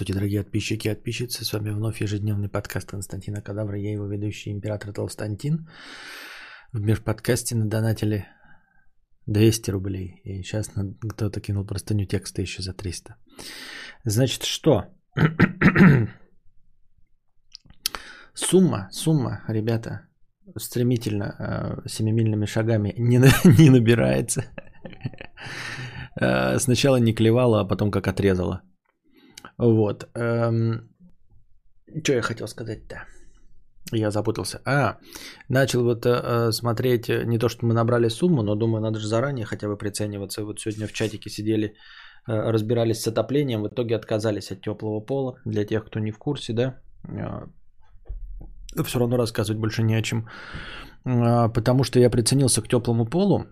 Здравствуйте, дорогие подписчики и подписчицы. С вами вновь ежедневный подкаст Константина Кадавра. Я его ведущий император Толстантин. В межподкасте надонатили 200 рублей. И сейчас кто-то кинул простыню текста еще за 300. Значит, что? сумма, сумма, ребята, стремительно, э, семимильными шагами не, не набирается. Э, сначала не клевала, а потом как отрезала. Вот. Эм, что я хотел сказать-то? Я запутался. А, начал вот э, смотреть, не то, что мы набрали сумму, но думаю, надо же заранее хотя бы прицениваться. Вот сегодня в чатике сидели, э, разбирались с отоплением, в итоге отказались от теплого пола. Для тех, кто не в курсе, да, э, все равно рассказывать больше не о чем. Э, потому что я приценился к теплому полу.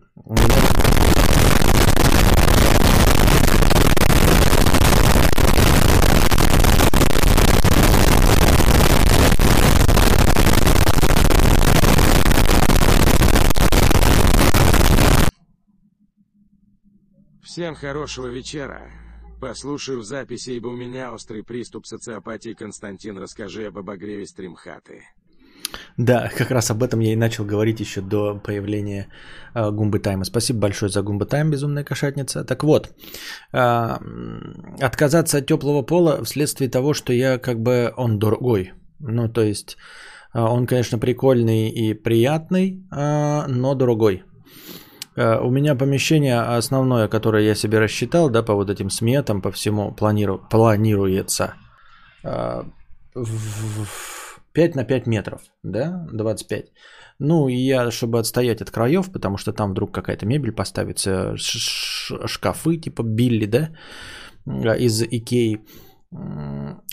Всем хорошего вечера. Послушаю в записи, ибо у меня острый приступ социопатии. Константин, расскажи об обогреве стримхаты. Да, как раз об этом я и начал говорить еще до появления э, Гумбы Тайма. Спасибо большое за Гумбы Тайм, безумная кошатница. Так вот, э, отказаться от теплого пола вследствие того, что я как бы он дорогой. Ну, то есть, э, он, конечно, прикольный и приятный, э, но дорогой. Э, у меня помещение основное, которое я себе рассчитал, да, по вот этим сметам, по всему планиру, планируется э, в 5 на 5 метров, да, 25. Ну, и я, чтобы отстоять от краев, потому что там вдруг какая-то мебель поставится, шкафы типа Билли, да, э, из Икеи,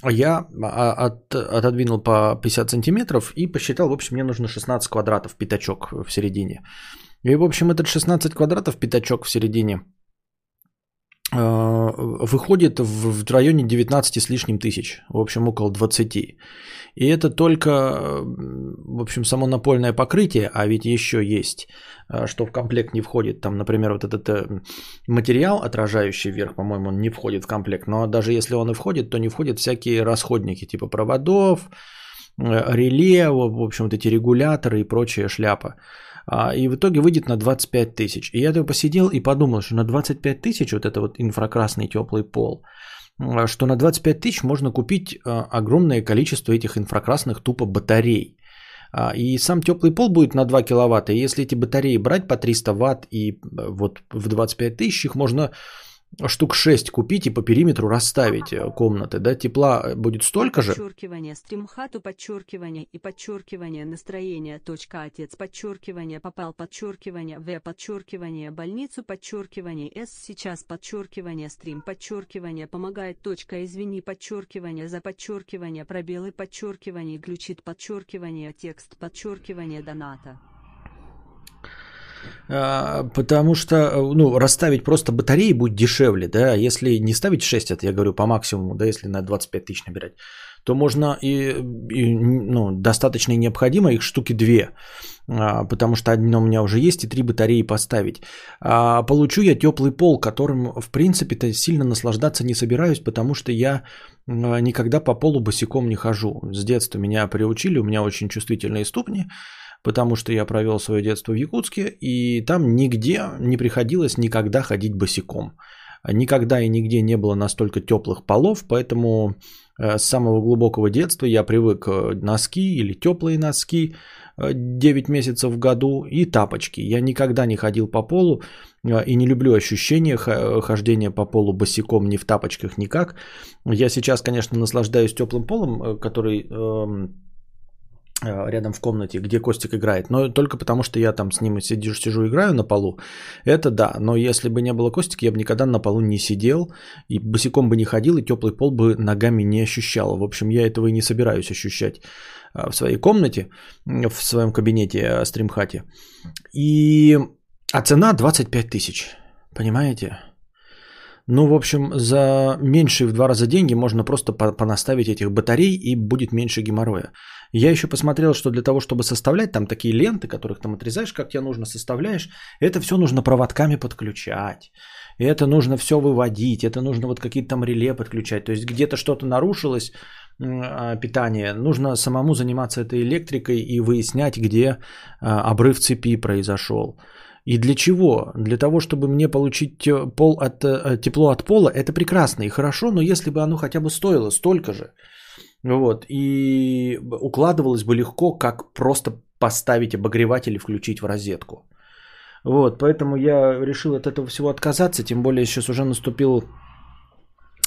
я а, от, отодвинул по 50 сантиметров и посчитал, в общем, мне нужно 16 квадратов, пятачок в середине. И, в общем, этот 16 квадратов, пятачок в середине, э, выходит в районе 19 с лишним тысяч, в общем, около 20. И это только, в общем, само напольное покрытие, а ведь еще есть, э, что в комплект не входит. Там, например, вот этот э, материал, отражающий вверх, по-моему, он не входит в комплект. Но даже если он и входит, то не входят всякие расходники, типа проводов, реле, в общем, вот эти регуляторы и прочая шляпа. А, и в итоге выйдет на 25 тысяч. И я тогда посидел и подумал, что на 25 тысяч вот это вот инфракрасный теплый пол, а, что на 25 тысяч можно купить а, огромное количество этих инфракрасных тупо батарей. И сам теплый пол будет на 2 киловатта. И если эти батареи брать по 300 ватт и вот в 25 тысяч их можно штук 6 купить и по периметру расставить э, комнаты, да, тепла будет столько же. Подчеркивание, стримхату, подчеркивание и подчеркивание, настроение, точка, отец, подчеркивание, попал, подчеркивание, в, подчеркивание, больницу, подчеркивание, с, сейчас, подчеркивание, стрим, подчеркивание, помогает, точка, извини, подчеркивание, за подчеркивание, пробелы, подчеркивание, глючит, подчеркивание, текст, подчеркивание, доната. А, потому что, ну, расставить просто батареи будет дешевле, да, если не ставить 6, это я говорю по максимуму, да, если на 25 тысяч набирать, то можно и, и ну, достаточно и необходимо их штуки две, а, потому что одно у меня уже есть, и три батареи поставить. А получу я теплый пол, которым, в принципе-то, сильно наслаждаться не собираюсь, потому что я никогда по полу босиком не хожу. С детства меня приучили, у меня очень чувствительные ступни, потому что я провел свое детство в Якутске, и там нигде не приходилось никогда ходить босиком. Никогда и нигде не было настолько теплых полов, поэтому э, с самого глубокого детства я привык э, носки или теплые носки 9 э, месяцев в году и тапочки. Я никогда не ходил по полу и не люблю ощущение хождения по полу босиком ни в тапочках никак. Я сейчас, конечно, наслаждаюсь теплым полом, который эм, рядом в комнате, где Костик играет, но только потому, что я там с ним сидю, сижу, играю на полу, это да, но если бы не было Костика, я бы никогда на полу не сидел, и босиком бы не ходил, и теплый пол бы ногами не ощущал. В общем, я этого и не собираюсь ощущать э, в своей комнате, в своем кабинете, э, стримхате. И... А цена 25 тысяч, понимаете? Ну, в общем, за меньшие в два раза деньги можно просто понаставить этих батарей и будет меньше геморроя. Я еще посмотрел, что для того, чтобы составлять там такие ленты, которых там отрезаешь, как тебе нужно, составляешь, это все нужно проводками подключать. Это нужно все выводить, это нужно вот какие-то там реле подключать. То есть где-то что-то нарушилось, а, питание, нужно самому заниматься этой электрикой и выяснять, где а, обрыв цепи произошел. И для чего? Для того, чтобы мне получить пол от, э, тепло от пола, это прекрасно и хорошо, но если бы оно хотя бы стоило столько же, вот, и укладывалось бы легко, как просто поставить обогреватель и включить в розетку. Вот, поэтому я решил от этого всего отказаться, тем более сейчас уже наступил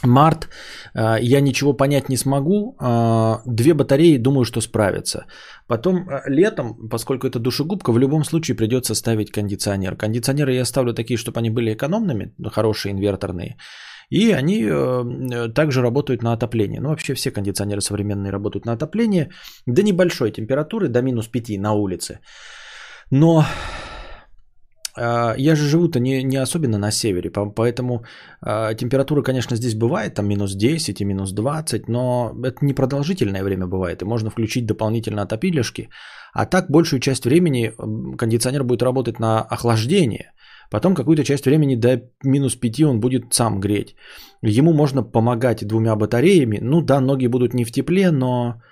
март, а, я ничего понять не смогу. А, две батареи, думаю, что справятся. Потом а, летом, поскольку это душегубка, в любом случае придется ставить кондиционер. Кондиционеры я ставлю такие, чтобы они были экономными, хорошие, инверторные. И они э, также работают на отопление. Ну, вообще все кондиционеры современные работают на отопление до небольшой температуры, до минус 5 на улице. Но я же живу-то не, не особенно на севере, поэтому э, температура, конечно, здесь бывает, там минус 10 и минус 20, но это непродолжительное время бывает, и можно включить дополнительно отопилишки, а так большую часть времени кондиционер будет работать на охлаждение, потом какую-то часть времени до минус 5 он будет сам греть. Ему можно помогать двумя батареями, ну да, ноги будут не в тепле, но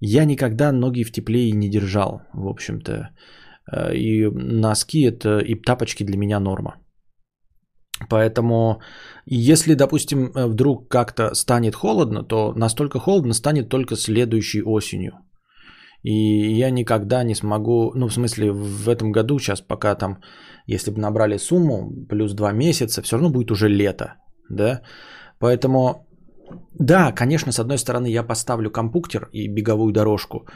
я никогда ноги в тепле и не держал, в общем-то. Э, и носки это и тапочки для меня норма. Поэтому, если, допустим, э, вдруг как-то станет холодно, то настолько холодно станет только следующей осенью. И я никогда не смогу, ну, в смысле, в этом году, сейчас пока там, если бы набрали сумму, плюс два месяца, все равно будет уже лето, да. Поэтому, да, конечно, с одной стороны, я поставлю компуктер и беговую дорожку,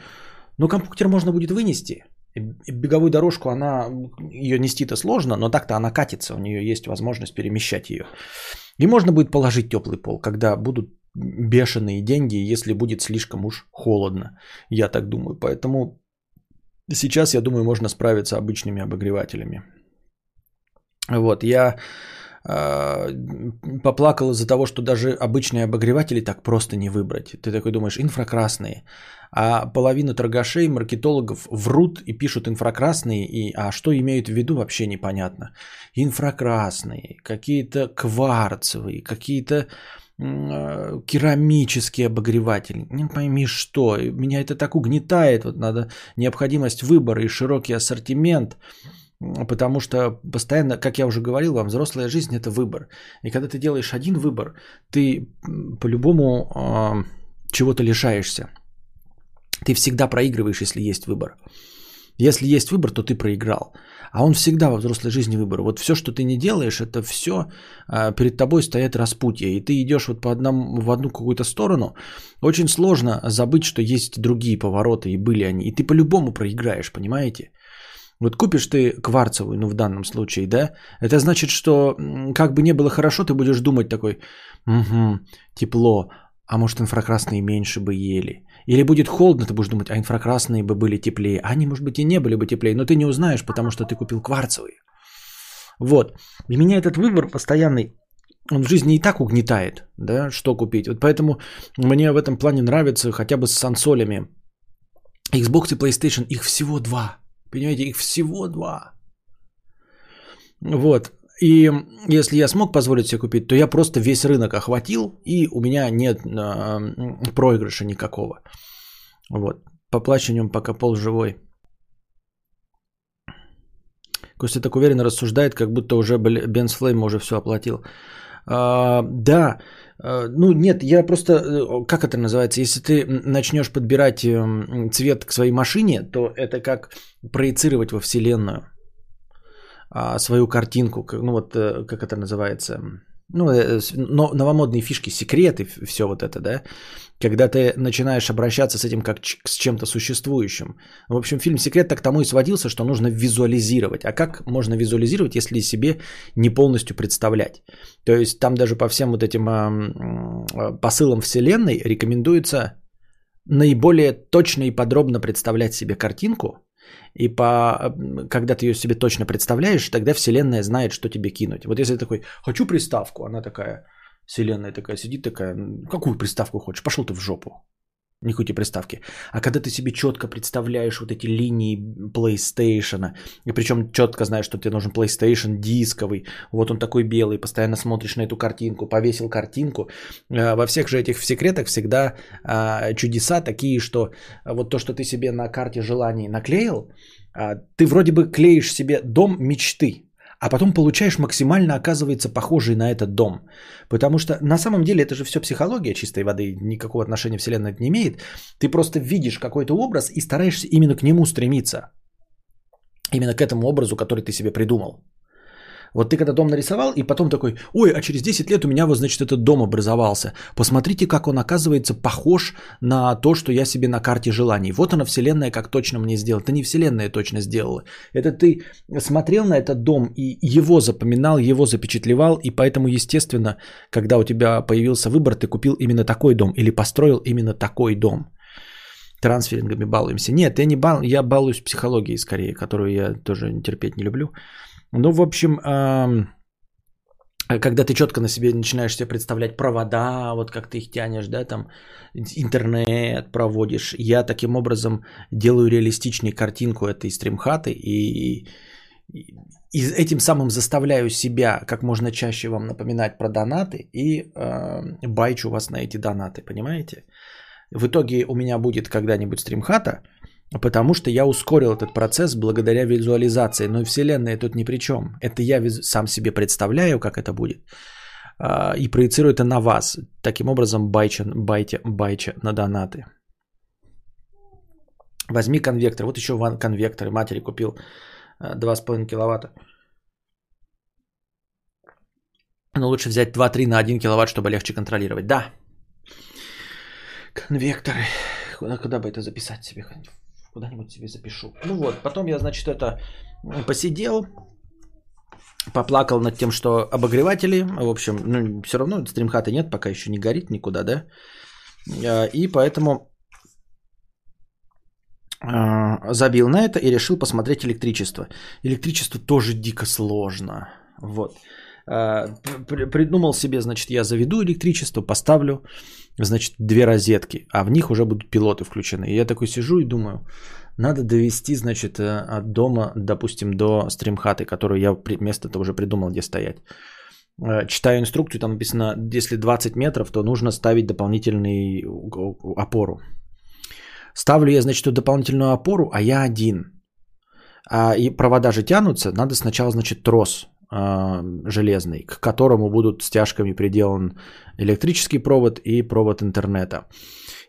но компуктер можно будет вынести – беговую дорожку, она, ее нести-то сложно, но так-то она катится, у нее есть возможность перемещать ее. И можно будет положить теплый пол, когда будут бешеные деньги, если будет слишком уж холодно, я так думаю. Поэтому сейчас, я думаю, можно справиться обычными обогревателями. Вот, я поплакал из-за того, что даже обычные обогреватели так просто не выбрать. Ты такой думаешь, инфракрасные. А половина торгашей, маркетологов врут и пишут инфракрасные, и, а что имеют в виду, вообще непонятно. Инфракрасные, какие-то кварцевые, какие-то э, керамические обогреватели. Не пойми что. Меня это так угнетает. Вот надо необходимость выбора и широкий ассортимент. Потому что постоянно, как я уже говорил вам, взрослая жизнь это выбор. И когда ты делаешь один выбор, ты по-любому э, чего-то лишаешься. Ты всегда проигрываешь, если есть выбор. Если есть выбор, то ты проиграл. А он всегда во взрослой жизни выбор. Вот все, что ты не делаешь, это все а, перед тобой стоят распутья. И ты идешь вот по одному, в одну какую-то сторону. Очень сложно забыть, что есть другие повороты, и были они. И ты по-любому проиграешь, понимаете? Вот купишь ты кварцевую, ну в данном случае, да, это значит, что как бы не было хорошо, ты будешь думать такой, угу, тепло, а может инфракрасные меньше бы ели. Или будет холодно, ты будешь думать, а инфракрасные бы были теплее. Они, может быть, и не были бы теплее, но ты не узнаешь, потому что ты купил кварцевые. Вот. И меня этот выбор постоянный, он в жизни и так угнетает, да, что купить. Вот поэтому мне в этом плане нравится хотя бы с сансолями. Xbox и PlayStation, их всего два. Понимаете, их всего два. Вот. И если я смог позволить себе купить, то я просто весь рынок охватил, и у меня нет э, проигрыша никакого. Вот. Поплачь о пока пол живой. Костя так уверенно рассуждает, как будто уже Бенс Флейм уже все оплатил. А, да, а, ну нет, я просто, э, как это называется, если ты начнешь подбирать эм, цвет к своей машине, то это как проецировать во Вселенную а, свою картинку, ну вот э, как это называется, ну, э, но, новомодные фишки, секреты, все вот это, да, когда ты начинаешь обращаться с этим как с чем-то существующим. В общем, фильм «Секрет» так тому и сводился, что нужно визуализировать. А как можно визуализировать, если себе не полностью представлять? То есть там даже по всем вот этим э, посылам Вселенной рекомендуется наиболее точно и подробно представлять себе картинку – И по, когда ты ее себе точно представляешь, тогда Вселенная знает, что тебе кинуть. Вот если такой, хочу приставку, она такая, Вселенная такая сидит, такая, какую приставку хочешь, пошел ты в жопу. Никакой приставки. А когда ты себе четко представляешь вот эти линии PlayStation, и причем четко знаешь, что тебе нужен PlayStation дисковый, вот он такой белый, постоянно смотришь на эту картинку, повесил картинку. Э, во всех же этих секретах всегда а, чудеса такие, что вот то, что ты себе на карте желаний наклеил, а, ты вроде бы клеишь себе дом мечты, а потом получаешь максимально, оказывается, похожий на этот дом. Потому что на самом деле это же все психология чистой воды, никакого отношения Вселенная не имеет. Ты просто видишь какой-то образ и стараешься именно к нему стремиться. Именно к этому образу, который ты себе придумал. Вот ты когда дом нарисовал, и потом такой, ой, а через 10 лет у меня вот, значит, этот дом образовался. Посмотрите, как он оказывается похож на то, что я себе на карте желаний. Вот она вселенная, как точно мне сделала. Это не вселенная точно сделала. Это ты смотрел на этот дом и его запоминал, его запечатлевал, и поэтому, естественно, когда у тебя появился выбор, ты купил именно такой дом или построил именно такой дом трансферингами балуемся. Нет, я не бал, я балуюсь психологией скорее, которую я тоже терпеть не люблю. Ну, в общем, когда ты четко на себе начинаешь себе представлять провода, вот как ты их тянешь, да, там интернет проводишь, я таким образом делаю реалистичнее картинку этой стримхаты и, и, этим самым заставляю себя как можно чаще вам напоминать про донаты и э, байчу вас на эти донаты, понимаете? В итоге у меня будет когда-нибудь стримхата, Потому что я ускорил этот процесс благодаря визуализации. Но Вселенная тут ни при чем. Это я сам себе представляю, как это будет. А, и проецирую это на вас. Таким образом, байча, байте, байча на донаты. Возьми конвектор. Вот еще конвектор. Матери купил 2,5 а, киловатта. Но лучше взять 2-3 на 1 киловатт, чтобы легче контролировать. Да. Конвекторы. Куда, куда бы это записать себе? Куда-нибудь себе запишу. Ну вот, потом я, значит, это посидел, поплакал над тем, что обогреватели, в общем, ну, все равно стримхата нет, пока еще не горит никуда, да. А, и поэтому а, забил на это и решил посмотреть электричество. Электричество тоже дико сложно. Вот. А, придумал себе, значит, я заведу электричество, поставлю, значит, две розетки, а в них уже будут пилоты включены. И я такой сижу и думаю, надо довести, значит, э, от дома, допустим, до стримхаты, которую я место-то уже придумал, где стоять. Э, читаю инструкцию, там написано, если 20 метров, то нужно ставить дополнительный опору. Ставлю я, значит, дополнительную опору, а я один. А и провода же тянутся, надо сначала, значит, трос железный, к которому будут стяжками приделан электрический провод и провод интернета.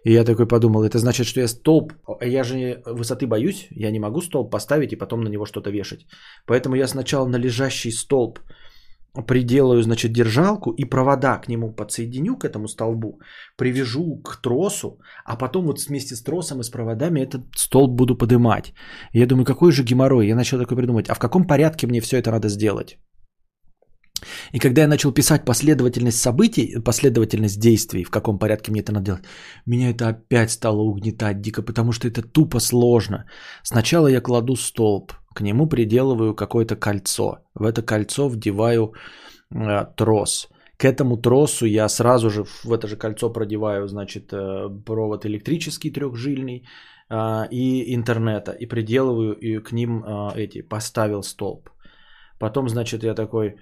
И я такой подумал, это значит, что я столб, я же высоты боюсь, я не могу столб поставить и потом на него что-то вешать. Поэтому я сначала на лежащий столб приделаю, значит, держалку и провода к нему подсоединю, к этому столбу, привяжу к тросу, а потом вот вместе с тросом и с проводами этот столб буду подымать. И я думаю, какой же геморрой? Я начал такой придумать, а в каком порядке мне все это надо сделать? И когда я начал писать последовательность событий, последовательность действий, в каком порядке мне это надо делать, меня это опять стало угнетать дико, потому что это тупо сложно. Сначала я кладу столб, к нему приделываю какое-то кольцо. В это кольцо вдеваю э, трос. К этому тросу я сразу же в это же кольцо продеваю, значит, э, провод электрический трехжильный э, и интернета. И приделываю и к ним э, эти, поставил столб. Потом, значит, я такой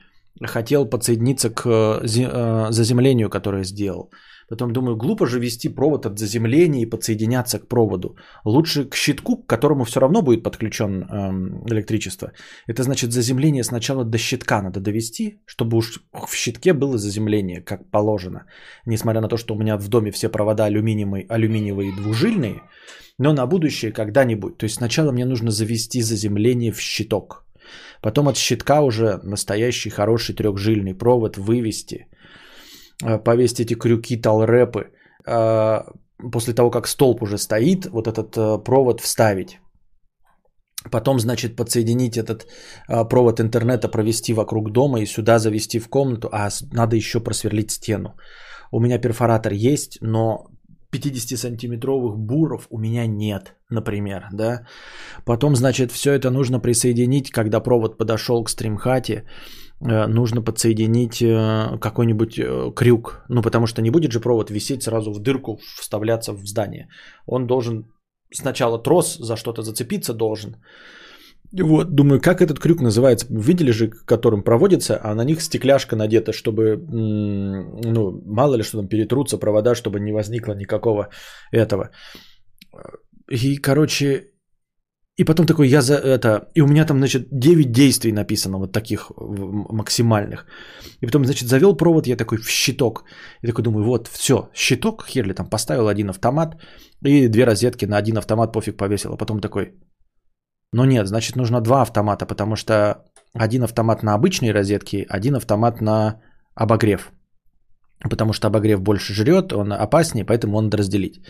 хотел подсоединиться к э, э, заземлению, которое сделал. Потом думаю, глупо же вести провод от заземления и подсоединяться к проводу. Лучше к щитку, к которому все равно будет подключен эм, электричество. Это значит заземление сначала до щитка надо довести, чтобы уж в щитке было заземление, как положено. Несмотря на то, что у меня в доме все провода алюминиевые, алюминиевые двужильные, но на будущее когда-нибудь. То есть сначала мне нужно завести заземление в щиток – Потом от щитка уже настоящий хороший трехжильный провод вывести, повесить эти крюки, талрепы. Э, после того, как столб уже стоит, вот этот э, провод вставить. Потом, значит, подсоединить этот провод интернета, провести вокруг дома и сюда завести в комнату. А надо еще просверлить стену. У меня перфоратор есть, но 50-сантиметровых буров у меня нет, например, да. Потом, значит, все это нужно присоединить, когда провод подошел к стримхате, э, нужно подсоединить э, какой-нибудь э, крюк, ну, потому что не будет же провод висеть сразу в дырку, вставляться в здание. Он должен сначала трос за что-то зацепиться должен, вот, думаю, как этот крюк называется? Видели же, которым проводится, а на них стекляшка надета, чтобы, ну, мало ли что там перетрутся провода, чтобы не возникло никакого этого. И, короче, и потом такой, я за это, и у меня там, значит, 9 действий написано, вот таких максимальных. И потом, значит, завел провод, я такой в щиток. И такой думаю, вот, все, щиток, херли там поставил один автомат и две розетки на один автомат пофиг повесил. А потом такой, но нет, значит нужно два автомата, потому что один автомат на обычной розетке, один автомат на обогрев. Потому что обогрев больше жрет, он опаснее, поэтому он надо разделить.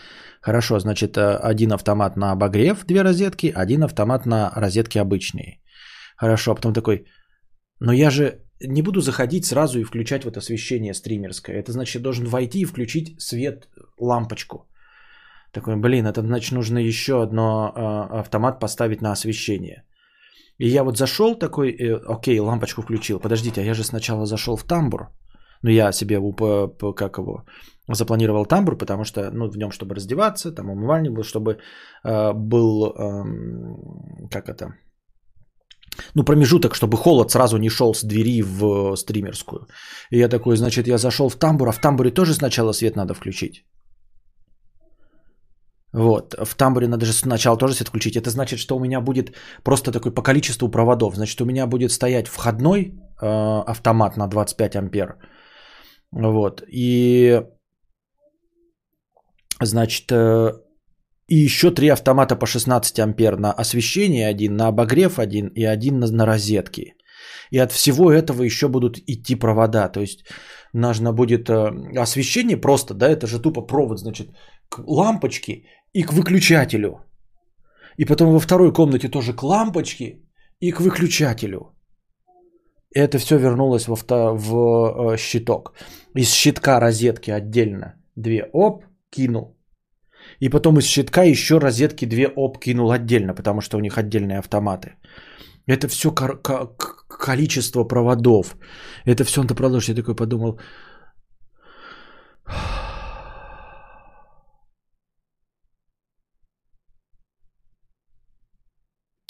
Хорошо, значит э, один автомат на обогрев, две розетки, один автомат на розетки обычные. Хорошо, а потом такой, но я же не буду заходить сразу и включать вот освещение стримерское. Это значит, должен войти и включить свет, лампочку. Такой, блин, это значит нужно еще одно э, автомат поставить на освещение. И я вот зашел такой, э, окей, лампочку включил. Подождите, а я же сначала зашел в тамбур. Ну, я себе, как его, запланировал тамбур, потому что, ну, в нем, чтобы раздеваться, там умывальник был, чтобы э, был, э, как это, ну, промежуток, чтобы холод сразу не шел с двери в стримерскую. И я такой, значит, я зашел в тамбур, а в тамбуре тоже сначала свет надо включить. Вот. В тамбуре надо же сначала тоже свет включить. Это значит, что у меня будет просто такой по количеству проводов. Значит, у меня будет стоять входной э, автомат на 25 ампер. Вот. И значит, э, и еще три автомата по 16 ампер на освещение один, на обогрев один и один на, на розетки. И от всего этого еще будут идти провода. То есть нужно будет э, освещение просто, да, это же тупо провод, значит, к лампочке и к выключателю. И потом во второй комнате тоже к лампочке и к выключателю. Это все вернулось в э, щиток. Из щитка розетки отдельно две оп, кинул. И потом из щитка еще розетки две оп кинул отдельно, потому что у них отдельные автоматы. Это все количество проводов. Это все он продолжит. Я такой подумал,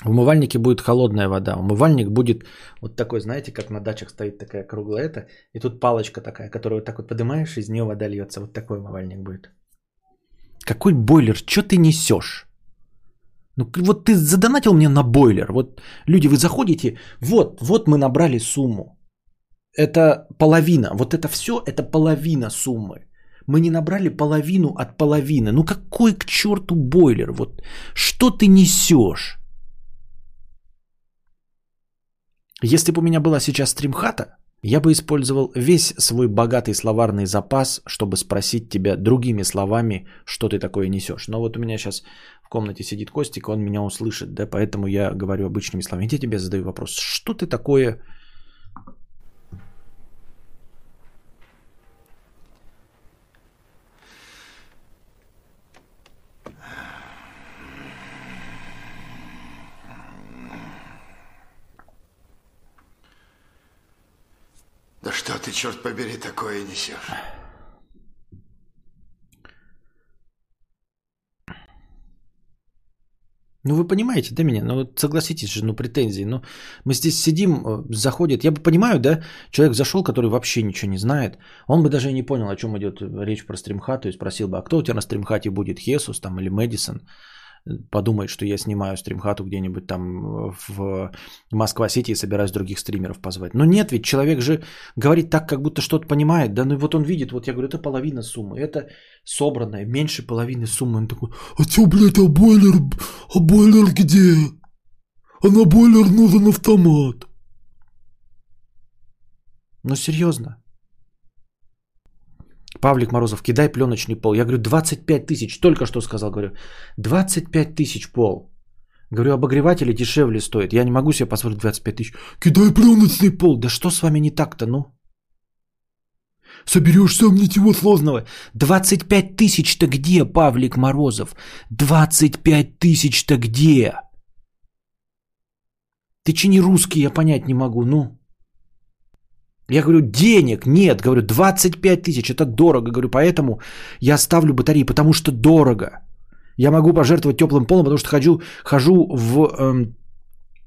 В умывальнике будет холодная вода. Умывальник будет вот такой, знаете, как на дачах стоит такая круглая это, и тут палочка такая, которую вот так вот поднимаешь, из нее вода льется. Вот такой умывальник будет. Какой бойлер? Что ты несешь? Ну вот ты задонатил мне на бойлер. Вот люди, вы заходите, вот, вот мы набрали сумму. Это половина. Вот это все, это половина суммы. Мы не набрали половину от половины. Ну какой к черту бойлер? Вот что ты несешь? Если бы у меня была сейчас стримхата, я бы использовал весь свой богатый словарный запас, чтобы спросить тебя другими словами, что ты такое несешь. Но вот у меня сейчас в комнате сидит Костик, он меня услышит, да, поэтому я говорю обычными словами. Я тебе задаю вопрос, что ты такое Да что ты, черт побери, такое несешь? Ну, вы понимаете, да, меня? Ну, согласитесь же, ну, претензии. Ну, мы здесь сидим, э, заходит. Я бы понимаю, да, человек зашел, который вообще ничего не знает. Он бы даже и не понял, о чем идет речь про стримхат. То есть спросил бы, а кто у тебя на стримхате будет, Хесус там или Мэдисон? Подумает, что я снимаю стримхату где-нибудь там в Москва-Сити и собираюсь других стримеров позвать. Но нет, ведь человек же говорит так, как будто что-то понимает. Да ну вот он видит, вот я говорю, это половина суммы, это собранное, меньше половины суммы. Он такой, а что, блядь, а бойлер, а бойлер где? А на бойлер нужен автомат. Ну серьезно, Павлик Морозов, кидай пленочный пол. Я говорю, 25 тысяч, только что сказал, говорю, 25 тысяч пол. Говорю, обогреватели дешевле стоят. Я не могу себе позволить 25 тысяч. Кидай пленочный пол. Да что с вами не так-то, ну? соберешься, мне ничего сложного. 25 тысяч-то где, Павлик Морозов? 25 тысяч-то где? Ты че не русский, я понять не могу, ну. Я говорю, денег нет, говорю, 25 тысяч, это дорого, говорю, поэтому я ставлю батареи, потому что дорого. Я могу пожертвовать теплым полом, потому что хожу, хожу в э,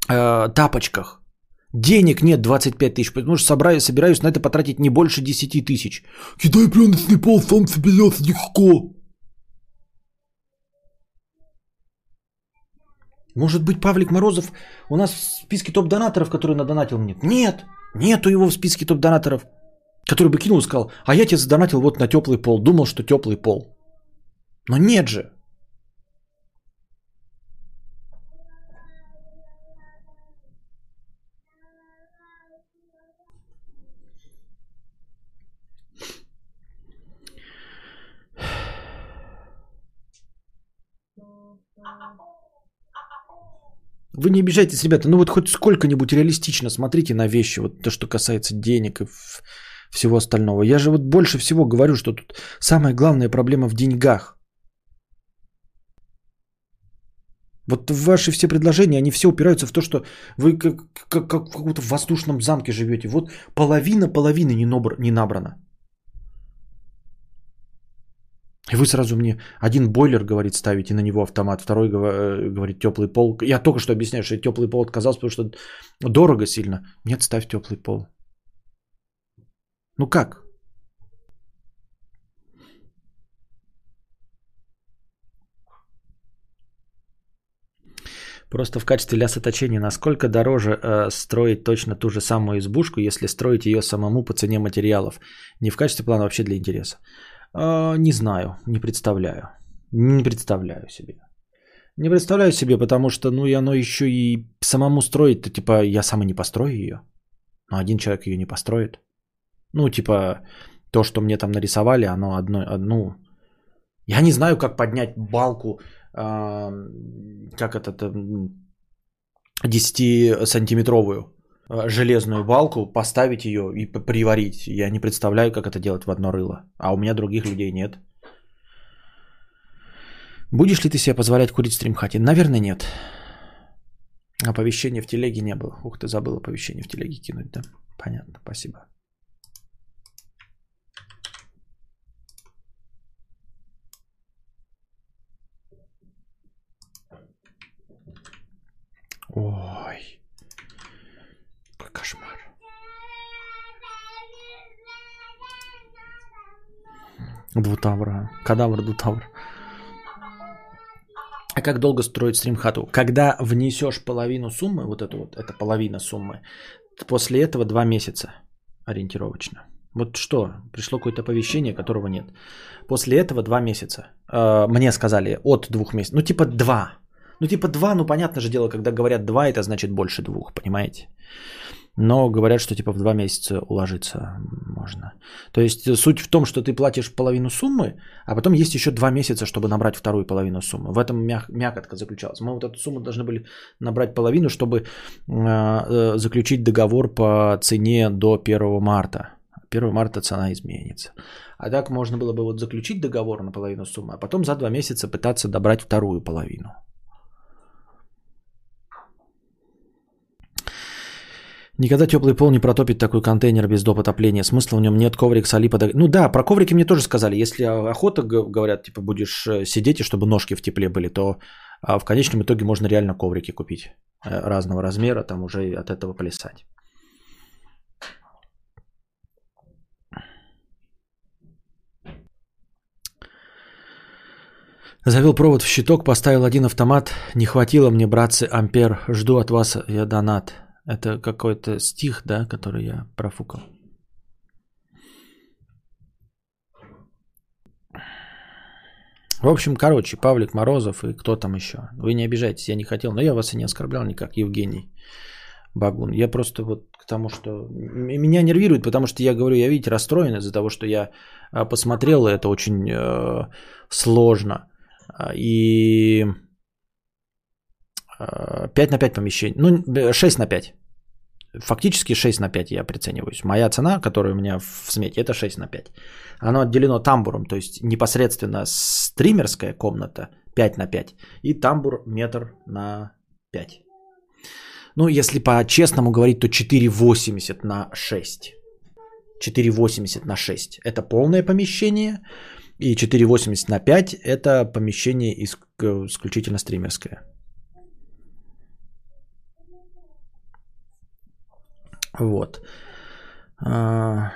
э, тапочках. Денег нет 25 тысяч, потому что собираюсь, собираюсь на это потратить не больше 10 тысяч. Кидай пленочный пол, сам соберется легко. Может быть, Павлик Морозов у нас в списке топ-донаторов, который надонатил мне? Нет, нету его в списке топ-донаторов, который бы кинул и сказал, а я тебе задонатил вот на теплый пол, думал, что теплый пол. Но нет же. Вы не обижайтесь, ребята, ну вот хоть сколько-нибудь реалистично смотрите на вещи, вот то, что касается денег и всего остального. Я же вот больше всего говорю, что тут самая главная проблема в деньгах. Вот ваши все предложения, они все упираются в то, что вы как, как, как в каком-то воздушном замке живете. Вот половина половины не, набр, не набрана. И вы сразу мне один бойлер, говорит, ставите на него автомат, второй э, говорит теплый пол. Я только что объясняю, что теплый пол отказался, потому что дорого сильно. Нет, ставь теплый пол. Ну как? Просто в качестве лясоточения, насколько дороже э, строить точно ту же самую избушку, если строить ее самому по цене материалов? Не в качестве плана, вообще для интереса. А, не знаю, не представляю. Не представляю себе. Не представляю себе, потому что, ну, и оно еще и самому строить-то, типа, я сам и не построю ее. Но один человек ее не построит. Ну, типа, то, что мне там нарисовали, оно одно, одну... Я не знаю, как поднять балку, э, как это, 10-сантиметровую. Э, железную балку, поставить ее и приварить. Я не представляю, как это делать в одно рыло. А у меня других людей нет. Будешь ли ты себе позволять курить в стримхате? Наверное, нет. Оповещения в телеге не было. Ух ты, забыл оповещение в телеге кинуть, да? Понятно, спасибо. Ой. Кошмар. Двутавра. Кадавр, двутавр. А как долго строить стримхату? Когда внесешь половину суммы, вот эту вот, это половина суммы, после этого два месяца ориентировочно. Вот что, пришло какое-то оповещение, которого нет. После этого два месяца. Э, мне сказали от двух месяцев. Ну, типа два. Ну, типа два, ну, понятно же дело, когда говорят два, это значит больше двух, понимаете? Но говорят, что типа в два месяца уложиться можно. То есть суть в том, что ты платишь половину суммы, а потом есть еще два месяца, чтобы набрать вторую половину суммы. В этом мяг- мякотка заключалась. Мы вот эту сумму должны были набрать половину, чтобы э, заключить договор по цене до 1 марта. 1 марта цена изменится. А так можно было бы вот заключить договор на половину суммы, а потом за два месяца пытаться добрать вторую половину. Никогда теплый пол не протопит такой контейнер без доп. отопления. Смысла в нем нет, коврик соли под... Ну да, про коврики мне тоже сказали. Если охота, говорят, типа будешь э, сидеть, и чтобы ножки в тепле были, то а, в конечном итоге можно реально коврики купить э, разного размера, там уже от этого плясать. Завел провод в щиток, поставил один автомат. Не хватило мне, братцы, ампер. Жду от вас я донат. Это какой-то стих, да, который я профукал. В общем, короче, Павлик Морозов и кто там еще. Вы не обижайтесь, я не хотел, но я вас и не оскорблял никак, Евгений Багун. Я просто вот к тому, что меня нервирует, потому что я говорю, я, видите, расстроен из-за того, что я а, посмотрел, и это очень э, сложно. И 5 на 5 помещений. Ну, 6 на 5. Фактически 6 на 5 я прицениваюсь. Моя цена, которая у меня в смете, это 6 на 5. Оно отделено тамбуром, то есть непосредственно стримерская комната 5 на 5 и тамбур метр на 5. Ну, если по-честному говорить, то 4,80 на 6. 4,80 на 6 – это полное помещение, и 4,80 на 5 – это помещение исключительно стримерское. Вот. А.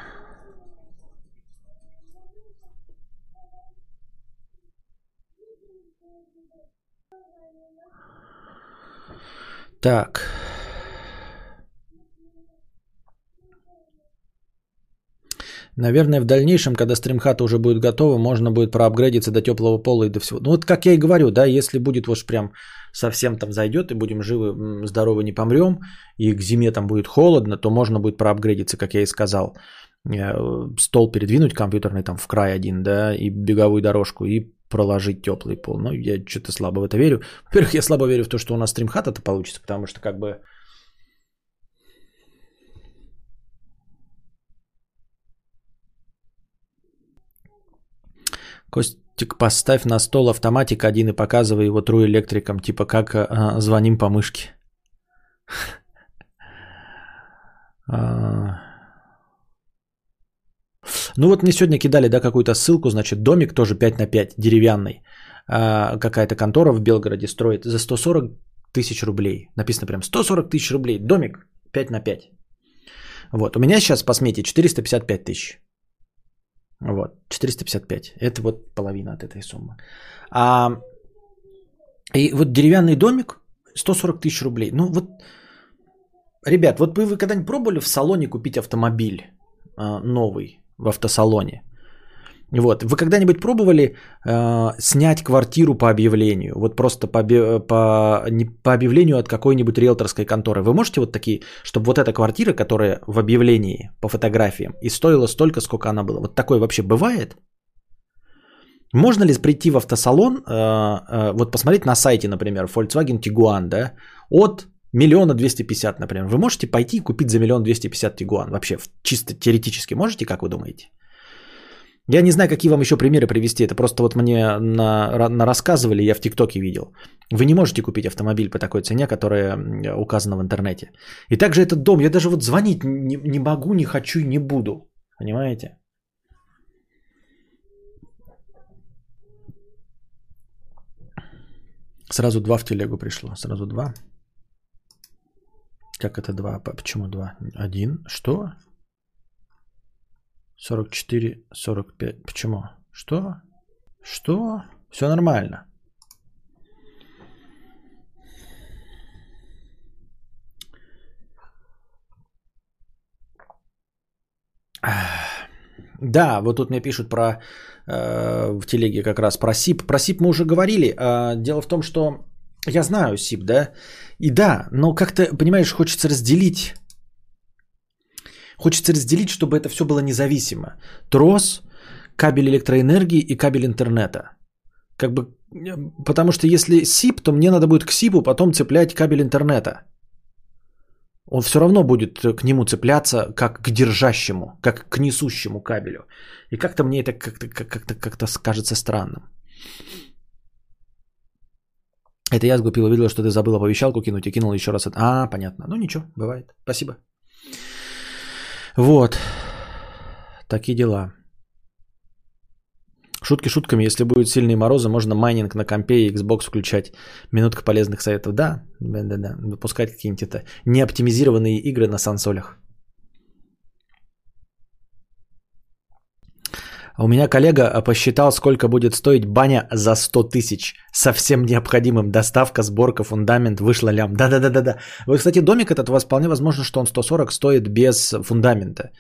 Так. Наверное, в дальнейшем, когда стримхата уже будет готова, можно будет проапгрейдиться до теплого пола и до всего. Ну вот как я и говорю, да, если будет вот прям совсем там зайдет и будем живы, здоровы, не помрем, и к зиме там будет холодно, то можно будет проапгрейдиться, как я и сказал. Э, стол передвинуть компьютерный там в край один, да, и беговую дорожку, и проложить теплый пол. Но я что-то слабо в это верю. Во-первых, я слабо верю в то, что у нас стримхата-то получится, потому что как бы Костик, поставь на стол автоматик один и показывай его тру электриком, типа как а, звоним по мышке. А. Ну вот мне сегодня кидали, да, какую-то ссылку, значит, домик тоже 5 на 5, деревянный. А, какая-то контора в Белгороде строит за 140 тысяч рублей. Написано прям 140 тысяч рублей, домик 5 на 5. Вот, у меня сейчас по смете 455 тысяч. Вот, 455. Это вот половина от этой суммы. А, и вот деревянный домик 140 тысяч рублей. Ну вот, ребят, вот вы, вы когда-нибудь пробовали в салоне купить автомобиль а, новый в автосалоне? Вот. Вы когда-нибудь пробовали э, снять квартиру по объявлению? Вот просто по, по, не, по объявлению от какой-нибудь риэлторской конторы. Вы можете вот такие, чтобы вот эта квартира, которая в объявлении по фотографиям и стоила столько, сколько она была. Вот такое вообще бывает? Можно ли прийти в автосалон, э, э, вот посмотреть на сайте, например, Volkswagen Tiguan, да, от миллиона двести пятьдесят, например. Вы можете пойти и купить за миллион двести пятьдесят Tiguan? Вообще, чисто теоретически можете, как вы думаете? Я не знаю, какие вам еще примеры привести. Это просто вот мне на, на рассказывали, я в ТикТоке видел. Вы не можете купить автомобиль по такой цене, которая указана в интернете. И также этот дом, я даже вот звонить не, не могу, не хочу и не буду. Понимаете? Сразу два в телегу пришло. Сразу два. Как это два? Почему два? Один. Что? 44, 45. Почему? Что? Что? Все нормально. Да, вот тут мне пишут про э, в телеге как раз про СИП. Про СИП мы уже говорили. Э, дело в том, что я знаю СИП, да, и да, но как-то, понимаешь, хочется разделить Хочется разделить, чтобы это все было независимо. Трос, кабель электроэнергии и кабель интернета. Как бы, потому что если СИП, то мне надо будет к СИПу потом цеплять кабель интернета. Он все равно будет к нему цепляться как к держащему, как к несущему кабелю. И как-то мне это как-то, как-то, как-то кажется странным. Это я сглупил, увидел, что ты забыл оповещалку кинуть и кинул еще раз. А, понятно. Ну ничего, бывает. Спасибо. Вот. Такие дела. Шутки шутками, если будут сильные морозы, можно майнинг на компе и Xbox включать. Минутка полезных советов. Да, да, да, да. Выпускать какие-нибудь это неоптимизированные игры на сансолях. У меня коллега посчитал, сколько будет стоить баня за 100 тысяч. Совсем необходимым. Доставка, сборка, фундамент, вышла лям. Да-да-да-да-да. Вот, кстати, домик этот у вас вполне возможно, что он 140 стоит без фундамента.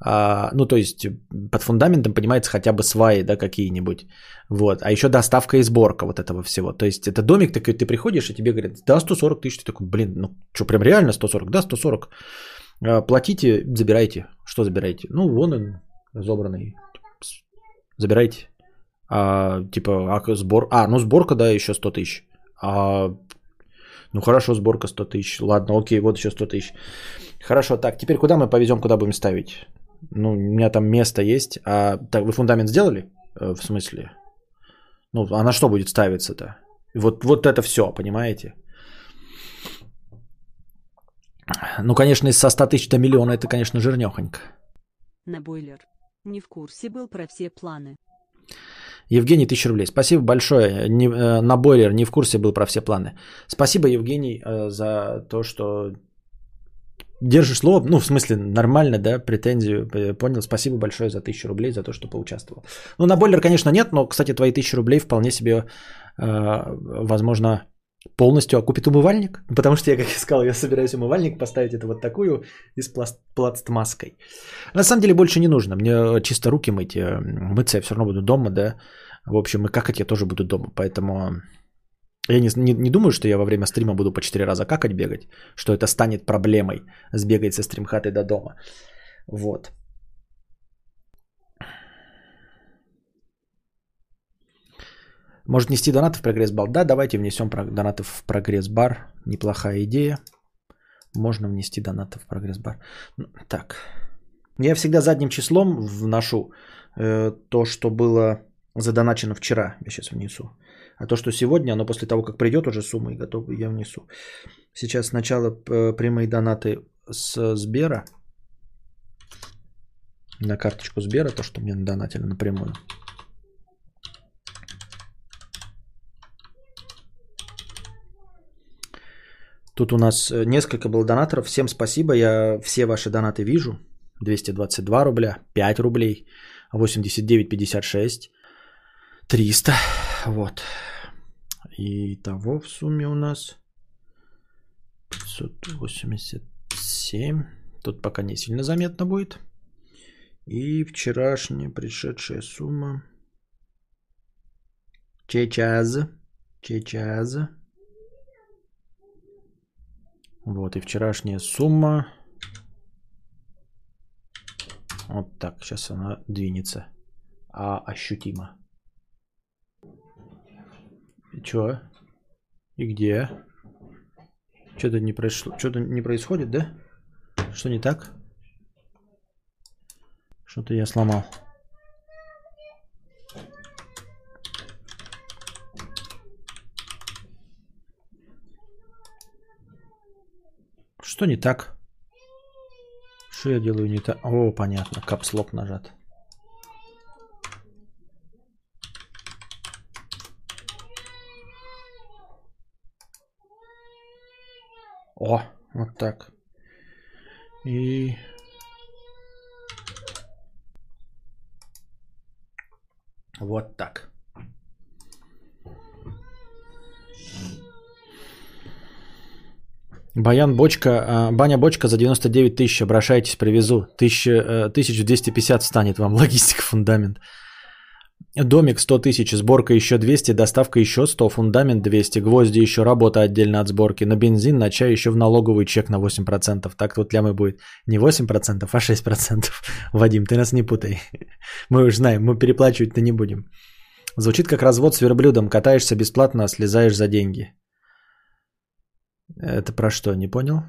А, ну, то есть под фундаментом понимается хотя бы сваи, да, какие-нибудь. Вот. А еще доставка и сборка вот этого всего. То есть это домик такой, ты приходишь, и тебе говорят, да, 140 тысяч. Ты такой, блин, ну что, прям реально 140? Да, 140. А, платите, забирайте. Что забирайте? Ну, вон он, забранный забирайте. А, типа, а сбор... А, ну сборка, да, еще 100 тысяч. А Ну хорошо, сборка 100 тысяч. Ладно, окей, вот еще 100 тысяч. Хорошо, так, теперь куда мы повезем, куда будем ставить? Ну, у меня там место есть. А так, вы фундамент сделали? Э, В смысле? Ну, а на что будет ставиться-то? Вот, вот это все, понимаете? Ну, конечно, из со 100 тысяч до миллиона это, конечно, жирнехонько. На бойлер. Не в курсе был про все планы. Евгений, тысяча рублей. Спасибо большое. Не- э, на бойлер не в курсе был про все планы. Спасибо, Евгений, э, за то, что держишь слово. Ну, в смысле, нормально, да, претензию. э, Понял. Спасибо большое за тысячу рублей, за то, что поучаствовал. Ну, на бойлер, конечно, нет, но, кстати, твои тысячи рублей вполне себе, возможно, полностью окупит умывальник. Потому что я, как я сказал, я собираюсь умывальник поставить это вот такую и с пласт- пластмасской. На самом деле больше не нужно. Мне чисто руки мыть. э, Мыться я все равно буду дома, да. В общем, и какать я тоже буду дома. Поэтому я не, не, не думаю, что я во время стрима буду по 4 раза какать бегать. Что это станет проблемой сбегать со стримхаты до дома. Вот. Может нести донаты в прогресс-бар? Да, давайте внесем донаты в прогресс-бар. Неплохая идея. Можно внести донаты в прогресс-бар. Ну, Так. Я всегда задним числом вношу э, то, что было задоначено вчера. Я сейчас внесу. А то, что сегодня, оно после того, как придет уже сумма и готово, я внесу. Сейчас сначала э, прямые донаты с Сбера. На карточку Сбера, то, что мне донатили напрямую. Тут у нас э, несколько было донаторов. Всем спасибо. Я все ваши донаты вижу. 222 рубля, 5 рублей, 89,56, 300. Вот. И того в сумме у нас 587. Тут пока не сильно заметно будет. И вчерашняя пришедшая сумма. Чечас. Чечас. Вот и вчерашняя сумма. Вот так, сейчас она двинется. А ощутимо. И чё? И где? Что-то не прошло, что-то не происходит, да? Что не так? Что-то я сломал. Что не так? Что я делаю не так? О, понятно, капслок нажат. О, вот так. И... Вот так. Баян Бочка, а, Баня Бочка за 99 тысяч, обращайтесь, привезу. Тысяча, э, 1250 станет вам логистика, фундамент. Домик 100 тысяч, сборка еще 200, доставка еще 100, фундамент 200, гвозди еще, работа отдельно от сборки, на бензин, на чай еще в налоговый чек на 8%. Так вот лямы будет не 8%, а 6%. Вадим, ты нас не путай. Мы уж знаем, мы переплачивать-то не будем. Звучит как развод с верблюдом, катаешься бесплатно, а слезаешь за деньги. Это про что, не понял?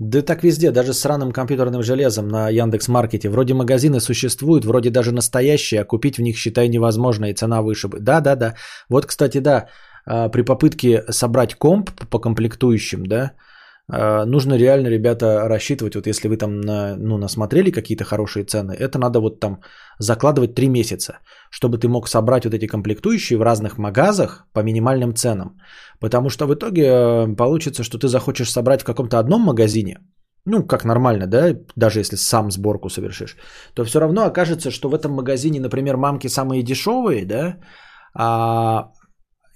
Да так везде, даже с сраным компьютерным железом на Яндекс Маркете. Вроде магазины существуют, вроде даже настоящие, а купить в них, считай, невозможно, и цена выше. бы. Да, да, да. Вот, кстати, да, а, при попытке собрать комп по комплектующим, да, нужно реально, ребята, рассчитывать, вот если вы там на, ну, насмотрели какие-то хорошие цены, это надо вот там закладывать 3 месяца, чтобы ты мог собрать вот эти комплектующие в разных магазах по минимальным ценам. Потому что в итоге э, получится, что ты захочешь собрать в каком-то одном магазине, ну, как нормально, да, даже если сам сборку совершишь, то все равно окажется, что в этом магазине, например, мамки самые дешевые, да, а,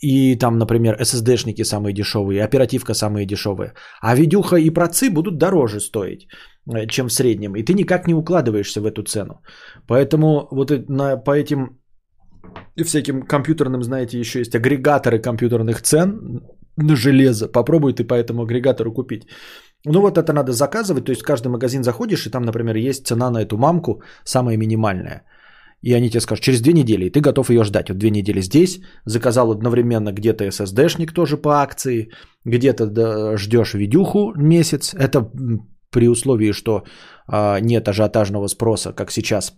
и там, например, SSD-шники самые дешевые, оперативка самые дешевые, а видюха и процы будут дороже стоить, э, чем в среднем, и ты никак не укладываешься в эту цену. Поэтому вот на, по этим и всяким компьютерным, знаете, еще есть агрегаторы компьютерных цен на железо. Попробуй ты по этому агрегатору купить. Ну вот это надо заказывать, то есть в каждый магазин заходишь, и там, например, есть цена на эту мамку самая минимальная. И они тебе скажут, через две недели, и ты готов ее ждать. Вот две недели здесь, заказал одновременно где-то SSD-шник тоже по акции, где-то ждешь видюху месяц. Это при условии, что а, нет ажиотажного спроса, как сейчас,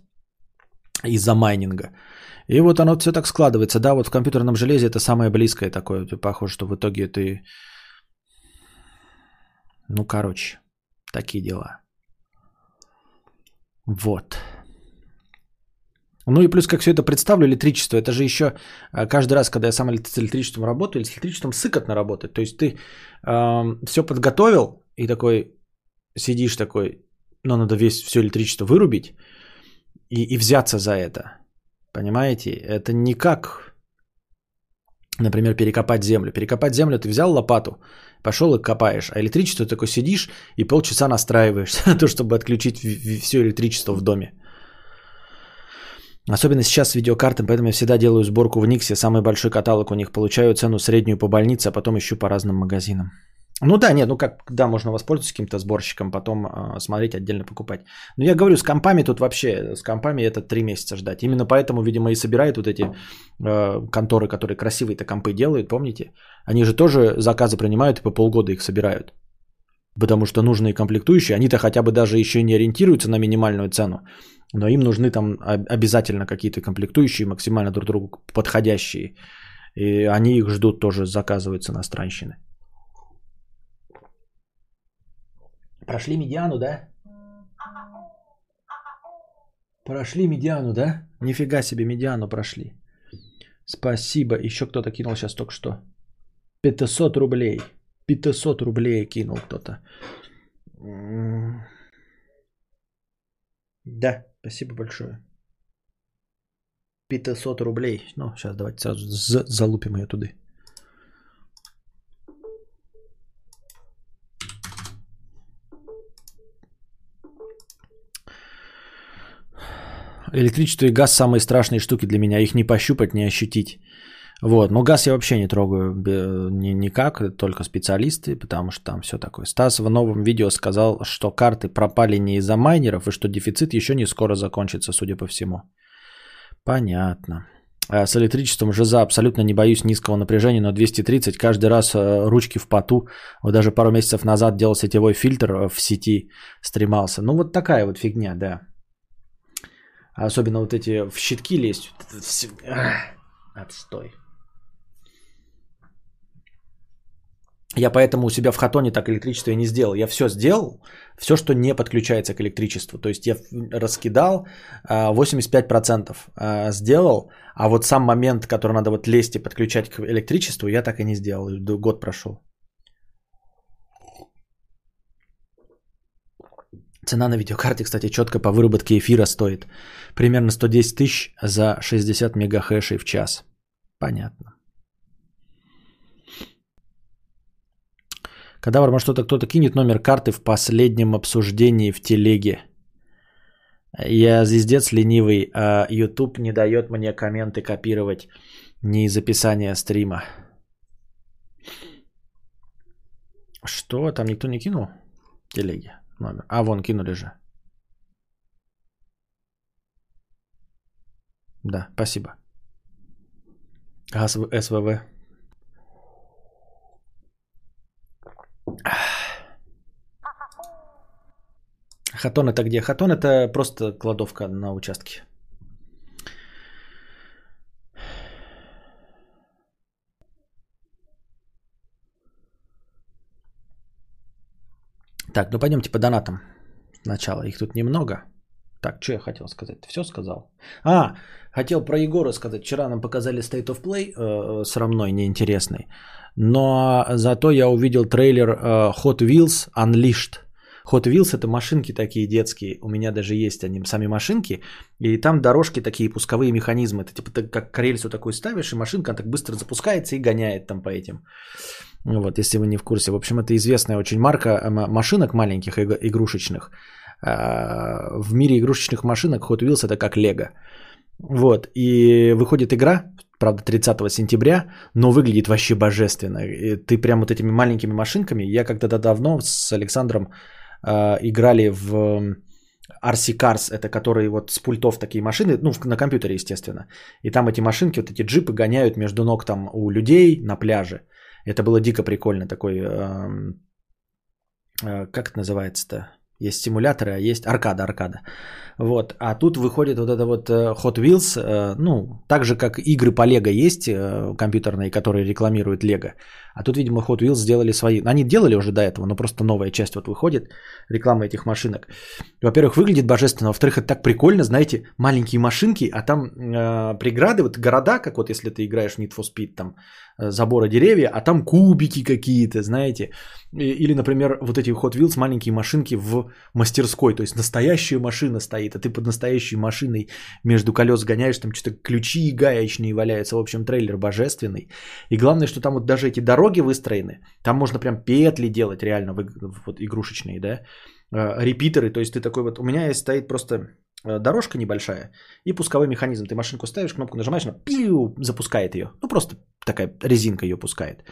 из-за майнинга. И вот оно все так складывается. Да, вот в компьютерном железе это самое близкое такое. Похоже, что в итоге ты... Ну, короче, такие дела. Вот. Ну и плюс, как все это представлю, электричество, это же еще а, каждый раз, когда я сам с электричеством работаю, с электричеством сыкотно работать. То есть ты э, все подготовил и такой сидишь такой, ну надо весь все электричество вырубить и, и взяться за это. Понимаете? Это не как, например, перекопать землю. Перекопать землю ты взял лопату, пошел и копаешь, а электричество такой сидишь и полчаса настраиваешься на то, чтобы отключить все электричество в доме. Особенно сейчас с видеокартами, поэтому я всегда делаю сборку в Никсе. Самый большой каталог у них. Получаю цену среднюю по больнице, а потом ищу по разным магазинам. Ну да, нет, ну как, да, можно воспользоваться каким-то сборщиком, потом э, смотреть, отдельно покупать. Но я говорю, с компами тут вообще, с компами это три месяца ждать. Именно поэтому, видимо, и собирают вот эти э, конторы, которые красивые-то компы делают, помните? Они же тоже заказы принимают и по полгода их собирают. Потому что нужные комплектующие, они-то хотя бы даже еще не ориентируются на минимальную цену, но им нужны там обязательно какие-то комплектующие, максимально друг другу подходящие. И они их ждут тоже, заказываются на странщины. Прошли медиану, да? Прошли медиану, да? Нифига себе медиану прошли. Спасибо. Еще кто-то кинул сейчас только что. 500 рублей. 500 рублей кинул кто-то. Да, спасибо большое. 500 рублей. Ну, сейчас давайте сразу залупим ее туда. Электричество и газ самые страшные штуки для меня. Их не пощупать, не ощутить. Вот. Но газ я вообще не трогаю ни, никак, только специалисты, потому что там все такое. Стас в новом видео сказал, что карты пропали не из-за майнеров, и что дефицит еще не скоро закончится, судя по всему. Понятно. А с электричеством ЖЗа абсолютно не боюсь низкого напряжения, но 230 каждый раз э, ручки в поту. Вот даже пару месяцев назад делал сетевой фильтр э, в сети, стремался. Ну вот такая вот фигня, да. Особенно вот эти в щитки лезть. Отстой. Я поэтому у себя в хатоне так электричество и не сделал. Я все сделал, все, что не подключается к электричеству. То есть я раскидал 85% а, а, сделал, а вот сам момент, который надо вот лезть и подключать к электричеству, я так и не сделал. Год прошел. Цена на видеокарте, кстати, четко по выработке эфира стоит. Примерно 110 тысяч за 60 мегахэшей в час. Понятно. Кадавр, может, что-то кто-то кинет номер карты в последнем обсуждении в телеге. Я звездец ленивый, а YouTube не дает мне комменты копировать не из описания стрима. Что? Там никто не кинул? Телеги номер. А, вон, кинули же. Да, спасибо. СВВ. Хатон это где? Хатон это просто кладовка на участке. Так, ну пойдемте по донатам. Сначала их тут немного. Так, что я хотел сказать? Все сказал? А, хотел про Егора сказать. Вчера нам показали State of Play э, срамной, неинтересный. Но зато я увидел трейлер э, Hot Wheels Unleashed. Hot Wheels это машинки такие детские. У меня даже есть они сами машинки. И там дорожки такие, пусковые механизмы. Это типа ты как к рельсу такой ставишь, и машинка так быстро запускается и гоняет там по этим. Вот, если вы не в курсе. В общем, это известная очень марка э, машинок маленьких игрушечных. А, в мире игрушечных машинок Hot Wheels это как Лего. Вот, и выходит игра, правда, 30 сентября, но выглядит вообще божественно. И ты прям вот этими маленькими машинками, я когда-то давно с Александром э, играли в RC Cars, это которые вот с пультов такие машины, ну, на компьютере, естественно. И там эти машинки, вот эти джипы гоняют между ног там у людей на пляже. Это было дико прикольно, такой, э, как это называется-то? Есть симуляторы, а есть аркада, аркада. Вот. А тут выходит вот это вот э, Hot Wheels, э, ну, так же, как игры по Лего есть э, компьютерные, которые рекламируют Лего. А тут, видимо, Hot Wheels сделали свои. Они делали уже до этого, но просто новая часть вот выходит, реклама этих машинок. Во-первых, выглядит божественно. Во-вторых, это так прикольно, знаете, маленькие машинки, а там э, преграды, вот города, как вот если ты играешь в Need for Speed, там забора деревья, а там кубики какие-то, знаете. Или, например, вот эти Hot Wheels, маленькие машинки в мастерской, то есть настоящая машина стоит, а ты под настоящей машиной между колес гоняешь, там что-то ключи гаечные валяются, в общем, трейлер божественный. И главное, что там вот даже эти дороги выстроены, там можно прям петли делать реально, вот игрушечные, да, Э, репитеры, то есть ты такой вот, у меня есть стоит просто э, дорожка небольшая и пусковой механизм. Ты машинку ставишь, кнопку нажимаешь, она пиу, запускает ее. Ну, просто такая резинка ее пускает.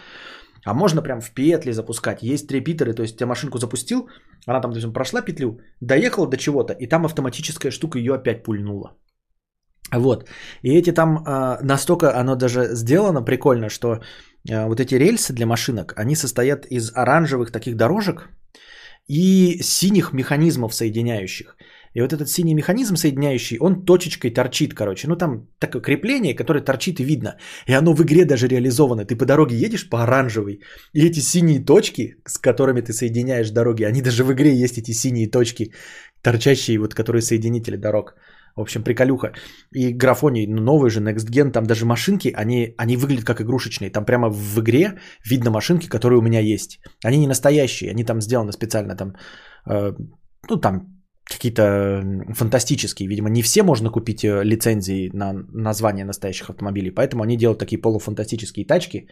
А можно прям в петли запускать. Есть репитеры, то есть я машинку запустил, она там, допустим, прошла петлю, доехала до чего-то, и там автоматическая штука ее опять пульнула. Вот. И эти там а, настолько оно даже сделано прикольно, что а, вот эти рельсы для машинок, они состоят из оранжевых таких дорожек и синих механизмов соединяющих. И вот этот синий механизм соединяющий, он точечкой торчит, короче. Ну там такое крепление, которое торчит и видно. И оно в игре даже реализовано. Ты по дороге едешь по оранжевой, и эти синие точки, с которыми ты соединяешь дороги, они даже в игре есть эти синие точки, торчащие, вот которые соединители дорог. В общем, приколюха. И графоний, ну, новый же, Next Gen, там даже машинки, они, они выглядят как игрушечные. Там прямо в игре видно машинки, которые у меня есть. Они не настоящие, они там сделаны специально, там, э, ну, там какие-то фантастические. Видимо, не все можно купить э, лицензии на название настоящих автомобилей, поэтому они делают такие полуфантастические тачки.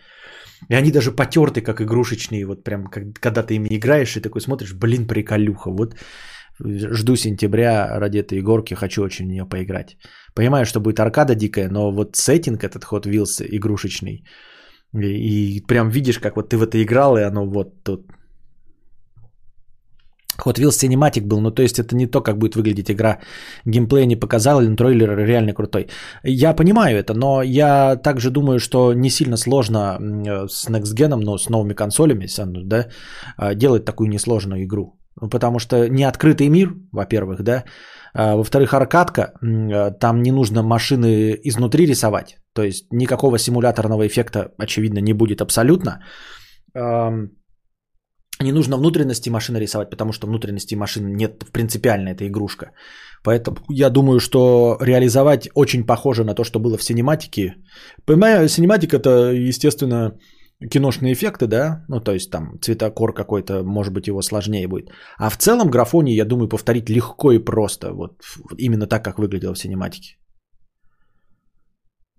И они даже потерты, как игрушечные, вот прям, когда ты ими играешь и такой смотришь, блин, приколюха, вот жду сентября ради этой горки, хочу очень в нее поиграть. Понимаю, что будет аркада дикая, но вот сеттинг этот Hot Wheels игрушечный, и, и прям видишь, как вот ты в это играл, и оно вот тут Hot Wheels Cinematic был, ну то есть это не то, как будет выглядеть игра. Геймплей не показал, но трейлер реально крутой. Я понимаю это, но я также думаю, что не сильно сложно э, с Next Gen, но с новыми консолями, ну, да, а, делать такую несложную игру. Ну, Потому что не открытый мир, во-первых, да. А, Во-вторых, аркадка, э, там не нужно машины изнутри рисовать. То есть никакого симуляторного эффекта, очевидно, не будет абсолютно. Не нужно внутренности машины рисовать, потому что внутренности машины нет принципиально, это игрушка. Поэтому я думаю, что реализовать очень похоже на то, что было в синематике. Понимаю, синематика это, естественно, киношные эффекты, да, ну то есть там цветокор какой-то, может быть, его сложнее будет. А в целом графоний, я думаю, повторить легко и просто, вот именно так, как выглядело в синематике.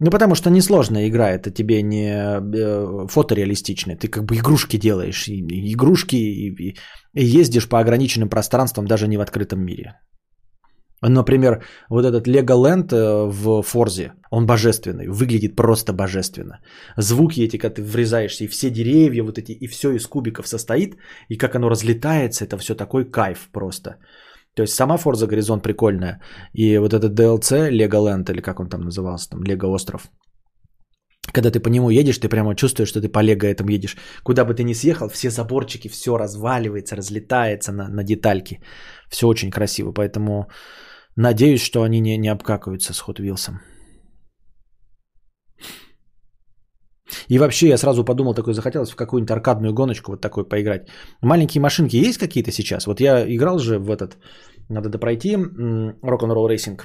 Ну, потому что несложная игра, это тебе не э, фотореалистичная, ты как бы игрушки делаешь, и, игрушки, и, и- ездишь по ограниченным пространствам даже не в открытом мире. Например, вот этот Legoland э, в Форзе, он божественный, выглядит просто божественно. Звуки эти, когда ты врезаешься, и все деревья, вот эти, и все из кубиков состоит, и как оно разлетается, это все такой кайф просто. То есть сама Forza Горизонт прикольная, и вот этот DLC Legoland, или как он там назывался, там Лего остров, когда ты по нему едешь, ты прямо чувствуешь, что ты по лего этому едешь. Куда бы ты ни съехал, все заборчики, все разваливается, разлетается на, на детальки. Все очень красиво, поэтому надеюсь, что они не, не обкакаются с Hot Wheels. И вообще я сразу подумал, такой захотелось в какую-нибудь аркадную гоночку вот такой поиграть. Маленькие машинки есть какие-то сейчас? Вот я играл же в этот, надо допройти, Rock'n'Roll Racing.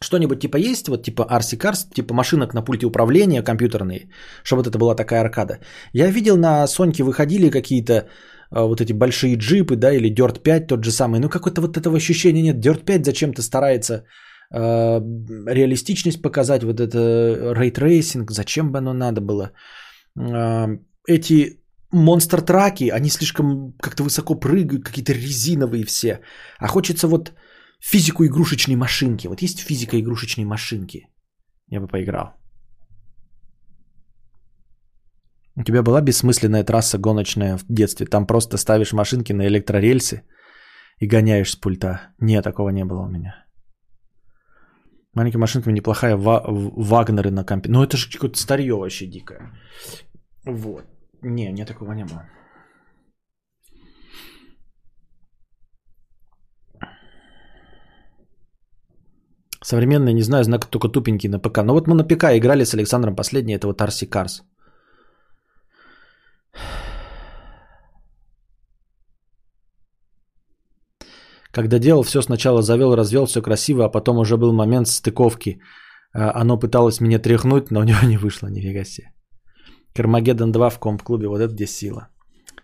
Что-нибудь типа есть, вот типа RC Cars, типа машинок на пульте управления компьютерные, чтобы вот это была такая аркада. Я видел на Соньке выходили какие-то а, вот эти большие джипы, да, или Dirt 5 тот же самый. Ну, какое-то вот этого ощущения нет. Dirt 5 зачем-то старается э, реалистичность показать, вот это ray tracing, зачем бы оно надо было. Э, эти монстр-траки, они слишком как-то высоко прыгают, какие-то резиновые все. А хочется вот физику игрушечной машинки. Вот есть физика игрушечной машинки. Я бы поиграл. У тебя была бессмысленная трасса гоночная в детстве. Там просто ставишь машинки на электрорельсы, и гоняешь с пульта. Не, такого не было у меня. Маленькая машинка неплохая, ва- Вагнеры на компе. Ну это же какое-то старье вообще дикое. Вот. Не, не такого не было. Современные, не знаю, знак только тупенький на ПК. Но вот мы на ПК играли с Александром последний, это вот Арси Карс. Когда делал все сначала завел, развел, все красиво, а потом уже был момент стыковки. А, оно пыталось меня тряхнуть, но у него не вышло, нифига себе. Кармагеддон 2 в комп-клубе, вот это где сила.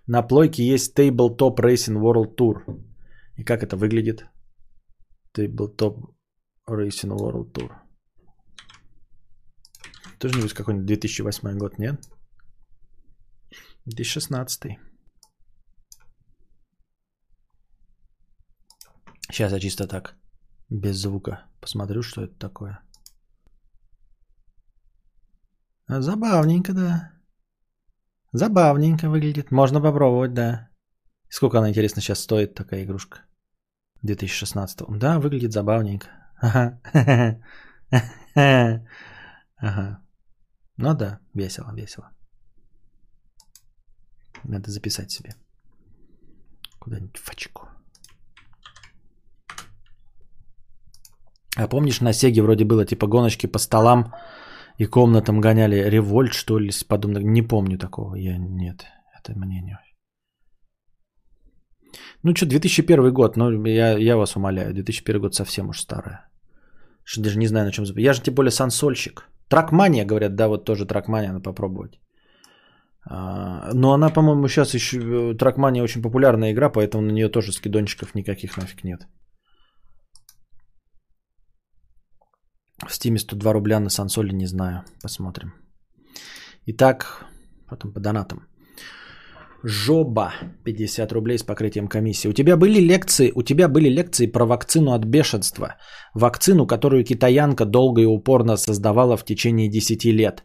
На плойке есть Tabletop Racing World Tour. И как это выглядит? Tabletop Racing World Tour. Тоже не будет какой-нибудь 2008 год, нет? 2016. Сейчас я чисто так, без звука, посмотрю, что это такое. Забавненько, да. Забавненько выглядит. Можно попробовать, да. Сколько она, интересно, сейчас стоит, такая игрушка? 2016. Да, выглядит забавненько. Ага. Ага. Ну да, весело, весело. Надо записать себе. Куда-нибудь в очку. А помнишь, на Сеге вроде было типа гоночки по столам и комнатам гоняли револьт, что ли, подобное. Не помню такого. Я нет, это мнение. Ну что, 2001 год, ну я, я вас умоляю, 2001 год совсем уж старая. Что даже не знаю, на чем. Я же тем более сансольщик. Тракмания, говорят, да, вот тоже тракмания надо попробовать. А, но она, по-моему, сейчас еще... Э, тракмания очень популярная игра, поэтому на нее тоже скидончиков никаких нафиг нет. В стиме 102 рубля на сансоле не знаю. Посмотрим. Итак, потом по донатам. Жоба 50 рублей с покрытием комиссии. У тебя были лекции, у тебя были лекции про вакцину от бешенства. Вакцину, которую китаянка долго и упорно создавала в течение 10 лет.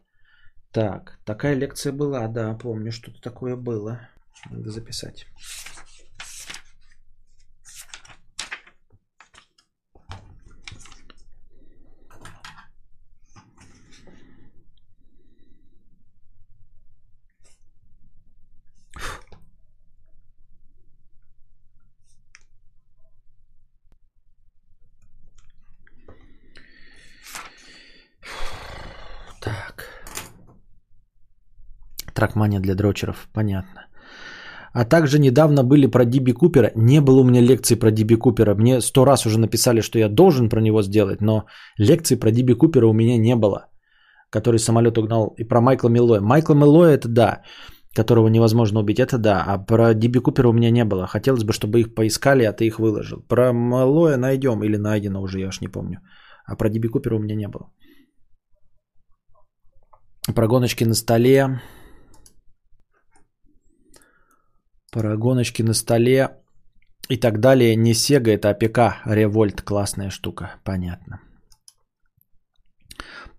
Так, такая лекция была, да, помню, что-то такое было. Надо записать. Тракмания для дрочеров, понятно. А также недавно были про Диби Купера. Не было у меня лекции про Диби Купера. Мне сто раз уже написали, что я должен про него сделать, но лекции про Диби Купера у меня не было, который самолет угнал. И про Майкла Миллоя. Майкла Миллоя это да, которого невозможно убить, это да. А про Диби Купера у меня не было. Хотелось бы, чтобы их поискали, а ты их выложил. Про Миллоя найдем или найдено уже, я уж не помню. А про Диби Купера у меня не было. Про гоночки на столе. Про гоночки на столе и так далее. Не Sega, это АПК. Re-Volt, классная штука. Понятно.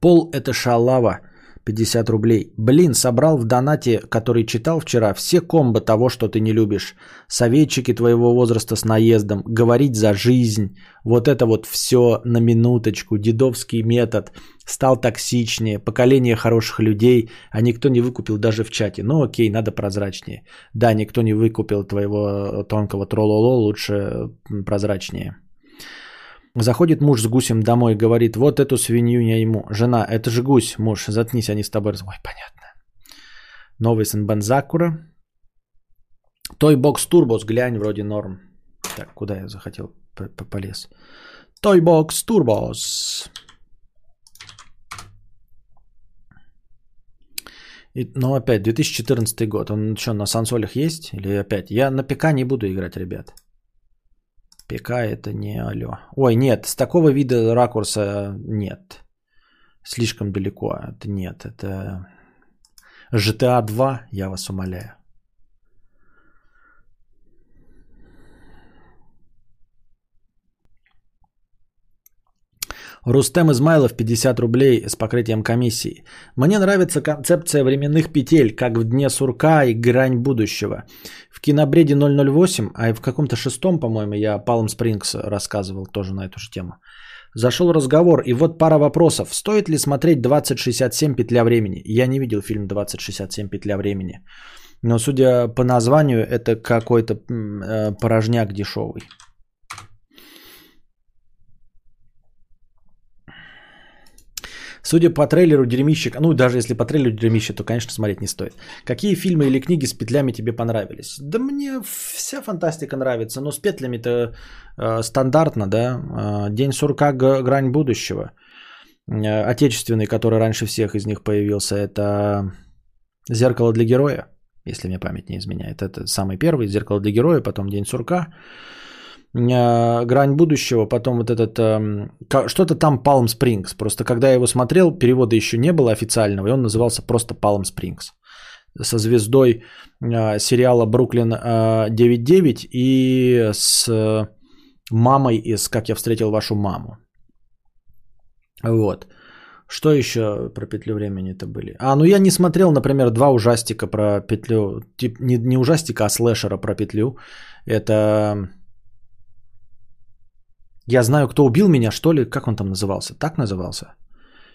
Пол это шалава. 50 рублей. Блин, собрал в донате, который читал вчера, все комбо того, что ты не любишь. Советчики твоего возраста с наездом, говорить за жизнь. Вот это вот все на минуточку. Дедовский метод. Стал токсичнее. Поколение хороших людей. А никто не выкупил даже в чате. Ну окей, надо прозрачнее. Да, никто не выкупил твоего тонкого трололо. Лучше прозрачнее. Заходит муж с гусем домой говорит, вот эту свинью я ему. Жена, это же гусь, муж, заткнись, они с тобой. Ой, понятно. Новый Сенбан Закура. Той бокс турбос, глянь, вроде норм. Так, куда я захотел полез? Той бокс турбос. И, ну, опять, 2014 год. Он что, на сансолях есть? Или опять? Я на ПК не буду играть, ребят. ПК это не алло. Ой, нет, с такого вида ракурса нет. Слишком далеко. Это нет, это GTA 2, я вас умоляю. Рустем Измайлов 50 рублей с покрытием комиссии. Мне нравится концепция временных петель, как в Дне сурка и Грань будущего. В кинобреде 008, а и в каком-то шестом, по-моему, я Palm Springs рассказывал тоже на эту же тему. Зашел разговор, и вот пара вопросов. Стоит ли смотреть 2067 петля времени? Я не видел фильм 2067 петля времени. Но судя по названию, это какой-то э, порожняк дешевый. Судя по трейлеру дерьмищик, ну даже если по трейлеру дерьмище, то, конечно, смотреть не стоит. Какие фильмы или книги с петлями тебе понравились? Да мне вся фантастика нравится, но с петлями-то э, стандартно, да. Э, День сурка, грань будущего. Э, отечественный, который раньше всех из них появился, это «Зеркало для героя», если мне память не изменяет. Это самый первый «Зеркало для героя», потом «День сурка». Э, грань будущего, потом вот этот, эм, что-то там Palm Springs. Просто когда я его смотрел, перевода еще не было официального, и он назывался просто Palm Springs. Со звездой э, сериала Бруклин 9.9 и с мамой из «Как я встретил вашу маму». Вот. Что еще про петлю времени-то были? А, ну я не смотрел, например, два ужастика про петлю. Тип, не, не ужастика, а слэшера про петлю. Это я знаю, кто убил меня, что ли? Как он там назывался? Так назывался?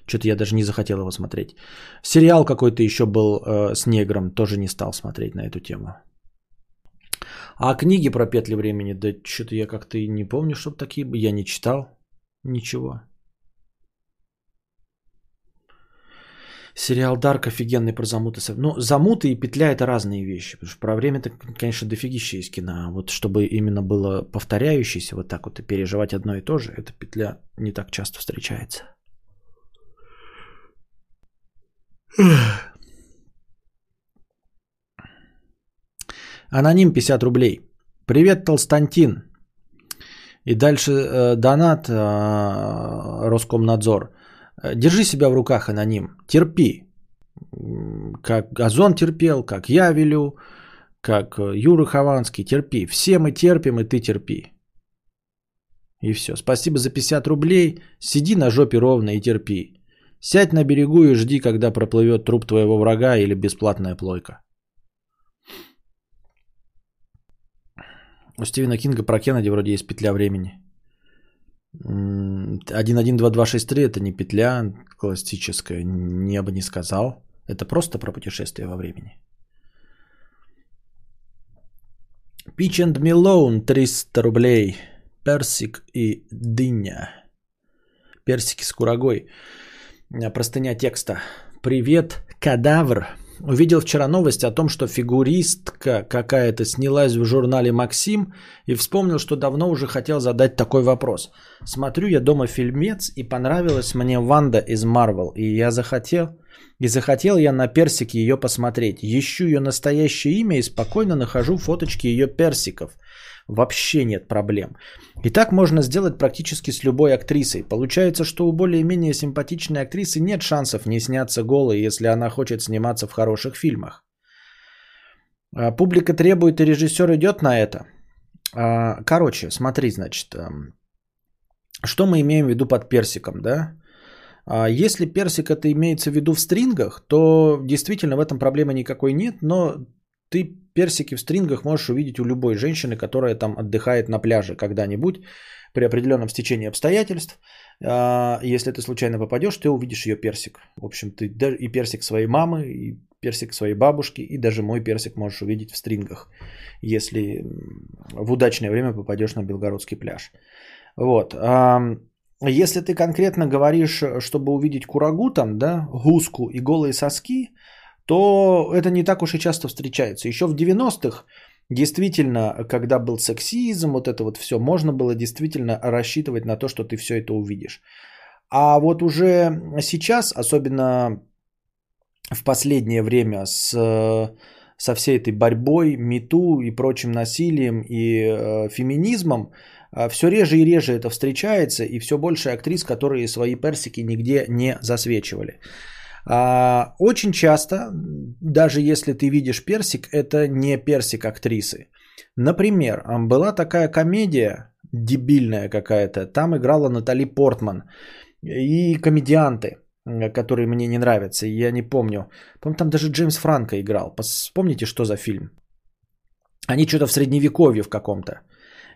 Что-то я даже не захотел его смотреть. Сериал какой-то еще был э, с негром, тоже не стал смотреть на эту тему. А книги про петли времени, да что-то я как-то и не помню, чтобы такие я не читал. Ничего. Сериал Дарк офигенный про замуты. Ну, замуты и петля это разные вещи. Потому что про время-то, конечно, дофигища есть кино. А вот чтобы именно было повторяющееся вот так вот и переживать одно и то же, эта петля не так часто встречается. Аноним 50 рублей. Привет, Толстантин. И дальше э, донат э, Роскомнадзор. Держи себя в руках, аноним. Терпи. Как Газон терпел, как я велю, как Юра Хованский. Терпи. Все мы терпим, и ты терпи. И все. Спасибо за 50 рублей. Сиди на жопе ровно и терпи. Сядь на берегу и жди, когда проплывет труп твоего врага или бесплатная плойка. У Стивена Кинга про Кеннеди вроде есть петля времени. 1.1.2.2.6.3 это не петля классическая, не бы не сказал. Это просто про путешествие во времени. Peach and Melon 300 рублей. Персик и дыня. Персики с курагой. Простыня текста. Привет, кадавр. Увидел вчера новость о том, что фигуристка какая-то снялась в журнале «Максим» и вспомнил, что давно уже хотел задать такой вопрос. Смотрю я дома фильмец и понравилась мне Ванда из Марвел. И я захотел, и захотел я на персике ее посмотреть. Ищу ее настоящее имя и спокойно нахожу фоточки ее персиков – Вообще нет проблем. И так можно сделать практически с любой актрисой. Получается, что у более-менее симпатичной актрисы нет шансов не сняться голой, если она хочет сниматься в хороших фильмах. А, публика требует, и режиссер идет на это. А, короче, смотри, значит, что мы имеем в виду под персиком, да? А, если персик это имеется в виду в стрингах, то действительно в этом проблемы никакой нет, но ты персики в стрингах можешь увидеть у любой женщины, которая там отдыхает на пляже когда-нибудь при определенном стечении обстоятельств. А, если ты случайно попадешь, ты увидишь ее персик. В общем, ты и персик своей мамы, и персик своей бабушки, и даже мой персик можешь увидеть в стрингах, если в удачное время попадешь на Белгородский пляж. Вот. Если ты конкретно говоришь, чтобы увидеть курагу там, да, гуску и голые соски, то это не так уж и часто встречается. Еще в 90-х действительно, когда был сексизм, вот это вот все, можно было действительно рассчитывать на то, что ты все это увидишь. А вот уже сейчас, особенно в последнее время с, со всей этой борьбой, мету и прочим насилием и э, феминизмом, э, все реже и реже это встречается, и все больше актрис, которые свои персики нигде не засвечивали. А, очень часто, даже если ты видишь персик, это не персик актрисы. Например, была такая комедия, дебильная какая-то, там играла Натали Портман. и комедианты, которые мне не нравятся. Я не помню. Помню, там даже Джеймс Франко играл. Вспомните, что за фильм. Они что-то в средневековье в каком-то.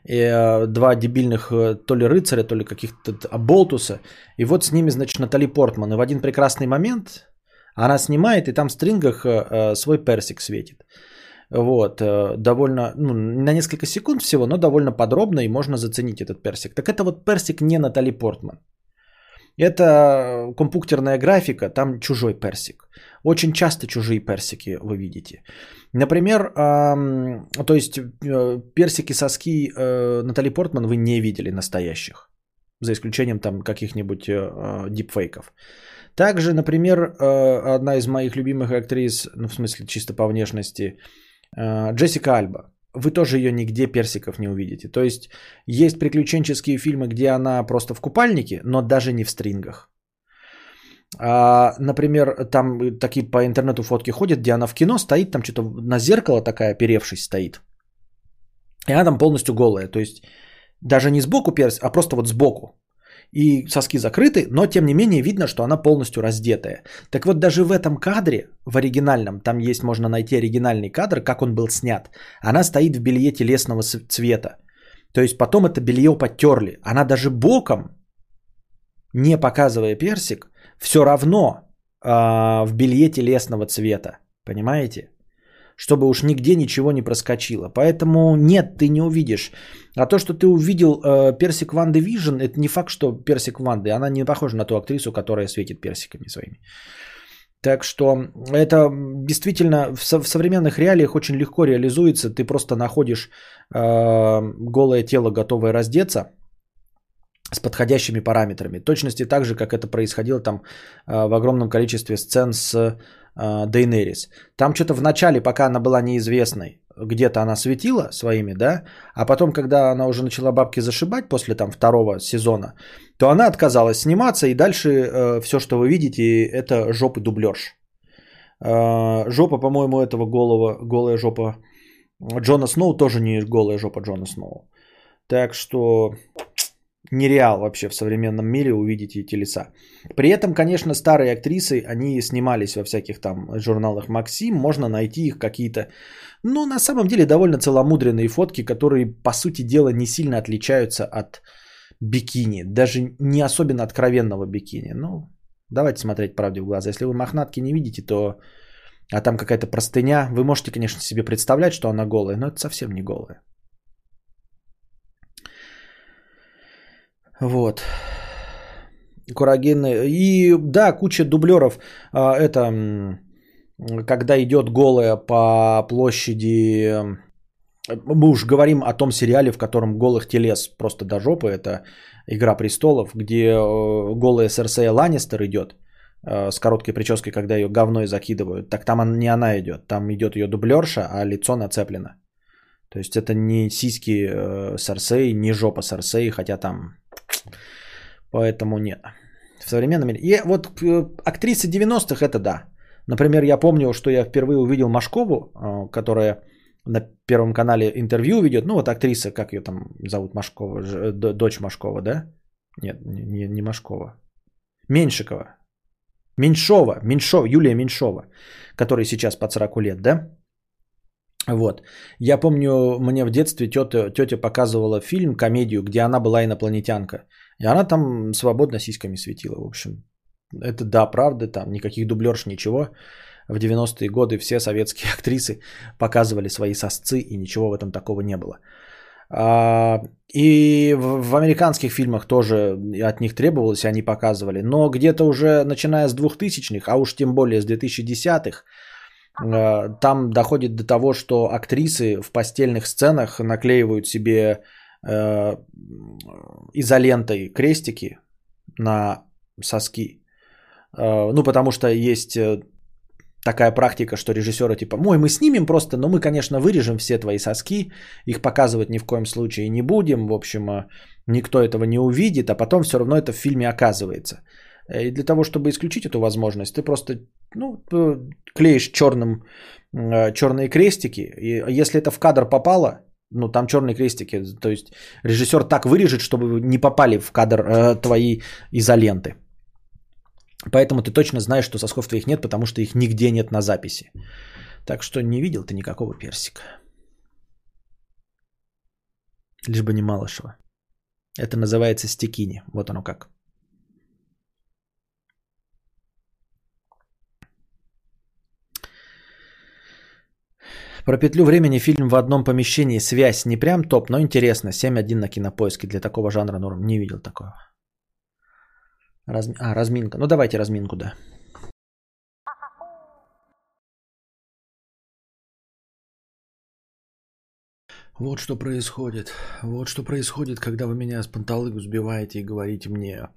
И, э, два дебильных э, то ли рыцаря, то ли каких-то оболтуса. И вот с ними, значит, Натали Портман. И в один прекрасный момент она снимает, и там в стрингах э, свой персик светит. Вот, довольно, ну, на несколько секунд всего, но довольно подробно, и можно заценить этот персик. Так это вот персик не Натали Портман. Это компьютерная графика, там чужой персик. Очень часто чужие персики вы видите. Например, то есть э, персики соски э, Натали Портман вы не видели настоящих. За исключением там каких-нибудь э, дипфейков. Также, например, одна из моих любимых актрис, ну в смысле чисто по внешности, Джессика Альба. Вы тоже ее нигде персиков не увидите. То есть есть приключенческие фильмы, где она просто в купальнике, но даже не в стрингах. А, например, там такие по интернету фотки ходят, где она в кино стоит, там что-то на зеркало такая, оперевшись, стоит. И она там полностью голая. То есть даже не сбоку перс, а просто вот сбоку. И соски закрыты, но тем не менее видно, что она полностью раздетая. Так вот, даже в этом кадре, в оригинальном, там есть, можно найти оригинальный кадр, как он был снят. Она стоит в белье телесного цвета. То есть потом это белье подтерли. Она даже боком, не показывая персик, все равно э, в белье телесного цвета. Понимаете? Чтобы уж нигде ничего не проскочило. Поэтому нет, ты не увидишь. А то, что ты увидел э, персик Ванды Вижн, это не факт, что персик Ванды. Она не похожа на ту актрису, которая светит персиками своими. Так что это действительно в, со- в современных реалиях очень легко реализуется. Ты просто находишь э, голое тело, готовое раздеться – с подходящими параметрами. Точности так же, как это происходило там э, в огромном количестве сцен с Дейнерис. Там что-то в начале, пока она была неизвестной, где-то она светила своими, да, а потом, когда она уже начала бабки зашибать после там второго сезона, то она отказалась сниматься, и дальше э, все, что вы видите, это жопы дублерш. Э, жопа, по-моему, этого голого, голая жопа Джона Сноу тоже не голая жопа Джона Сноу. Так что нереал вообще в современном мире увидеть эти лица. При этом, конечно, старые актрисы, они снимались во всяких там журналах Максим, можно найти их какие-то, ну, на самом деле, довольно целомудренные фотки, которые, по сути дела, не сильно отличаются от бикини, даже не особенно откровенного бикини. Ну, давайте смотреть правде в глаза. Если вы мохнатки не видите, то а там какая-то простыня, вы можете, конечно, себе представлять, что она голая, но это совсем не голая. Вот. Курагины. И да, куча дублеров. А, это когда идет голая по площади. Мы уж говорим о том сериале, в котором голых телес просто до жопы. Это Игра престолов, где э, голая Серсея Ланнистер идет э, с короткой прической, когда ее говной закидывают. Так там не она идет. Там идет ее дублерша, а лицо нацеплено. То есть это не сиськи э, Серсеи, не жопа Серсеи, хотя там Поэтому нет. В современном мире. И вот э, актрисы 90-х это да. Например, я помню, что я впервые увидел Машкову, э, которая на Первом канале интервью ведет. Ну вот актриса, как ее там зовут, Машкова, э, дочь Машкова, да? Нет, не, не Машкова. Меньшикова. Меньшова, Меньшова, Юлия Меньшова, которая сейчас под 40 лет, да? Вот. Я помню, мне в детстве тетя, тетя показывала фильм, комедию, где она была инопланетянка. И она там свободно сиськами светила, в общем. Это да, правда, там никаких дублерш, ничего. В 90-е годы все советские актрисы показывали свои сосцы, и ничего в этом такого не было. А, и в, американских фильмах тоже от них требовалось, они показывали. Но где-то уже начиная с 2000-х, а уж тем более с 2010-х, а, там доходит до того, что актрисы в постельных сценах наклеивают себе э, изолентой крестики на соски. Э, ну, потому что есть э, такая практика, что режиссеры типа, мой, мы снимем просто, но мы, конечно, вырежем все твои соски, их показывать ни в коем случае не будем, в общем, никто этого не увидит, а потом все равно это в фильме оказывается. И для того, чтобы исключить эту возможность, ты просто ну, клеишь черным, черные крестики, и если это в кадр попало, Ну, там черные крестики. То есть режиссер так вырежет, чтобы не попали в кадр э, твои изоленты. Поэтому ты точно знаешь, что сосков твоих нет, потому что их нигде нет на записи. Так что не видел ты никакого персика. Лишь бы не Малышева. Это называется стекини. Вот оно как. Про петлю времени фильм в одном помещении. Связь не прям топ, но интересно. 7.1 на кинопоиске. Для такого жанра норм. Не видел такого. Разми... А, разминка. Ну давайте разминку, да. Вот что происходит. Вот что происходит, когда вы меня с панталыгу сбиваете и говорите мне.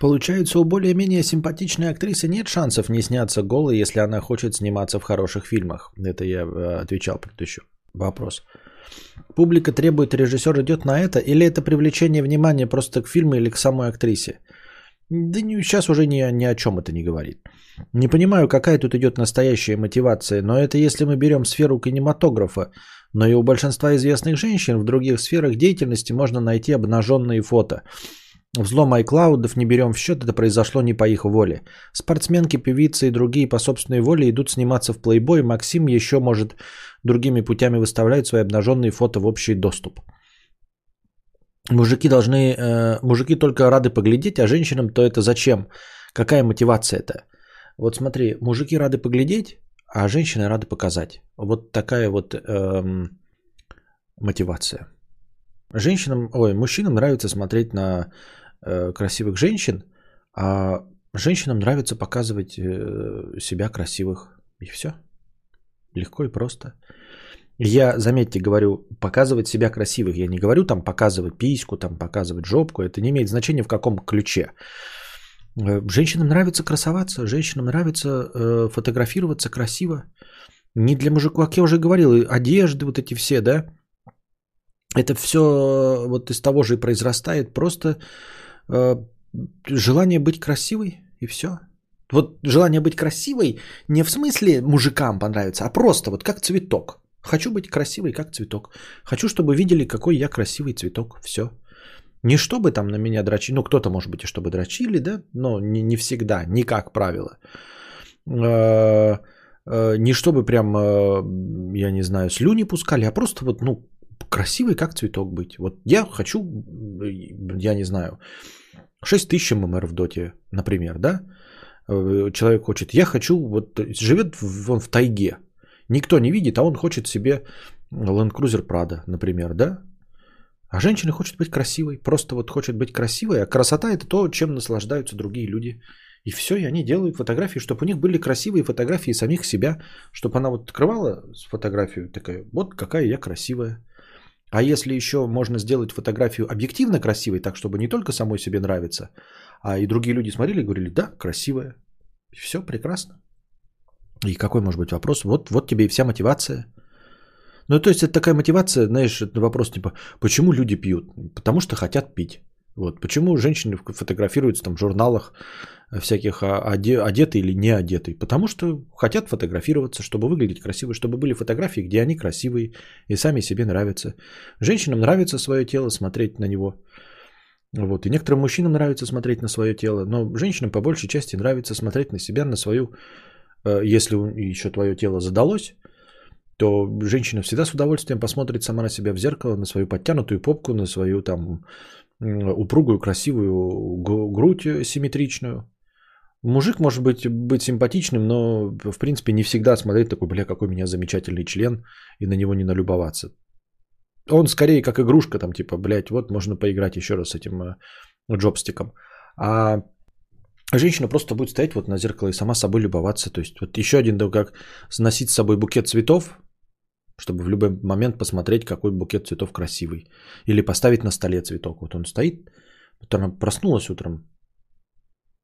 Получается, у более-менее симпатичной актрисы нет шансов не сняться голой, если она хочет сниматься в хороших фильмах. Это я э, отвечал предыдущий вопрос. Публика требует, режиссер идет на это, или это привлечение внимания просто к фильму или к самой актрисе? Да не, сейчас уже ни, ни о чем это не говорит. Не понимаю, какая тут идет настоящая мотивация, но это если мы берем сферу кинематографа, но и у большинства известных женщин в других сферах деятельности можно найти обнаженные фото. Взлом iCloud не берем в счет, это произошло не по их воле. Спортсменки, певицы и другие по собственной воле идут сниматься в Playboy. Максим еще, может, другими путями выставляет свои обнаженные фото в общий доступ. Мужики должны, э, мужики только рады поглядеть, а женщинам то это зачем? Какая мотивация это? Вот смотри, мужики рады поглядеть, а женщины рады показать. Вот такая вот эм, мотивация. Женщинам, ой, мужчинам нравится смотреть на э, красивых женщин, а женщинам нравится показывать э, себя красивых. И все. Легко и просто. Я, заметьте, говорю, показывать себя красивых. Я не говорю там показывать письку, там показывать жопку. Это не имеет значения в каком ключе. Э, женщинам нравится красоваться, женщинам нравится э, фотографироваться красиво. Не для мужиков, как я уже говорил, одежды вот эти все, да, это все вот из того же и произрастает. Просто э, желание быть красивой и все. Вот желание быть красивой не в смысле мужикам понравится, а просто вот как цветок. Хочу быть красивой, как цветок. Хочу, чтобы видели, какой я красивый цветок. Все. Не чтобы там на меня дрочили, ну кто-то может быть и чтобы дрочили, да, но не, не всегда, не как правило. Э, э, не чтобы прям, э, я не знаю, слюни пускали, а просто вот, ну, красивый как цветок быть. Вот я хочу, я не знаю, 6 тысяч ММР в доте, например, да? Э, человек хочет, я хочу, вот живет он в тайге, никто не видит, а он хочет себе Land Cruiser Prado, например, да? А женщина хочет быть красивой, просто вот хочет быть красивой, а красота это то, чем наслаждаются другие люди. И все, и они делают фотографии, чтобы у них были красивые фотографии самих себя, чтобы она вот открывала фотографию такая, вот какая я красивая. А если еще можно сделать фотографию объективно красивой, так чтобы не только самой себе нравится, а и другие люди смотрели и говорили, да, красивая. Все прекрасно. И какой может быть вопрос? Вот, вот тебе и вся мотивация. Ну, то есть это такая мотивация, знаешь, это вопрос типа, почему люди пьют? Потому что хотят пить. Вот. Почему женщины фотографируются там в журналах всяких а, одеты или не одеты? Потому что хотят фотографироваться, чтобы выглядеть красиво, чтобы были фотографии, где они красивые и сами себе нравятся. Женщинам нравится свое тело, смотреть на него. Вот. И некоторым мужчинам нравится смотреть на свое тело, но женщинам по большей части нравится смотреть на себя, на свою, э, если еще твое тело задалось, то женщина всегда с удовольствием посмотрит сама на себя в зеркало, на свою подтянутую попку, на свою там упругую, красивую грудь симметричную. Мужик может быть, быть симпатичным, но в принципе не всегда смотреть такой, бля, какой у меня замечательный член, и на него не налюбоваться. Он скорее как игрушка, там типа, блядь, вот можно поиграть еще раз с этим э, джобстиком. А женщина просто будет стоять вот на зеркало и сама собой любоваться. То есть вот еще один, да, как носить с собой букет цветов, чтобы в любой момент посмотреть, какой букет цветов красивый. Или поставить на столе цветок. Вот он стоит, вот она проснулась утром,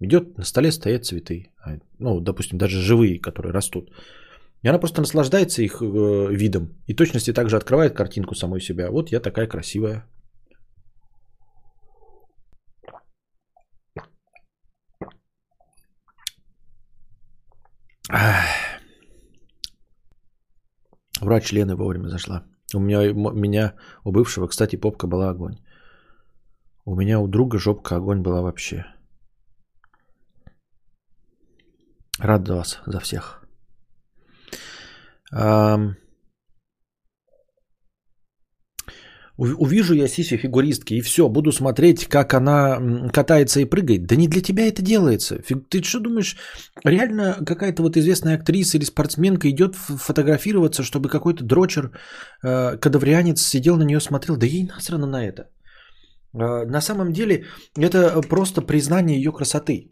Идет, на столе стоят цветы. А, ну, допустим, даже живые, которые растут. И она просто наслаждается их э, видом. И точности также открывает картинку самой себя. Вот я такая красивая. Врач Лены вовремя зашла. У меня, м- меня, у бывшего, кстати, попка была огонь. У меня у друга жопка огонь была вообще. Рад за вас, за всех. Ам, у- Увижу я сиси фигуристки и все, буду смотреть, как она катается и прыгает. Да не для тебя это делается. Фиг- Ты что думаешь, реально какая-то вот известная актриса или спортсменка идет фотографироваться, чтобы какой-то дрочер, э, кадаврианец сидел на нее смотрел? Да ей насрано на это. Э, На самом деле это просто признание ее красоты.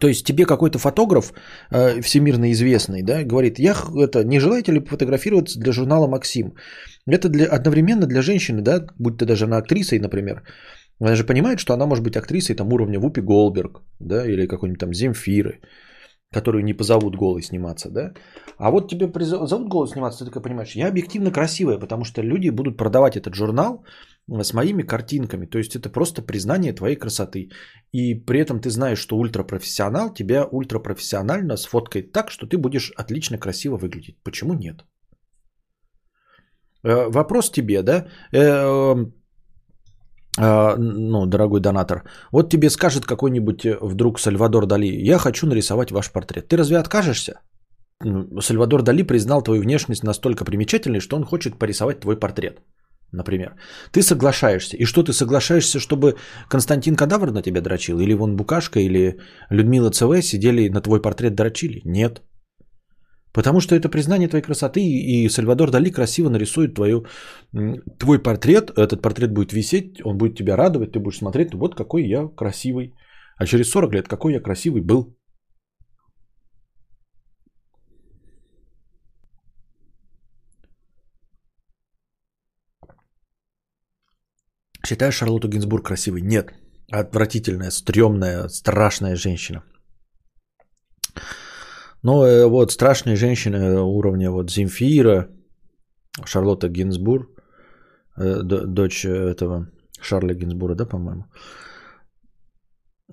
То есть тебе какой-то фотограф э, всемирно известный, да, говорит, я это не желаете ли фотографироваться для журнала Максим? Это для одновременно для женщины, да, будь то даже она актрисой, например. Она же понимает, что она может быть актрисой там уровня Вупи Голберг, да, или какой-нибудь там Земфиры, которую не позовут голой сниматься, да. А вот тебе призов- зовут голой сниматься, ты такой понимаешь, я объективно красивая, потому что люди будут продавать этот журнал с моими картинками. То есть это просто признание твоей красоты. И при этом ты знаешь, что ультрапрофессионал тебя ультрапрофессионально сфоткает так, что ты будешь отлично красиво выглядеть. Почему нет? Э, Вопрос тебе, да? Э, э, Ну, дорогой донатор, вот тебе скажет какой-нибудь вдруг Сальвадор Дали, я хочу нарисовать ваш портрет. Ты разве откажешься? Сальвадор Дали признал твою внешность настолько примечательной, что он хочет порисовать твой портрет, например. Ты соглашаешься. И что ты соглашаешься, чтобы Константин Кадавр на тебя дрочил? Или вон Букашка, или Людмила ЦВ сидели на твой портрет дрочили? Нет. Потому что это признание твоей красоты, и Сальвадор Дали красиво нарисует твою, твой портрет. Этот портрет будет висеть, он будет тебя радовать, ты будешь смотреть, вот какой я красивый. А через 40 лет какой я красивый был. Считаешь Шарлотту Гинзбург красивой? Нет. Отвратительная, стрёмная, страшная женщина. Но э, вот страшные женщины уровня вот Земфира, Шарлотта Гинзбург, э, дочь этого Шарля Гинзбурга, да, по-моему?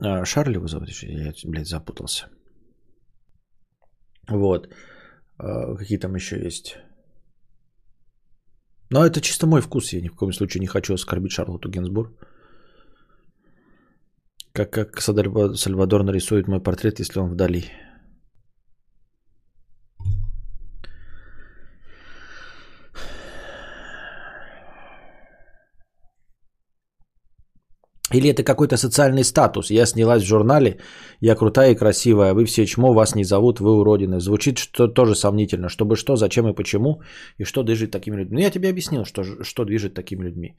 А, Шарли его зовут? Я, блядь, запутался. Вот. А, Какие там еще есть? Но это чисто мой вкус. Я ни в коем случае не хочу оскорбить Шарлотту Гинзбург. Как, как Сальва- Сальвадор нарисует мой портрет, если он вдали. Или это какой-то социальный статус. Я снялась в журнале, я крутая и красивая, вы все чмо, вас не зовут, вы уродины. Звучит что тоже сомнительно. Чтобы что, зачем и почему, и что движет такими людьми. Ну, я тебе объяснил, что, что движет такими людьми.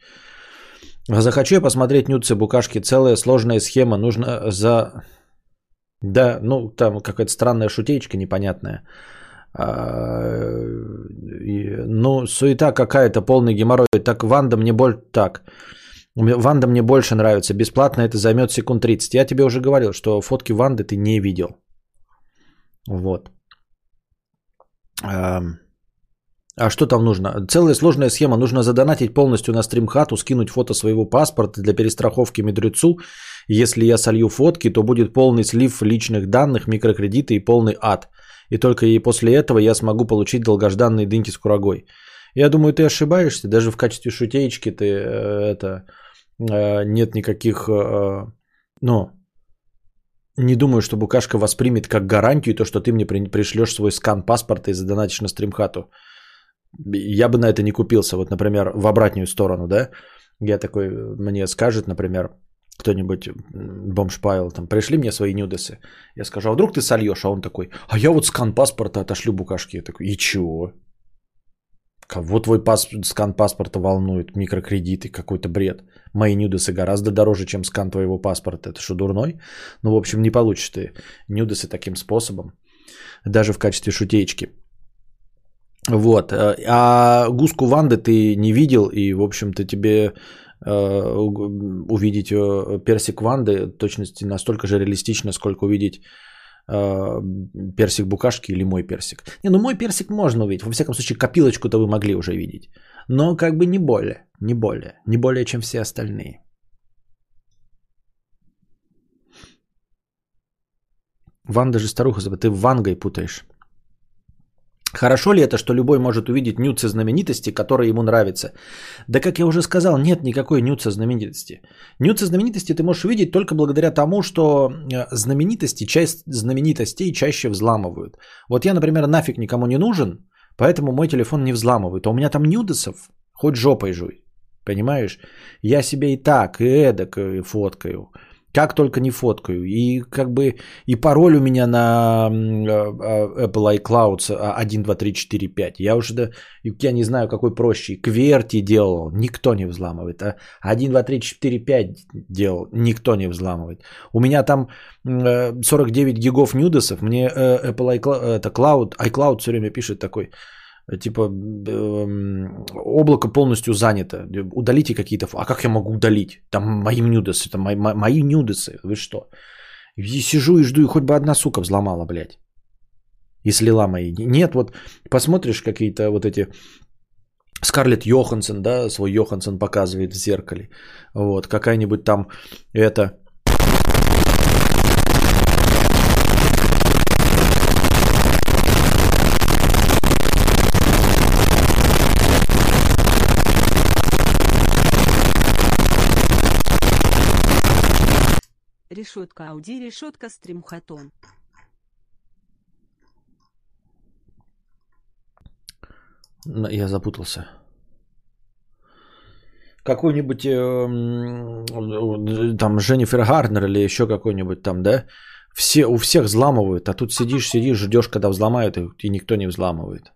Захочу я посмотреть нюцы букашки. Целая сложная схема. Нужно за... Да, ну, там какая-то странная шутеечка непонятная. А, ну, суета какая-то, полный геморрой. Так, Ванда мне боль... Так, Ванда мне больше нравится. Бесплатно это займет секунд 30. Я тебе уже говорил, что фотки Ванды ты не видел. Вот. А что там нужно? Целая сложная схема. Нужно задонатить полностью на стримхату, скинуть фото своего паспорта для перестраховки медрецу. Если я солью фотки, то будет полный слив личных данных, микрокредиты и полный ад. И только и после этого я смогу получить долгожданные дыньки с курагой. Я думаю, ты ошибаешься. Даже в качестве шутеечки ты э, это нет никаких. э, ну, не думаю, что Букашка воспримет как гарантию то, что ты мне при- пришлешь свой скан паспорта и задонатишь на стримхату. Я бы на это не купился. Вот, например, в обратную сторону, да? Я такой, мне скажет, например, кто-нибудь, бомж Павел, там, пришли мне свои нюдесы. Я скажу, а вдруг ты сольешь? А он такой, а я вот скан паспорта отошлю Букашке. Я такой, и чего? Кого твой пас... скан паспорта волнует? Микрокредиты, какой-то бред. Мои нюдесы гораздо дороже, чем скан твоего паспорта. Это что, дурной? Ну, в общем, не получишь ты нюдесы таким способом. Даже в качестве шутеечки. Вот. э, А гуску Ванды ты не видел, и, в общем-то, тебе э, увидеть э, персик Ванды точности настолько же реалистично, сколько увидеть персик букашки или мой персик. Не, ну мой персик можно увидеть. Во всяком случае, копилочку-то вы могли уже видеть. Но как бы не более, не более, не более, чем все остальные. Ванда же старуха, ты Вангой путаешь. Хорошо ли это, что любой может увидеть нюцы знаменитости, которые ему нравятся? Да как я уже сказал, нет никакой нюца знаменитости. Нюцы знаменитости ты можешь увидеть только благодаря тому, что э, знаменитости, часть знаменитостей чаще взламывают. Вот я, например, нафиг никому не нужен, поэтому мой телефон не взламывают. А у меня там нюдесов, хоть жопой жуй. Понимаешь? Я себе и так, и эдак и фоткаю. Как только не фоткаю. И как бы и пароль у меня на а, а, Apple iCloud 1, 2, 3, 4, 5. Я уже да, я не знаю, какой проще. Кверти делал, никто не взламывает. А 1, 2, 3, 4, 5 делал, никто не взламывает. У меня там 49 гигов нюдесов. Мне э, Apple iCloud, это Cloud, iCloud все время пишет такой – типа облако полностью занято, удалите какие-то, а как я могу удалить? Там мои нюдесы, там мои, мои нюдесы, вы что? И сижу и жду, и хоть бы одна сука взломала, блядь. И слила мои. Нет, вот посмотришь какие-то вот эти Скарлетт Йоханссон, да, свой Йоханссон показывает в зеркале. Вот, какая-нибудь там это Решетка Ауди, решетка Стримхатон. Я запутался. Какой-нибудь э, там Женнифер Гарнер или еще какой-нибудь там, да? Все, у всех взламывают, а тут сидишь, сидишь, ждешь, когда взломают, и, никто не взламывает.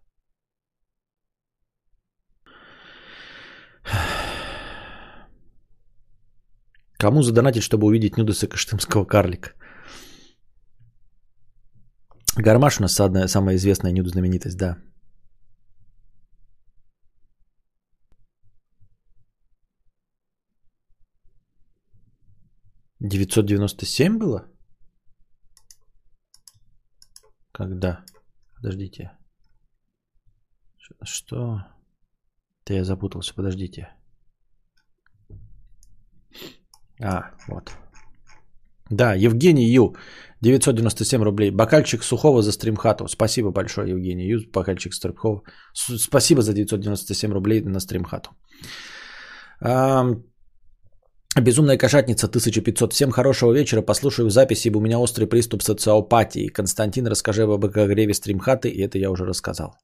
Кому задонатить, чтобы увидеть нюдесы каштымского карлика? Гармаш у нас одна, самая известная нюд знаменитость, да. Девятьсот девяносто семь было? Когда? Подождите. Что? Да я запутался, подождите. А, вот. Да, Евгений Ю, 997 рублей. Бокальчик сухого за стримхату. Спасибо большое, Евгений Ю, бокальчик сухого. Спасибо за 997 рублей на стримхату. Безумная кошатница 1500. Всем хорошего вечера. Послушаю записи, ибо у меня острый приступ социопатии. Константин, расскажи об обогреве стримхаты, и это я уже рассказал.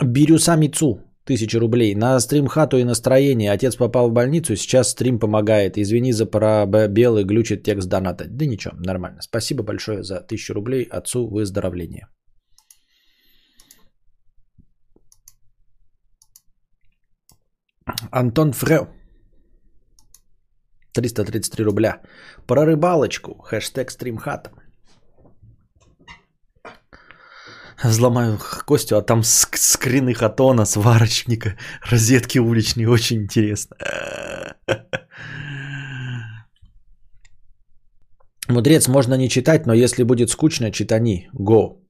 Бирюса Мицу Тысяча рублей. На стрим-хату и настроение. Отец попал в больницу, сейчас стрим помогает. Извини за пробелы, глючит текст доната. Да ничего, нормально. Спасибо большое за тысячу рублей. Отцу выздоровления. Антон Фрё. 333 рубля. Про рыбалочку. Хэштег стримхата. Взломаю Костю, а там скрины хатона, сварочника, розетки уличные. Очень интересно. Мудрец, можно не читать, но если будет скучно, читани. Го.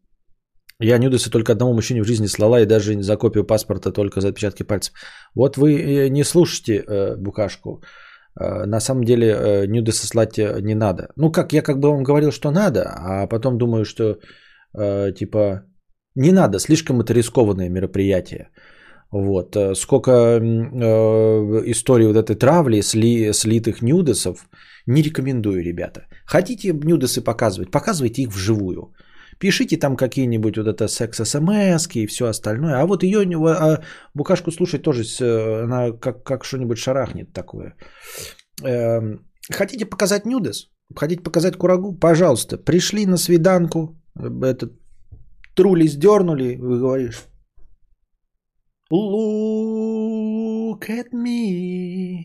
Я нюдысы только одному мужчине в жизни слала и даже за копию паспорта только за отпечатки пальцев. Вот вы э, не слушайте э, букашку. Э, на самом деле э, нюдысы слать э, не надо. Ну как, я как бы вам говорил, что надо, а потом думаю, что э, типа не надо, слишком это рискованное мероприятие. Вот. Э, сколько э, историй вот этой травли, сли, слитых нюдесов, не рекомендую, ребята. Хотите нюдесы показывать, показывайте их вживую. Пишите там какие-нибудь вот это секс-смс и все остальное. А вот ее, а букашку слушать тоже, она как, как что-нибудь шарахнет такое. Эм, хотите показать нюдес? Хотите показать курагу? Пожалуйста, пришли на свиданку, этот Трули сдернули, вы говоришь. Look at me.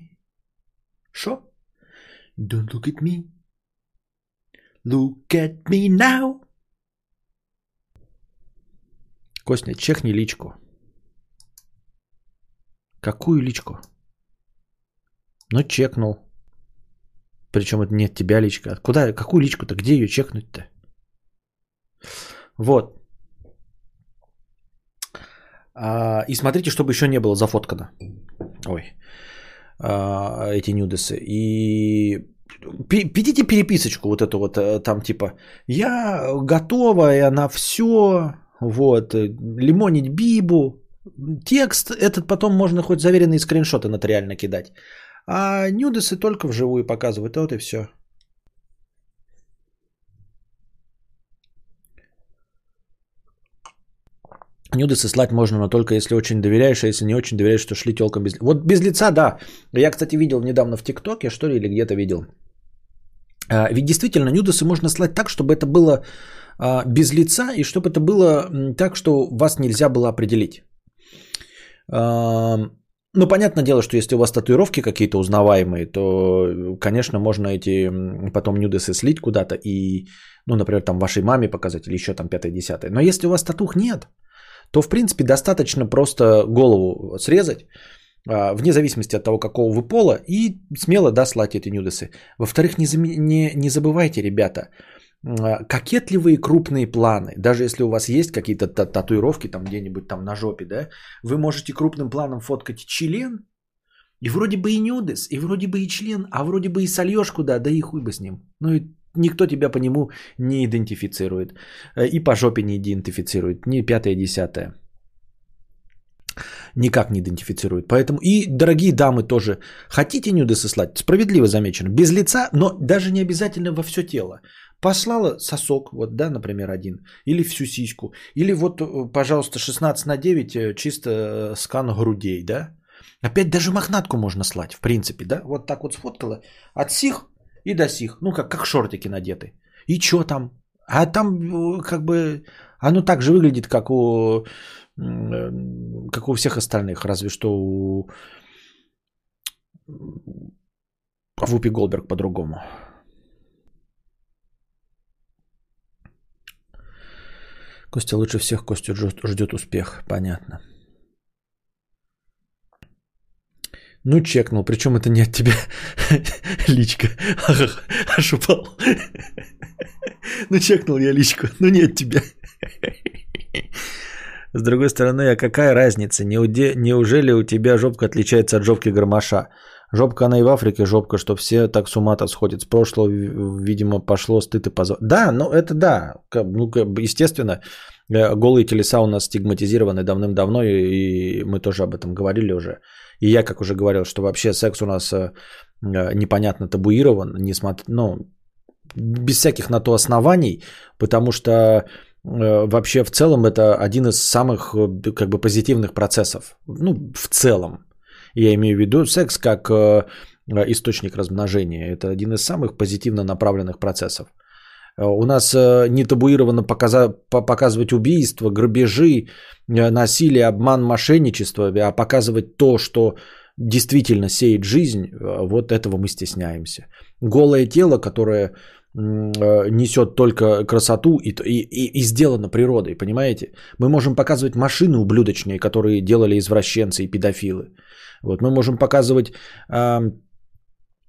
Шо? Don't look at me. Look at me now. Костя, чехни личку. Какую личку? Ну, чекнул. Причем это не от тебя личка. Куда, какую личку-то? Где ее чекнуть-то? Вот. А, и смотрите, чтобы еще не было зафоткано. Ой. А, эти нюдесы. И пидите переписочку вот эту вот э, там типа я готова на все вот э, лимонить бибу текст этот потом можно хоть заверенные скриншоты нотариально кидать а нюдесы только вживую показывают вот и все Нюдесы слать можно, но только если очень доверяешь, а если не очень доверяешь, то шли телкам без... Вот без лица, да. Я, кстати, видел недавно в ТикТоке, что ли, или где-то видел. А, ведь действительно, нюдесы можно слать так, чтобы это было а, без лица, и чтобы это было так, что вас нельзя было определить. А, ну, понятное дело, что если у вас татуировки какие-то узнаваемые, то, конечно, можно эти потом нюдесы слить куда-то и, ну, например, там вашей маме показать или еще там пятое-десятое. Но если у вас татух нет, то, в принципе, достаточно просто голову срезать, а, вне зависимости от того, какого вы пола, и смело, да, слать эти нюдесы. Во-вторых, не, не, не забывайте, ребята, а, кокетливые крупные планы, даже если у вас есть какие-то татуировки там где-нибудь там на жопе, да, вы можете крупным планом фоткать член, и вроде бы и нюдес, и вроде бы и член, а вроде бы и сольешь куда, да и хуй бы с ним. Ну и никто тебя по нему не идентифицирует. Э, и по жопе не идентифицирует. Ни пятое, десятое. Никак не идентифицирует. Поэтому и, дорогие дамы, тоже хотите нюды сослать? Справедливо замечено. Без лица, но даже не обязательно во все тело. Послала сосок, вот, да, например, один, или всю сиську, или вот, э, пожалуйста, 16 на 9, э, чисто скан грудей, да. Опять даже мохнатку можно слать, в принципе, да. Вот так вот сфоткала от сих и до сих, ну, как, как шортики надеты. И что там? А там э, как бы оно так же выглядит, как у, как у всех остальных, разве что у Вупи Голберг по-другому. Костя лучше всех, Костя ждет успех, понятно. Ну, чекнул, причем это не от тебя личка. Аж. Ну, чекнул я личку, но не от тебя. С другой стороны, а какая разница? Неужели у тебя жопка отличается от жопки гармоша? Жопка она и в Африке жопка, что все так с ума-то сходят. С прошлого, видимо, пошло стыд и позор. Да, ну это да. Ну, естественно, э, голые телеса у нас стигматизированы давным-давно, и мы тоже об этом говорили уже. И я, как уже говорил, что вообще секс у нас э, э, непонятно табуирован, несмотря, ну, без всяких на то оснований, потому что э, вообще в целом это один из самых как бы позитивных процессов. Ну, в целом. Я имею в виду секс как источник размножения. Это один из самых позитивно направленных процессов. У нас не табуировано показывать убийства, грабежи, насилие, обман, мошенничество, а показывать то, что действительно сеет жизнь, вот этого мы стесняемся. Голое тело, которое несет только красоту и, и, и сделано природой, понимаете? Мы можем показывать машины ублюдочные, которые делали извращенцы и педофилы. Вот мы можем показывать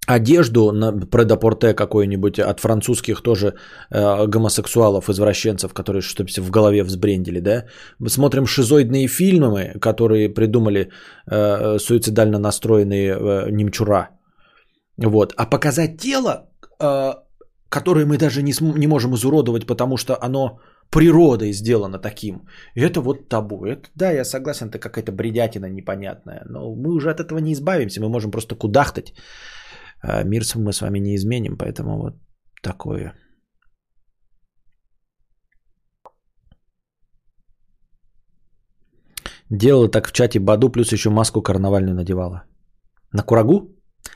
одежду на предапорте какой-нибудь от французских тоже э, гомосексуалов, извращенцев, которые что-то в голове взбрендили, да. Мы смотрим шизоидные фильмы, которые придумали э, суицидально настроенные э, немчура. Вот. А показать тело, э, которое мы даже не, см- не можем изуродовать, потому что оно природой сделано таким. И это вот табу. Это, да, я согласен, это какая-то бредятина непонятная. Но мы уже от этого не избавимся. Мы можем просто кудахтать а мир мы с вами не изменим, поэтому вот такое. Делала так в чате Баду, плюс еще маску карнавальную надевала. На курагу?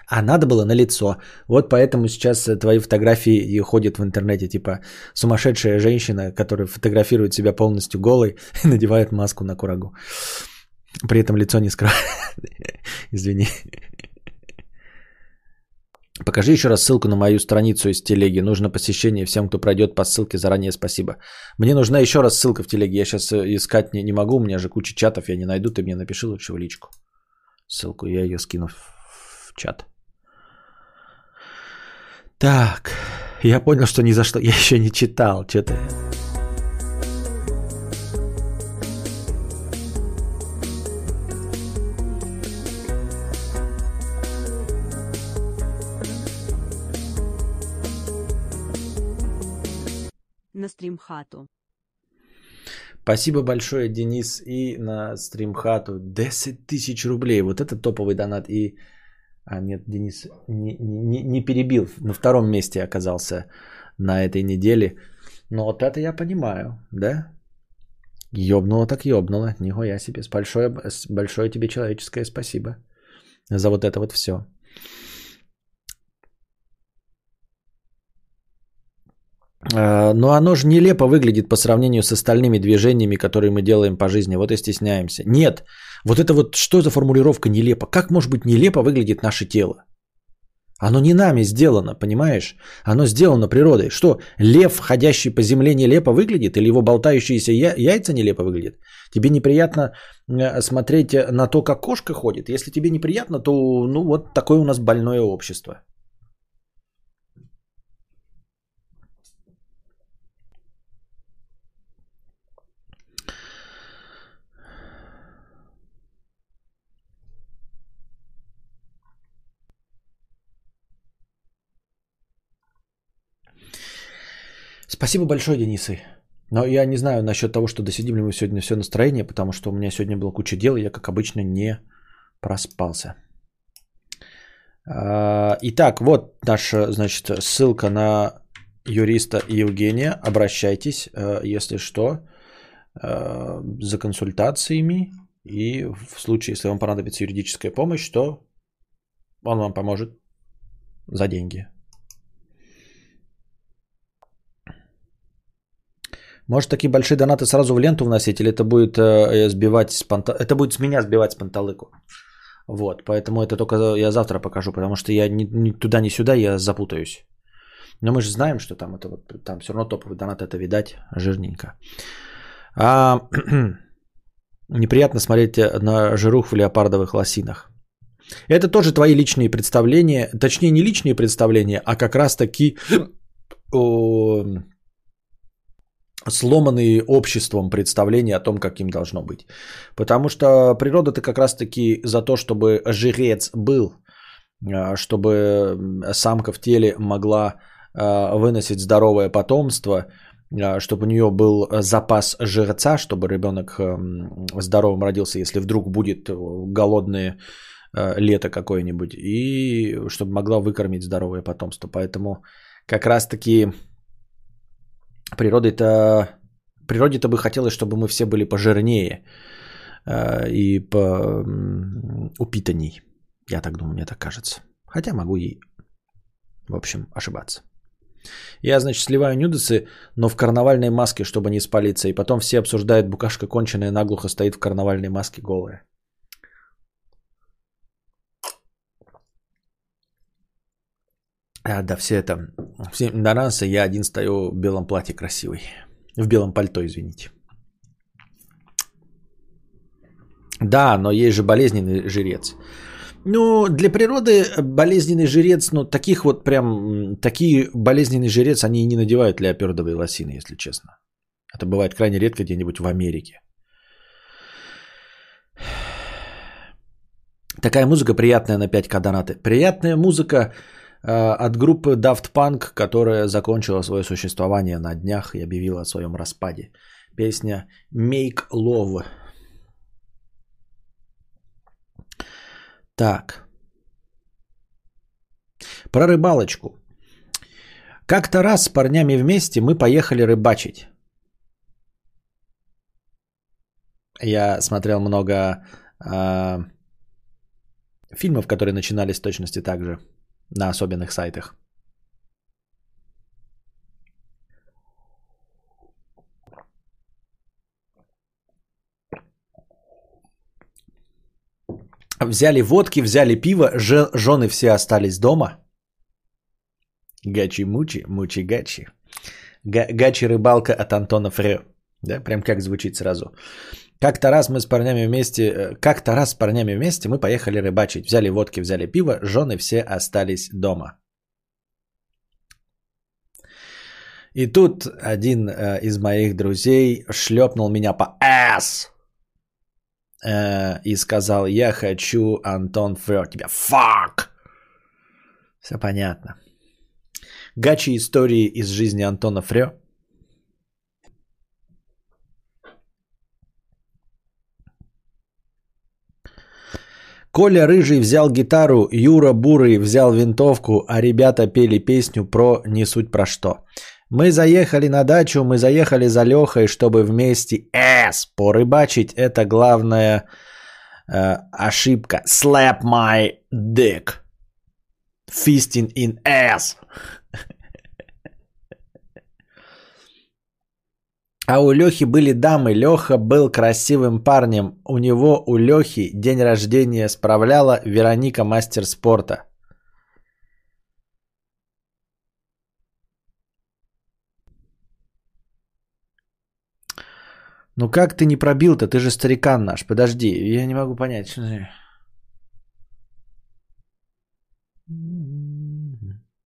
А надо было на лицо. Вот поэтому сейчас твои фотографии ходят в интернете, типа сумасшедшая женщина, которая фотографирует себя полностью голой и надевает маску на курагу. При этом лицо не скрывает. Извини. Покажи еще раз ссылку на мою страницу из телеги. Нужно посещение всем, кто пройдет по ссылке. Заранее спасибо. Мне нужна еще раз ссылка в телеге. Я сейчас э, искать не, не могу. У меня же куча чатов. Я не найду. Ты мне напиши лучше в личку. Ссылку я ее скину в чат. Так, я понял, что ни за что. Я еще не читал. Что-то... стримхату. Спасибо большое, Денис, и на стримхату 10 тысяч рублей. Вот это топовый донат. И, а нет, Денис не, не, не перебил, на втором месте оказался на этой неделе. Но вот это я понимаю, да? Ёбнуло так ёбнуло. Нихуя себе. Большое, большое тебе человеческое спасибо за вот это вот все. Но оно же нелепо выглядит по сравнению с остальными движениями, которые мы делаем по жизни. Вот и стесняемся. Нет, вот это вот что за формулировка нелепо? Как может быть нелепо выглядит наше тело? Оно не нами сделано, понимаешь? Оно сделано природой. Что, лев, ходящий по земле, нелепо выглядит? Или его болтающиеся я- яйца нелепо выглядят? Тебе неприятно э, смотреть на то, как кошка ходит? Если тебе неприятно, то ну вот такое у нас больное общество. Спасибо большое, Денисы. Но я не знаю насчет того, что досидим ли мы сегодня все настроение, потому что у меня сегодня было куча дел, и я, как обычно, не проспался. А, итак, вот наша, значит, ссылка на юриста Евгения. Обращайтесь, э, если что, э, за консультациями. И в случае, если вам понадобится юридическая помощь, то он вам поможет за деньги. Может, такие большие донаты сразу в ленту вносить, или это будет э, сбивать с панта... Это будет с меня сбивать с панталыку. Вот, поэтому это только я завтра покажу, потому что я ни, ни туда, ни сюда, я запутаюсь. Но мы же знаем, что там это вот, там все равно топовый донат, это видать жирненько. А, неприятно смотреть на жирух в леопардовых лосинах. Это тоже твои личные представления, точнее не личные представления, а как раз таки о, сломанные обществом представления о том, как им должно быть. Потому что природа-то как раз-таки за то, чтобы жрец был, а, чтобы самка в теле могла а, выносить здоровое потомство, а, чтобы у нее был запас жреца, чтобы ребенок здоровым родился, если вдруг будет голодное лето какое-нибудь, и чтобы могла выкормить здоровое потомство. Поэтому как раз-таки природой-то, природе-то бы хотелось, чтобы мы все были пожирнее э, и по упитанней. Я так думаю, мне так кажется. Хотя могу и, в общем, ошибаться. Я, значит, сливаю нюдесы, но в карнавальной маске, чтобы не спалиться. И потом все обсуждают, букашка конченая наглухо стоит в карнавальной маске голая. А, да, все это, все игнорансы, я один стою в белом платье красивый. В белом пальто, извините. Да, но есть же болезненный жрец. Ну, для природы болезненный жрец, ну, таких вот прям, такие болезненный жрец, они и не надевают леопердовые лосины, если честно. Это бывает крайне редко где-нибудь в Америке. Такая музыка приятная на 5к донаты. Приятная музыка от группы Daft Punk, которая закончила свое существование на днях и объявила о своем распаде. Песня Make Love. Так. Про рыбалочку. Как-то раз с парнями вместе мы поехали рыбачить. Я смотрел много э, фильмов, которые начинались с точности так же на особенных сайтах. Взяли водки, взяли пиво, жены все остались дома. Гачи-мучи, мучи-гачи. Гачи-рыбалка от Антона Фрё. Да, прям как звучит сразу. Как-то раз мы с парнями вместе, э, как-то раз с парнями вместе мы поехали рыбачить. Взяли водки, взяли пиво, жены все остались дома. И тут один э, из моих друзей шлепнул меня по ass э, и сказал, я хочу, Антон, фрё тебя. Fuck! Все понятно. Гачи истории из жизни Антона Фрё. Коля Рыжий взял гитару, Юра Бурый взял винтовку, а ребята пели песню про «Не суть про что». Мы заехали на дачу, мы заехали за Лехой, чтобы вместе эс порыбачить. Это главная э, ошибка. Slap my dick. Fisting in ass. А у Лехи были дамы. Леха был красивым парнем. У него, у Лехи, день рождения справляла Вероника мастер спорта. Ну как ты не пробил-то? Ты же старикан наш. Подожди, я не могу понять. Что ты...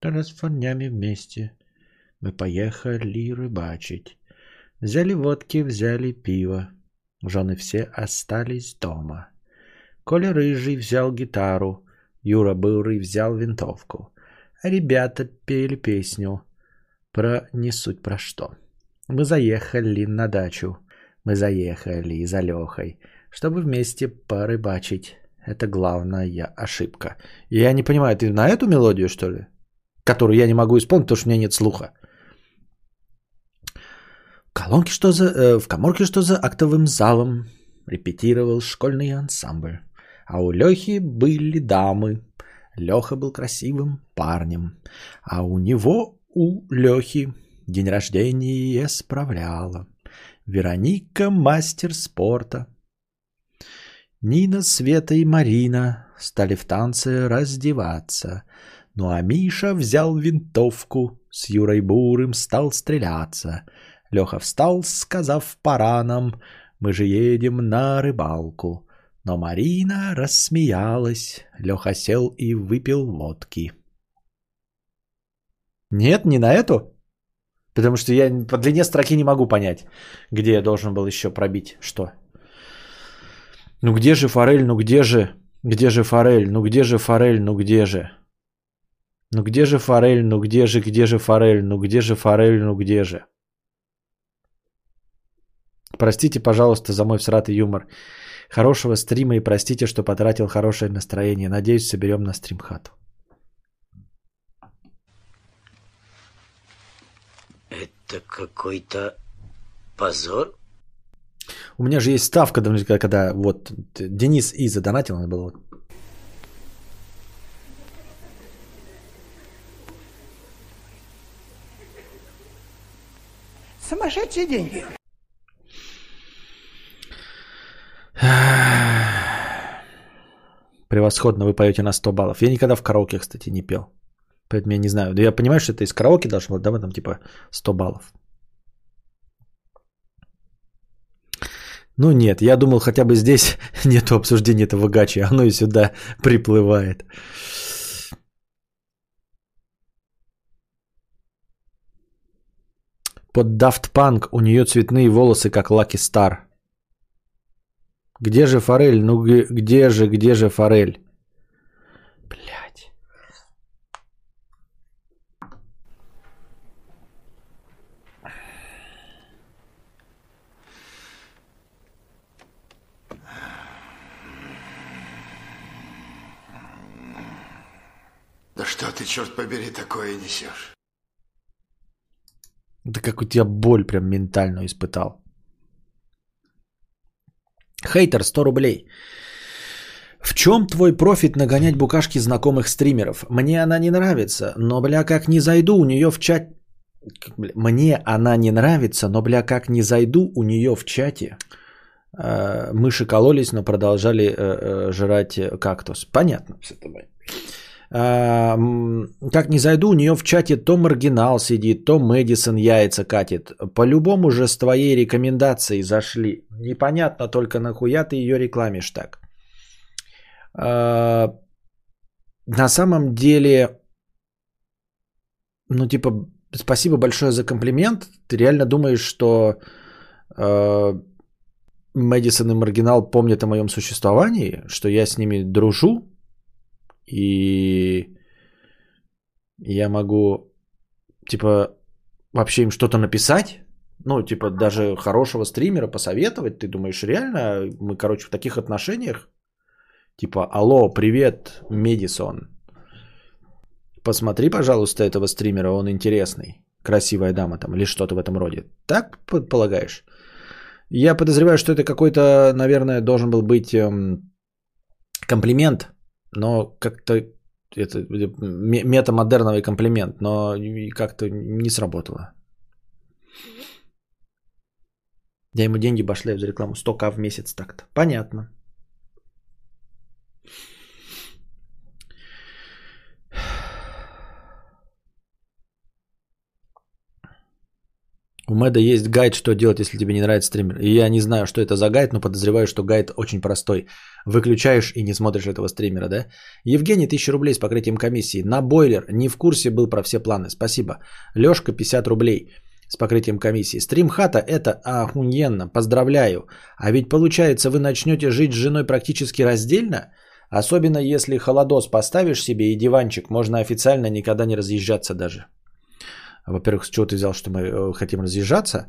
Раз с парнями вместе мы поехали рыбачить. Взяли водки, взяли пиво. Жены все остались дома. Коля Рыжий взял гитару, Юра Бурый взял винтовку. Ребята пели песню про не суть про что. Мы заехали на дачу, мы заехали за Лехой, чтобы вместе порыбачить. Это главная ошибка. Я не понимаю, ты на эту мелодию, что ли? Которую я не могу исполнить, потому что у меня нет слуха. Колонки что за... Э, в коморке что за актовым залом репетировал школьный ансамбль. А у Лехи были дамы. Леха был красивым парнем. А у него, у Лехи, день рождения справляла. Вероника мастер спорта. Нина, Света и Марина стали в танце раздеваться. Ну а Миша взял винтовку, с Юрой Бурым стал стреляться — Леха встал, сказав пора нам, мы же едем на рыбалку. Но Марина рассмеялась, Леха сел и выпил водки. Нет, не на эту? Потому что я по длине строки не могу понять, где я должен был еще пробить что. Ну где же форель, ну где же, где же форель, ну где же форель, ну где же? Ну где же форель, ну где же, где же форель, ну где же форель, ну где же? Простите, пожалуйста, за мой всратый юмор. Хорошего стрима и простите, что потратил хорошее настроение. Надеюсь, соберем на стримхату. Это какой-то позор? У меня же есть ставка, когда, когда вот Денис И задонатил, надо было Сумасшедшие деньги. Превосходно, вы поете на 100 баллов. Я никогда в караоке, кстати, не пел. Поэтому я не знаю. Да я понимаю, что это из караоке должно быть, да, там типа 100 баллов. Ну нет, я думал, хотя бы здесь нет обсуждения этого гачи, оно и сюда приплывает. Под Daft Punk у нее цветные волосы, как Лаки Стар. Где же форель? Ну где же, где же форель? Блять. Да что ты, черт побери, такое несешь? Да как у тебя боль прям ментальную испытал. Хейтер 100 рублей. В чем твой профит нагонять букашки знакомых стримеров? Мне она не нравится, но, бля, как не зайду у нее в чат... Мне она не нравится, но, бля, как не зайду у нее в чате. Э, мыши кололись, но продолжали э, э, жрать кактус. Понятно все это, как не зайду, у нее в чате то маргинал сидит, то Мэдисон яйца катит. По-любому же с твоей рекомендацией зашли. Непонятно только нахуя ты ее рекламишь так. На самом деле, ну типа, спасибо большое за комплимент. Ты реально думаешь, что э, Мэдисон и Маргинал помнят о моем существовании, что я с ними дружу, и я могу, типа, вообще им что-то написать? Ну, типа, даже хорошего стримера посоветовать? Ты думаешь, реально мы, короче, в таких отношениях? Типа, алло, привет, Медисон. Посмотри, пожалуйста, этого стримера, он интересный. Красивая дама там или что-то в этом роде. Так полагаешь? Я подозреваю, что это какой-то, наверное, должен был быть эм, комплимент, но как-то это метамодерновый комплимент, но как-то не сработало. Я ему деньги башляю за рекламу. 100к в месяц так-то. Понятно. У Мэда есть гайд, что делать, если тебе не нравится стример. И я не знаю, что это за гайд, но подозреваю, что гайд очень простой. Выключаешь и не смотришь этого стримера, да? Евгений, 1000 рублей с покрытием комиссии. На бойлер. Не в курсе был про все планы. Спасибо. Лешка, 50 рублей с покрытием комиссии. Стрим хата это охуенно. Поздравляю. А ведь получается, вы начнете жить с женой практически раздельно? Особенно если холодос поставишь себе и диванчик, можно официально никогда не разъезжаться даже. Во-первых, с чего ты взял, что мы э, хотим разъезжаться?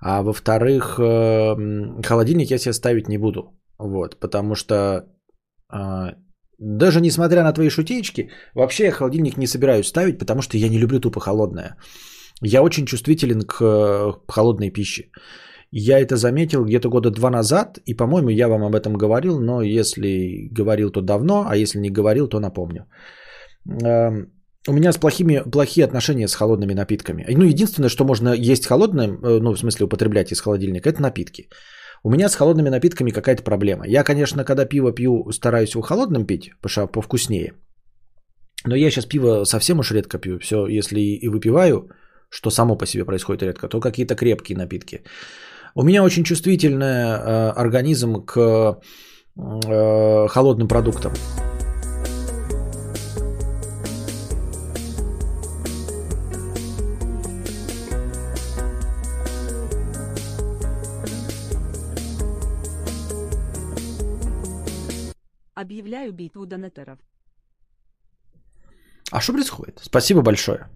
А во-вторых, э, холодильник я себе ставить не буду. Вот, потому что а, даже несмотря на твои шутеечки, вообще я холодильник не собираюсь ставить, потому что я не люблю тупо холодное. Я очень чувствителен к э, холодной пище. Я это заметил где-то года два назад, и, по-моему, я вам об этом говорил, но если говорил, то давно, а если не говорил, то напомню. У меня с плохими, плохие отношения с холодными напитками. Ну, единственное, что можно есть холодным, э, ну, в смысле употреблять из холодильника, это напитки. У меня с холодными напитками какая-то проблема. Я, конечно, когда пиво пью, стараюсь его холодным пить, потому что повкуснее. Но я сейчас пиво совсем уж редко пью. Все, если и выпиваю, что само по себе происходит редко, то какие-то крепкие напитки. У меня очень чувствительный э, организм к э, холодным продуктам. Объявляю битву донаторов. А что происходит? Спасибо большое.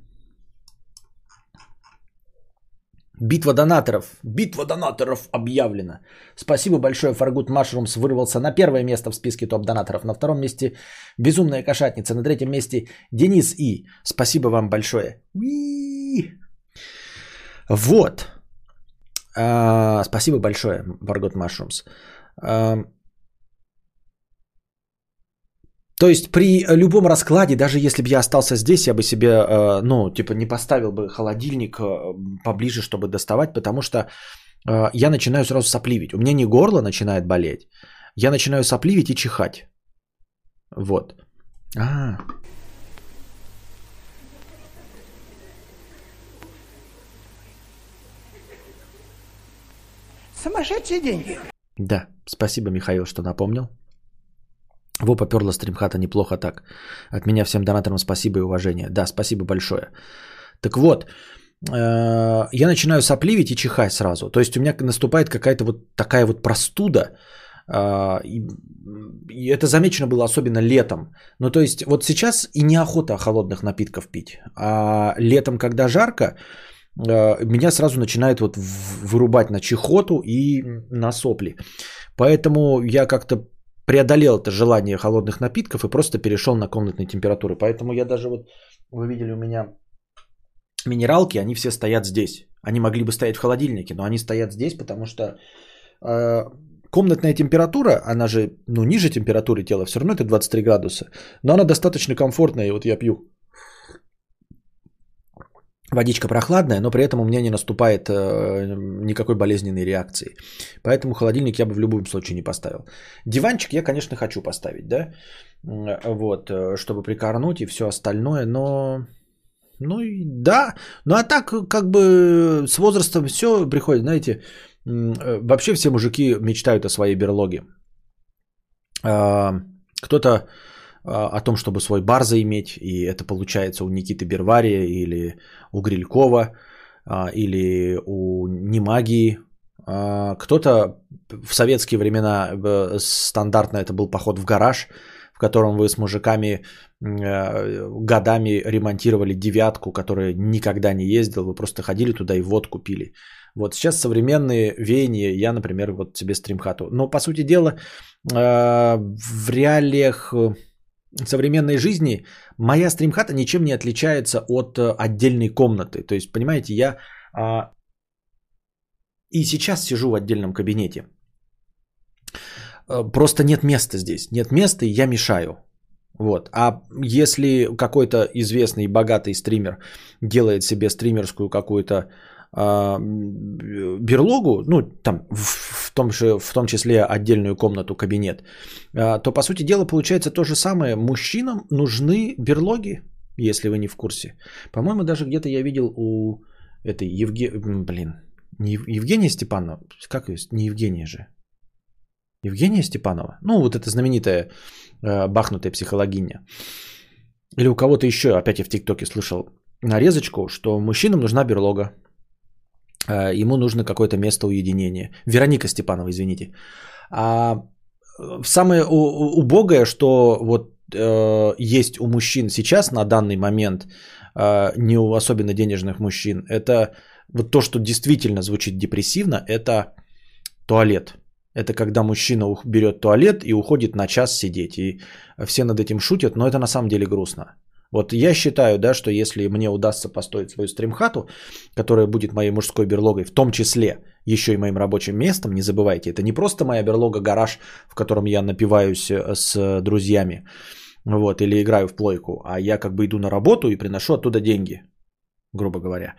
Битва донаторов. Битва донаторов объявлена. Спасибо большое. Фаргут Машрумс вырвался на первое место в списке топ-донаторов. На втором месте Безумная кошатница. На третьем месте Денис И. Спасибо вам большое. Уи! Вот. А, спасибо большое, Фаргут Машрумс. То есть при любом раскладе, даже если бы я остался здесь, я бы себе, э, ну, типа не поставил бы холодильник э, поближе, чтобы доставать, потому что э, я начинаю сразу сопливить. У меня не горло начинает болеть, я начинаю сопливить и чихать. Вот. А. Сумасшедшие деньги. Да, спасибо, Михаил, что напомнил. Во, поперла стримхата неплохо так. От меня всем донаторам спасибо и уважение. Да, спасибо большое. Так вот, э, я начинаю сопливить и чихать сразу. То есть у меня наступает какая-то вот такая вот простуда. Э, и это замечено было особенно летом. Ну то есть вот сейчас и неохота холодных напитков пить. А летом, когда жарко, э, меня сразу начинает вот вырубать на чехоту и на сопли. Поэтому я как-то преодолел это желание холодных напитков и просто перешел на комнатные температуры. Поэтому я даже вот, вы видели у меня минералки, они все стоят здесь. Они могли бы стоять в холодильнике, но они стоят здесь, потому что э, комнатная температура, она же ну, ниже температуры тела, все равно это 23 градуса. Но она достаточно комфортная, и вот я пью Водичка прохладная, но при этом у меня не наступает э, никакой болезненной реакции. Поэтому холодильник я бы в любом случае не поставил. Диванчик я, конечно, хочу поставить, да, вот, э, чтобы прикорнуть и все остальное, но, ну и да, ну а так как бы с возрастом все приходит, знаете, э, вообще все мужики мечтают о своей берлоге. Э, кто-то о том, чтобы свой бар заиметь, и это получается у Никиты Бервария или у Грилькова, а, или у Немагии. А, кто-то в советские времена э, стандартно это был поход в гараж, в котором вы с мужиками э, годами ремонтировали девятку, которая никогда не ездил, вы просто ходили туда и водку пили. Вот сейчас современные веяния, я, например, вот себе стримхату. Но, по сути дела, э, в реалиях современной жизни моя стримхата ничем не отличается от э, отдельной комнаты. То есть, понимаете, я а, и сейчас сижу в отдельном кабинете. Э, просто нет места здесь. Нет места, и я мешаю. Вот. А если какой-то известный богатый стример делает себе стримерскую какую-то а, берлогу, ну, там, в, том же, в том числе отдельную комнату, кабинет, а, то, по сути дела, получается то же самое. Мужчинам нужны берлоги, если вы не в курсе. По-моему, даже где-то я видел у этой Евге... Блин, не Евгения Степанова, как ее, не Евгения же, Евгения Степанова, ну вот эта знаменитая э, бахнутая психологиня. Или у кого-то еще, опять я в ТикТоке слышал нарезочку, что мужчинам нужна берлога. Э, ему нужно какое-то место уединения. Вероника Степанова, извините. А э, самое убогое, что вот э, есть у мужчин сейчас на данный момент, э, не у особенно денежных мужчин, это вот то, что действительно звучит депрессивно, это туалет. Это когда мужчина берет туалет и уходит на час сидеть. И все над этим шутят, но это на самом деле грустно. Вот я считаю, да, что если мне удастся построить свою стримхату, которая будет моей мужской берлогой, в том числе еще и моим рабочим местом, не забывайте, это не просто моя берлога-гараж, в котором я напиваюсь э, с друзьями, вот, или играю в плойку, а я как бы иду на работу и приношу оттуда деньги, грубо говоря.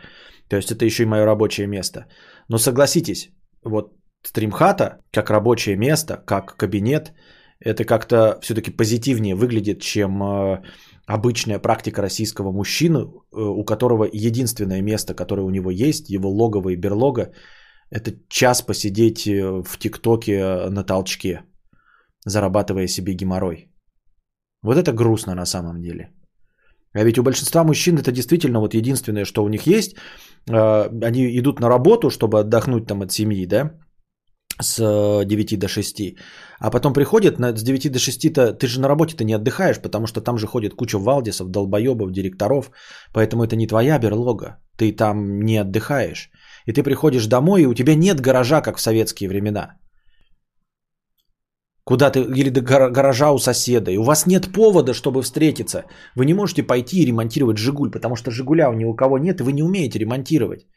То есть это еще и мое рабочее место. Но согласитесь, вот стримхата как рабочее место, как кабинет, это как-то все-таки позитивнее выглядит, чем э, обычная практика российского мужчины, э, у которого единственное место, которое у него есть, его логово и берлога, это час посидеть э, в ТикТоке э, на толчке, зарабатывая себе геморрой. Вот это грустно на самом деле. А ведь у большинства мужчин это действительно вот единственное, что у них есть. Они идут на работу, чтобы отдохнуть там от семьи, да, с 9 до 6. А потом приходят с 9 до 6, -то, ты же на работе-то не отдыхаешь, потому что там же ходит куча валдисов, долбоебов, директоров. Поэтому это не твоя берлога. Ты там не отдыхаешь. И ты приходишь домой, и у тебя нет гаража, как в советские времена. Куда ты, или до гаража у соседа. И у вас нет повода, чтобы встретиться. Вы не можете пойти и ремонтировать Жигуль, потому что Жигуля ни у кого нет, и вы не умеете ремонтировать.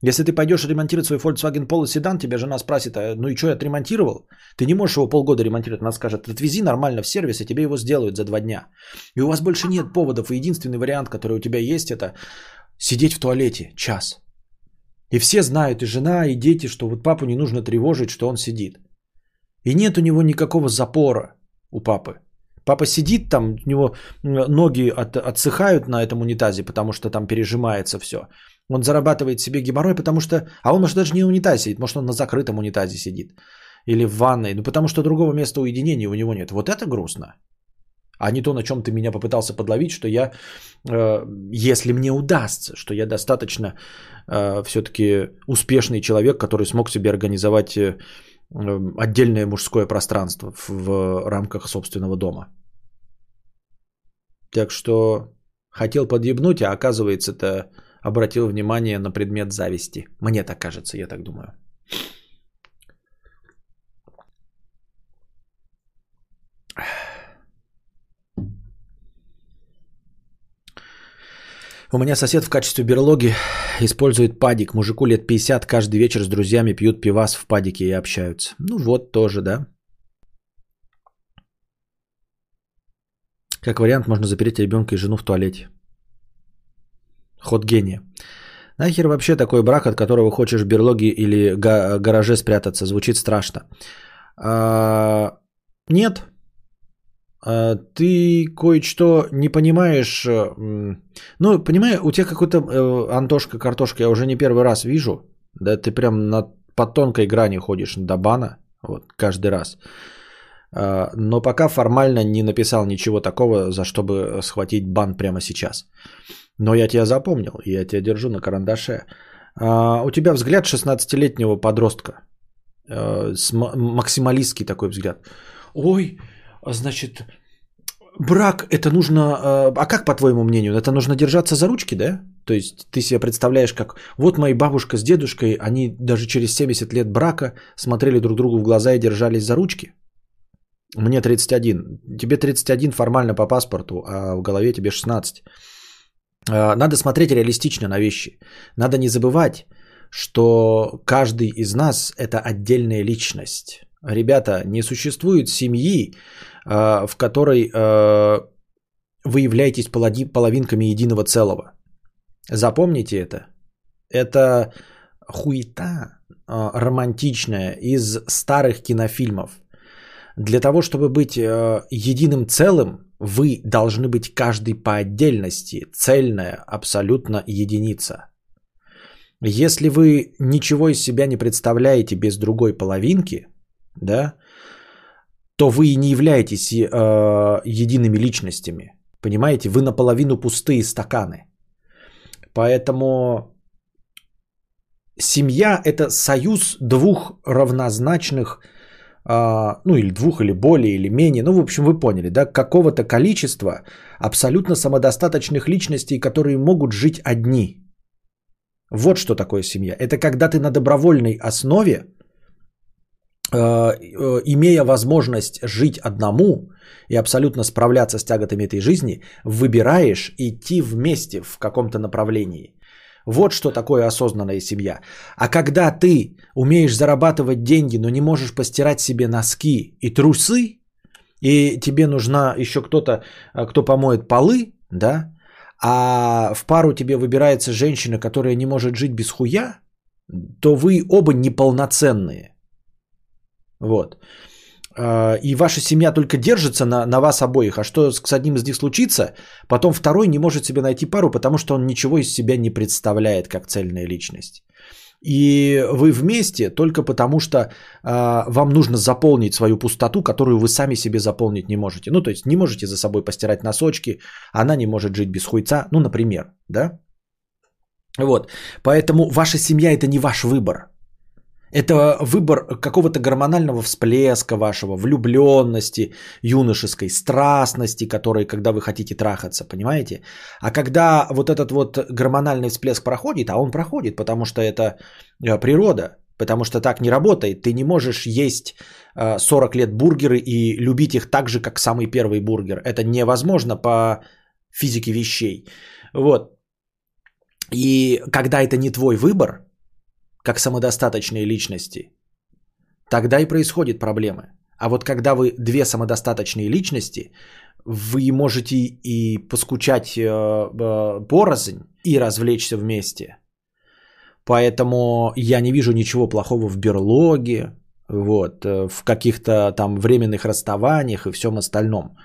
Если ты пойдешь ремонтировать свой Volkswagen Polo седан, тебя жена спросит, а, ну и что, я отремонтировал? Ты не можешь его полгода ремонтировать. Она скажет, отвези нормально в сервис, и тебе его сделают за два дня. И у вас больше нет поводов, и единственный вариант, который у тебя есть, это сидеть в туалете час. И все знают, и жена, и дети, что вот папу не нужно тревожить, что он сидит. И нет у него никакого запора у папы. Папа сидит там, у него ноги от, отсыхают на этом унитазе, потому что там пережимается все. Он зарабатывает себе геморрой, потому что... А он может даже не на унитазе сидит, может он на закрытом унитазе сидит. Или в ванной. Ну потому что другого места уединения у него нет. Вот это грустно. А не то, на чем ты меня попытался подловить, что я, э, если мне удастся, что я достаточно э, все-таки успешный человек, который смог себе организовать э, отдельное мужское пространство в, в рамках собственного дома. Так что хотел подъебнуть, а оказывается это обратил внимание на предмет зависти. Мне так кажется, я так думаю. У меня сосед в качестве берлоги использует падик. Мужику лет 50, каждый вечер с друзьями пьют пивас в падике и общаются. Ну вот тоже, да. Как вариант, можно запереть ребенка и жену в туалете. Ход гения. Нахер вообще такой брак, от которого хочешь в берлоге или га- гараже спрятаться? Звучит страшно. А, нет. А, ты кое-что не понимаешь. Ну, понимаю, у тебя какой-то э, Антошка, картошка, я уже не первый раз вижу. Да ты прям на, по тонкой грани ходишь до бана. Вот, каждый раз. э, но пока формально не написал ничего такого, за что бы схватить бан прямо сейчас. Но я тебя запомнил, я тебя держу на карандаше. А, у тебя взгляд 16-летнего подростка. С максималистский такой взгляд. Ой, значит, брак это нужно... Э, а как, по твоему мнению, это нужно держаться за ручки, да? То есть ты себе представляешь, как вот моя бабушка с дедушкой, они даже через 70 лет брака смотрели друг другу в глаза и держались за ручки. Мне 31. Тебе 31 формально по паспорту, а в голове тебе 16. Э, надо смотреть реалистично на вещи. Надо не забывать, что каждый из нас это отдельная личность. Ребята, не существует семьи, э, в которой э, вы являетесь половинками единого целого. Запомните это. Это хуета романтичная из старых кинофильмов. Для того, чтобы быть единым целым, вы должны быть каждый по отдельности, цельная абсолютно единица. Если вы ничего из себя не представляете без другой половинки, да, то вы и не являетесь э, едиными личностями. Понимаете, вы наполовину пустые стаканы. Поэтому семья это союз двух равнозначных ну или двух, или более, или менее, ну в общем вы поняли, да, какого-то количества абсолютно самодостаточных личностей, которые могут жить одни. Вот что такое семья. Это когда ты на добровольной основе, а, э, имея возможность жить одному и абсолютно справляться с тяготами этой жизни, выбираешь идти вместе в каком-то направлении. Вот что такое осознанная семья. А когда ты умеешь зарабатывать деньги, но не можешь постирать себе носки и трусы, и тебе нужна еще кто-то, а, кто помоет полы, да, а в пару тебе выбирается женщина, которая не может жить без хуя, то вы оба неполноценные. Вот. А, и ваша семья только держится на, на вас обоих, а что с одним из них случится, потом второй не может себе найти пару, потому что он ничего из себя не представляет как цельная личность. И вы вместе только потому, что э, вам нужно заполнить свою пустоту, которую вы сами себе заполнить не можете. Ну, то есть не можете за собой постирать носочки, она не может жить без хуйца, ну, например, да? Вот, поэтому ваша семья это не ваш выбор. Это выбор какого-то гормонального всплеска вашего, влюбленности, юношеской страстности, которой, когда вы хотите трахаться, понимаете? А когда вот этот вот гормональный всплеск проходит, а он проходит, потому что это э, природа, потому что так не работает. Ты не можешь есть 40 э, лет бургеры и любить их так же, как самый первый бургер. Это невозможно по физике вещей. Вот. И когда это не твой выбор, как самодостаточные личности, тогда и происходят проблемы. А вот когда вы две самодостаточные личности, вы можете и поскучать э, э, порознь и развлечься вместе. Поэтому я не вижу ничего плохого в берлоге, вот, э, в каких-то там временных расставаниях и всем остальном.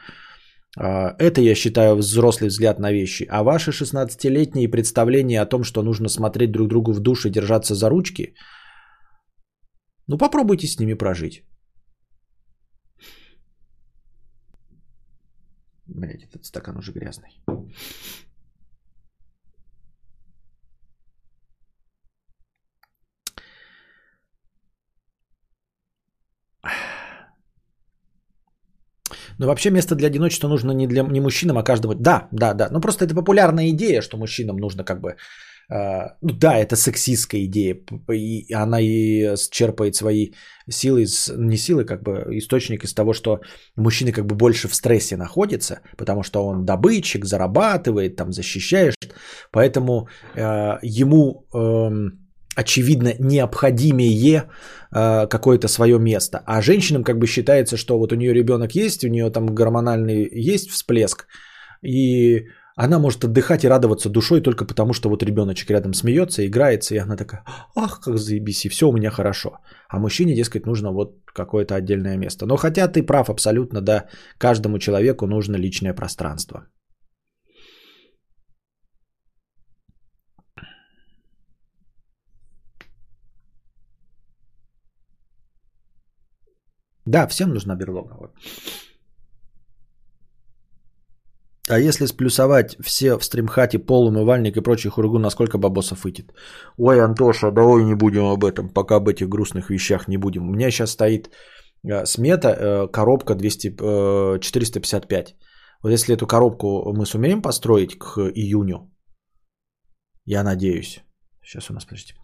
А, это, я считаю, взрослый взгляд на вещи. А ваши 16-летние представления о том, что нужно смотреть друг другу в душ и держаться за ручки, ну попробуйте с ними прожить. Блять, этот стакан уже грязный. Но вообще место для одиночества нужно не для не мужчинам, а каждому. Да, да, да. Ну просто это популярная идея, что мужчинам нужно как бы... Э, ну да, это сексистская идея. И она и черпает свои силы, из, не силы, как бы источник из того, что мужчины как бы больше в стрессе находятся, потому что он добытчик, зарабатывает, там защищаешь. Поэтому э, ему... Э, очевидно, необходимее э, какое-то свое место. А женщинам как бы считается, что вот у нее ребенок есть, у нее там гормональный есть всплеск, и она может отдыхать и радоваться душой только потому, что вот ребеночек рядом смеется, играется, и она такая, ах, как заебись, и все у меня хорошо. А мужчине, дескать, нужно вот какое-то отдельное место. Но хотя ты прав абсолютно, да, каждому человеку нужно личное пространство. Да, всем нужна берлога. Вот. А если сплюсовать все в стримхате, пол, умывальник и прочий хургу, насколько бабосов выйдет? Ой, Антоша, давай не будем об этом, пока об этих грустных вещах не будем. У меня сейчас стоит э, смета, э, коробка 200, э, 455. Вот если эту коробку мы сумеем построить к июню, я надеюсь. Сейчас у нас, подождите.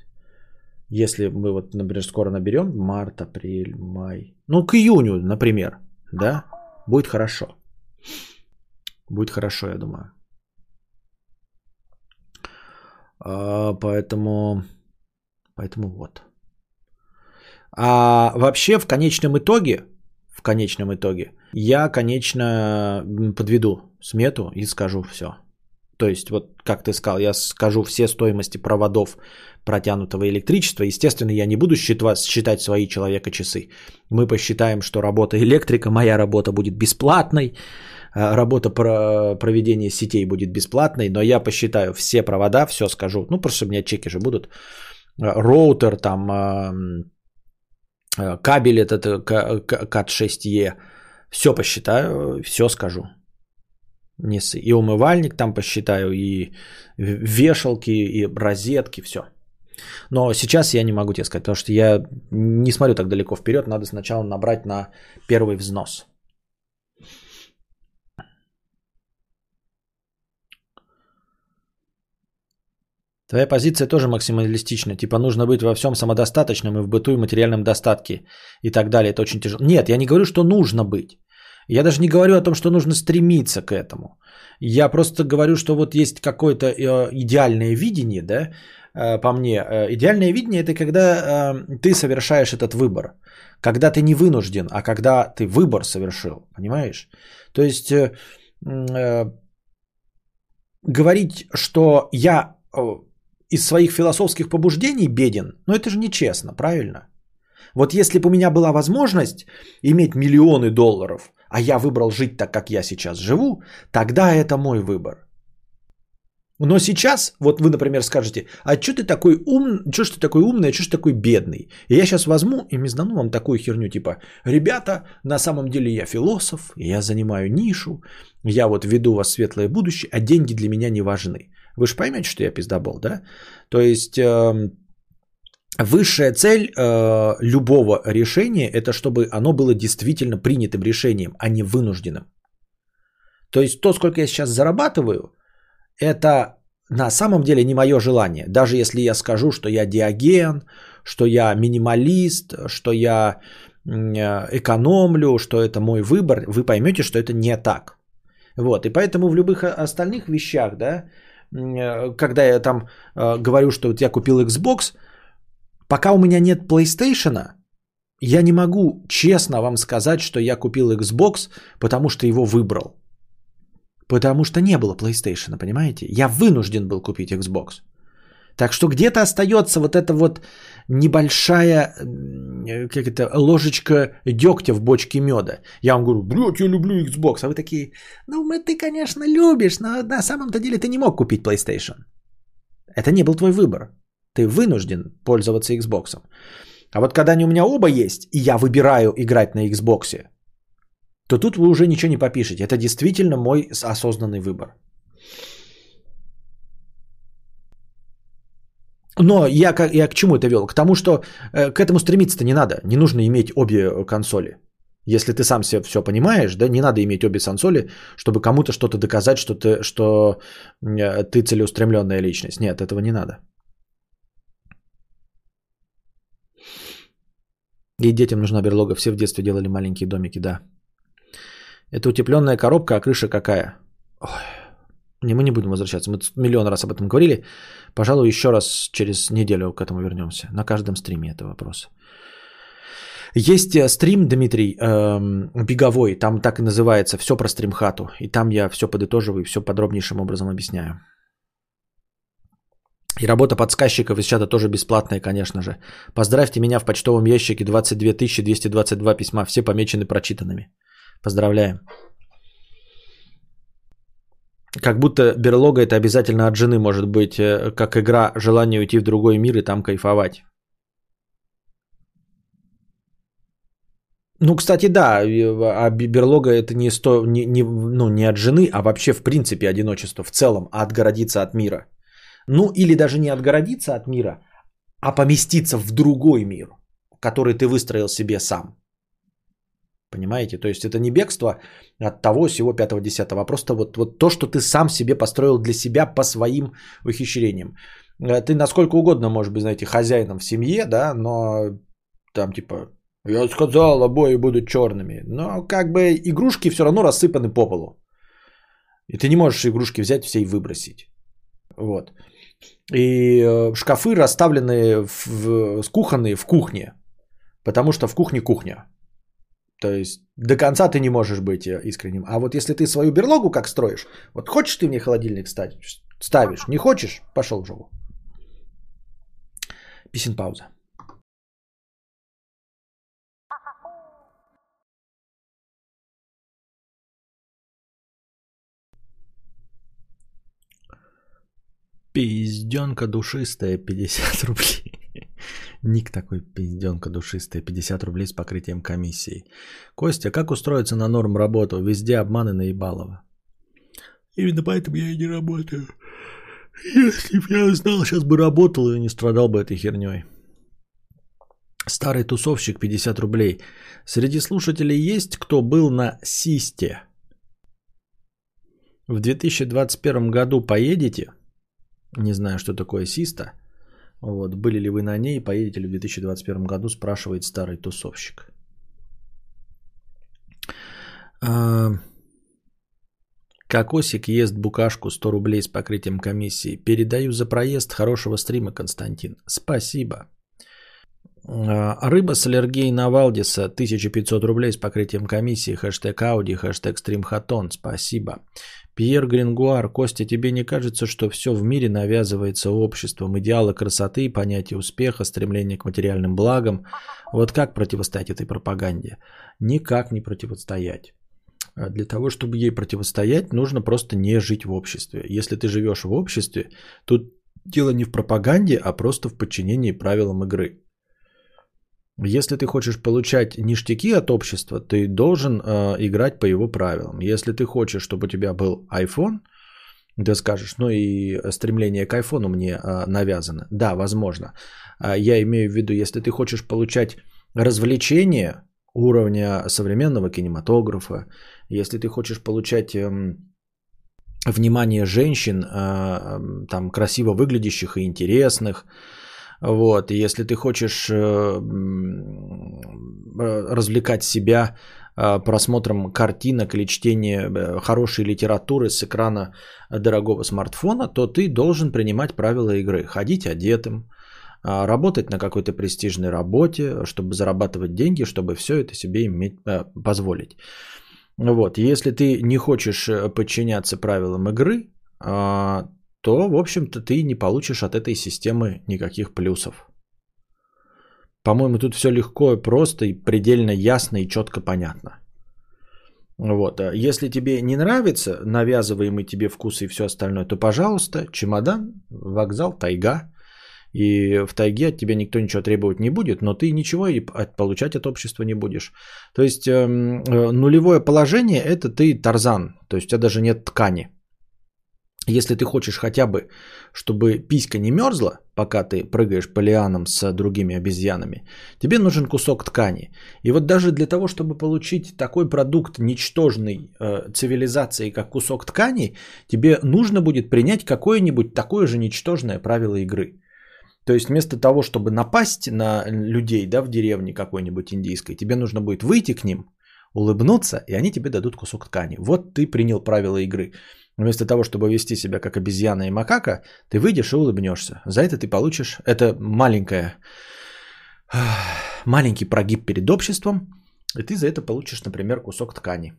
Если мы вот, например, скоро наберем март, апрель, май. Ну, к июню, например, да, будет хорошо. Будет хорошо, я думаю. А, поэтому, поэтому вот. А вообще в конечном итоге, в конечном итоге, я, конечно, подведу смету и скажу все. То есть, вот как ты сказал, я скажу все стоимости проводов протянутого электричества. Естественно, я не буду считать, свои человека-часы. Мы посчитаем, что работа электрика, моя работа будет бесплатной, а работа про проведения сетей будет бесплатной, но я посчитаю все провода, все скажу. Ну, просто у меня чеки же будут. Роутер, там, а, кабель этот CAT6E, все посчитаю, все скажу. И умывальник там посчитаю, и вешалки, и розетки, все. Но сейчас я не могу тебе сказать, потому что я не смотрю так далеко вперед, надо сначала набрать на первый взнос. Твоя позиция тоже максималистична. Типа нужно быть во всем самодостаточным и в быту и материальном достатке и так далее. Это очень тяжело. Нет, я не говорю, что нужно быть. Я даже не говорю о том, что нужно стремиться к этому. Я просто говорю, что вот есть какое-то э, идеальное видение, да, по мне. Э, идеальное видение это когда ты совершаешь этот выбор. Когда ты не вынужден, а когда ты выбор совершил. Понимаешь? То есть говорить, что я из своих философских побуждений беден, ну это же нечестно, правильно? Вот если бы у меня была возможность иметь миллионы долларов, а я выбрал жить так, как я сейчас живу, тогда это мой выбор. Но сейчас, вот вы, например, скажете, а что ты такой ум, что ж ты такой умный, а что ж такой бедный? И я сейчас возьму и мездану вам такую херню, типа, ребята, на самом деле я философ, я занимаю нишу, я вот веду вас в светлое будущее, а деньги для меня не важны. Вы же поймете, что я пиздобол, да? То есть э, высшая цель э, любого решения это чтобы оно было действительно принятым решением, а не вынужденным. То есть то, сколько я сейчас зарабатываю, это на самом деле не мое желание. Даже если я скажу, что я диаген, что я минималист, что я э, экономлю, что это мой выбор, вы поймете, что это не так. Вот, и поэтому в любых остальных вещах, да, Э, когда я там э, говорю, что вот я купил Xbox, пока у меня нет PlayStation, я не могу честно вам сказать, что я купил Xbox, потому что его выбрал. Потому что не было PlayStation, понимаете? Я вынужден был купить Xbox. Так что где-то остается вот эта вот небольшая как это, ложечка дегтя в бочке меда. Я вам говорю, блядь, я люблю Xbox. А вы такие, ну мы ты, конечно, любишь, но на самом-то деле ты не мог купить PlayStation. Это не был твой выбор. Ты вынужден пользоваться Xbox. А вот когда они у меня оба есть, и я выбираю играть на Xbox, то тут вы уже ничего не попишете. Это действительно мой осознанный выбор. Но я, я к чему это вел? К тому, что э, к этому стремиться-то не надо. Не нужно иметь обе консоли. Если ты сам все, все понимаешь, да, не надо иметь обе консоли, чтобы кому-то что-то доказать, что ты, что э, ты целеустремленная личность. Нет, этого не надо. И детям нужна берлога. Все в детстве делали маленькие домики, да. Это утепленная коробка, а крыша какая? Ой. Не, мы не будем возвращаться. Мы миллион раз об этом говорили. Пожалуй, еще раз через неделю к этому вернемся. На каждом стриме это вопрос. Есть э, стрим, Дмитрий, эм, беговой, там так и называется, все про стримхату. И там я все подытоживаю, все подробнейшим образом объясняю. И работа подсказчиков из чата тоже бесплатная, конечно же. Поздравьте меня в почтовом ящике 22 222 письма, все помечены прочитанными. Поздравляем. Как будто берлога это обязательно от жены может быть, э, как игра желание уйти в другой мир и там кайфовать. Ну, кстати, да, а берлога это не, сто, не, не, ну, не от жены, а вообще в принципе одиночество в целом, а отгородиться от мира. Ну, или даже не отгородиться от мира, а поместиться в другой мир, который ты выстроил себе сам. Понимаете? То есть это не бегство от того всего 5-10, а просто вот, вот то, что ты сам себе построил для себя по своим ухищрениям. Э, ты насколько угодно, может быть, знаете, хозяином в семье, да, но там типа, я сказал, обои будут черными. Но как бы игрушки все равно рассыпаны по полу. И ты не можешь игрушки взять все и выбросить. Вот. И э, шкафы расставлены в, в, кухонные в кухне. Потому что в кухне кухня. То есть до конца ты не можешь быть э, искренним. А вот если ты свою берлогу как строишь, вот хочешь ты мне холодильник ставишь, ставишь, не хочешь, пошел в жопу. Писин пауза. Пизденка душистая, 50 рублей. Ник такой, пизденка душистая, 50 рублей с покрытием комиссии. Костя, как устроиться на норм работу? Везде обманы наебалово. Именно поэтому я и не работаю. Если бы я знал, сейчас бы работал и не страдал бы этой херней. Старый тусовщик 50 рублей. Среди слушателей есть кто был на Систе? В 2021 году поедете? Не знаю, что такое Систа. Вот, были ли вы на ней, поедете ли в 2021 году, спрашивает старый тусовщик. А... Кокосик ест букашку 100 рублей с покрытием комиссии. Передаю за проезд хорошего стрима, Константин. Спасибо. А, рыба с аллергией на Валдиса 1500 рублей с покрытием комиссии. Хэштег Ауди, хэштег Стримхатон. Спасибо. Пьер Грингуар, Костя, тебе не кажется, что все в мире навязывается обществом? Идеалы красоты, понятие успеха, стремление к материальным благам. Вот как противостоять этой пропаганде? Никак не противостоять. А для того, чтобы ей противостоять, нужно просто не жить в обществе. Если ты живешь в обществе, тут дело не в пропаганде, а просто в подчинении правилам игры. Если ты хочешь получать ништяки от общества, ты должен э, играть по его правилам. Если ты хочешь, чтобы у тебя был iPhone, ты скажешь, ну и стремление к айфону мне э, навязано. Да, возможно. Э, я имею в виду, если ты хочешь получать развлечение уровня современного кинематографа, если ты хочешь получать э, внимание женщин, э, там красиво выглядящих и интересных, вот, и если ты хочешь э, э, развлекать себя э, просмотром картинок или чтением хорошей литературы с экрана дорогого смартфона, то ты должен принимать правила игры. Ходить одетым, работать на какой-то престижной работе, чтобы зарабатывать деньги, чтобы все это себе иметь, позволить. Вот. Если ты не хочешь подчиняться правилам игры, то, в общем-то, ты не получишь от этой системы никаких плюсов. По-моему, тут все легко и просто, и предельно ясно и четко понятно. Вот. А если тебе не нравится навязываемый тебе вкус и все остальное, то, пожалуйста, чемодан, вокзал, тайга. И в тайге от тебя никто ничего требовать не будет, но ты ничего и получать от общества не будешь. То есть эм, э, нулевое положение это ты тарзан, то есть у тебя даже нет ткани. Если ты хочешь хотя бы, чтобы писька не мерзла, пока ты прыгаешь по лианам с другими обезьянами, тебе нужен кусок ткани. И вот даже для того, чтобы получить такой продукт ничтожной э, цивилизации, как кусок ткани, тебе нужно будет принять какое-нибудь такое же ничтожное правило игры. То есть вместо того, чтобы напасть на людей да, в деревне какой-нибудь индийской, тебе нужно будет выйти к ним, улыбнуться, и они тебе дадут кусок ткани. Вот ты принял правила игры. Вместо того, чтобы вести себя как обезьяна и макака, ты выйдешь и улыбнешься. За это ты получишь, это маленькая, маленький прогиб перед обществом, и ты за это получишь, например, кусок ткани.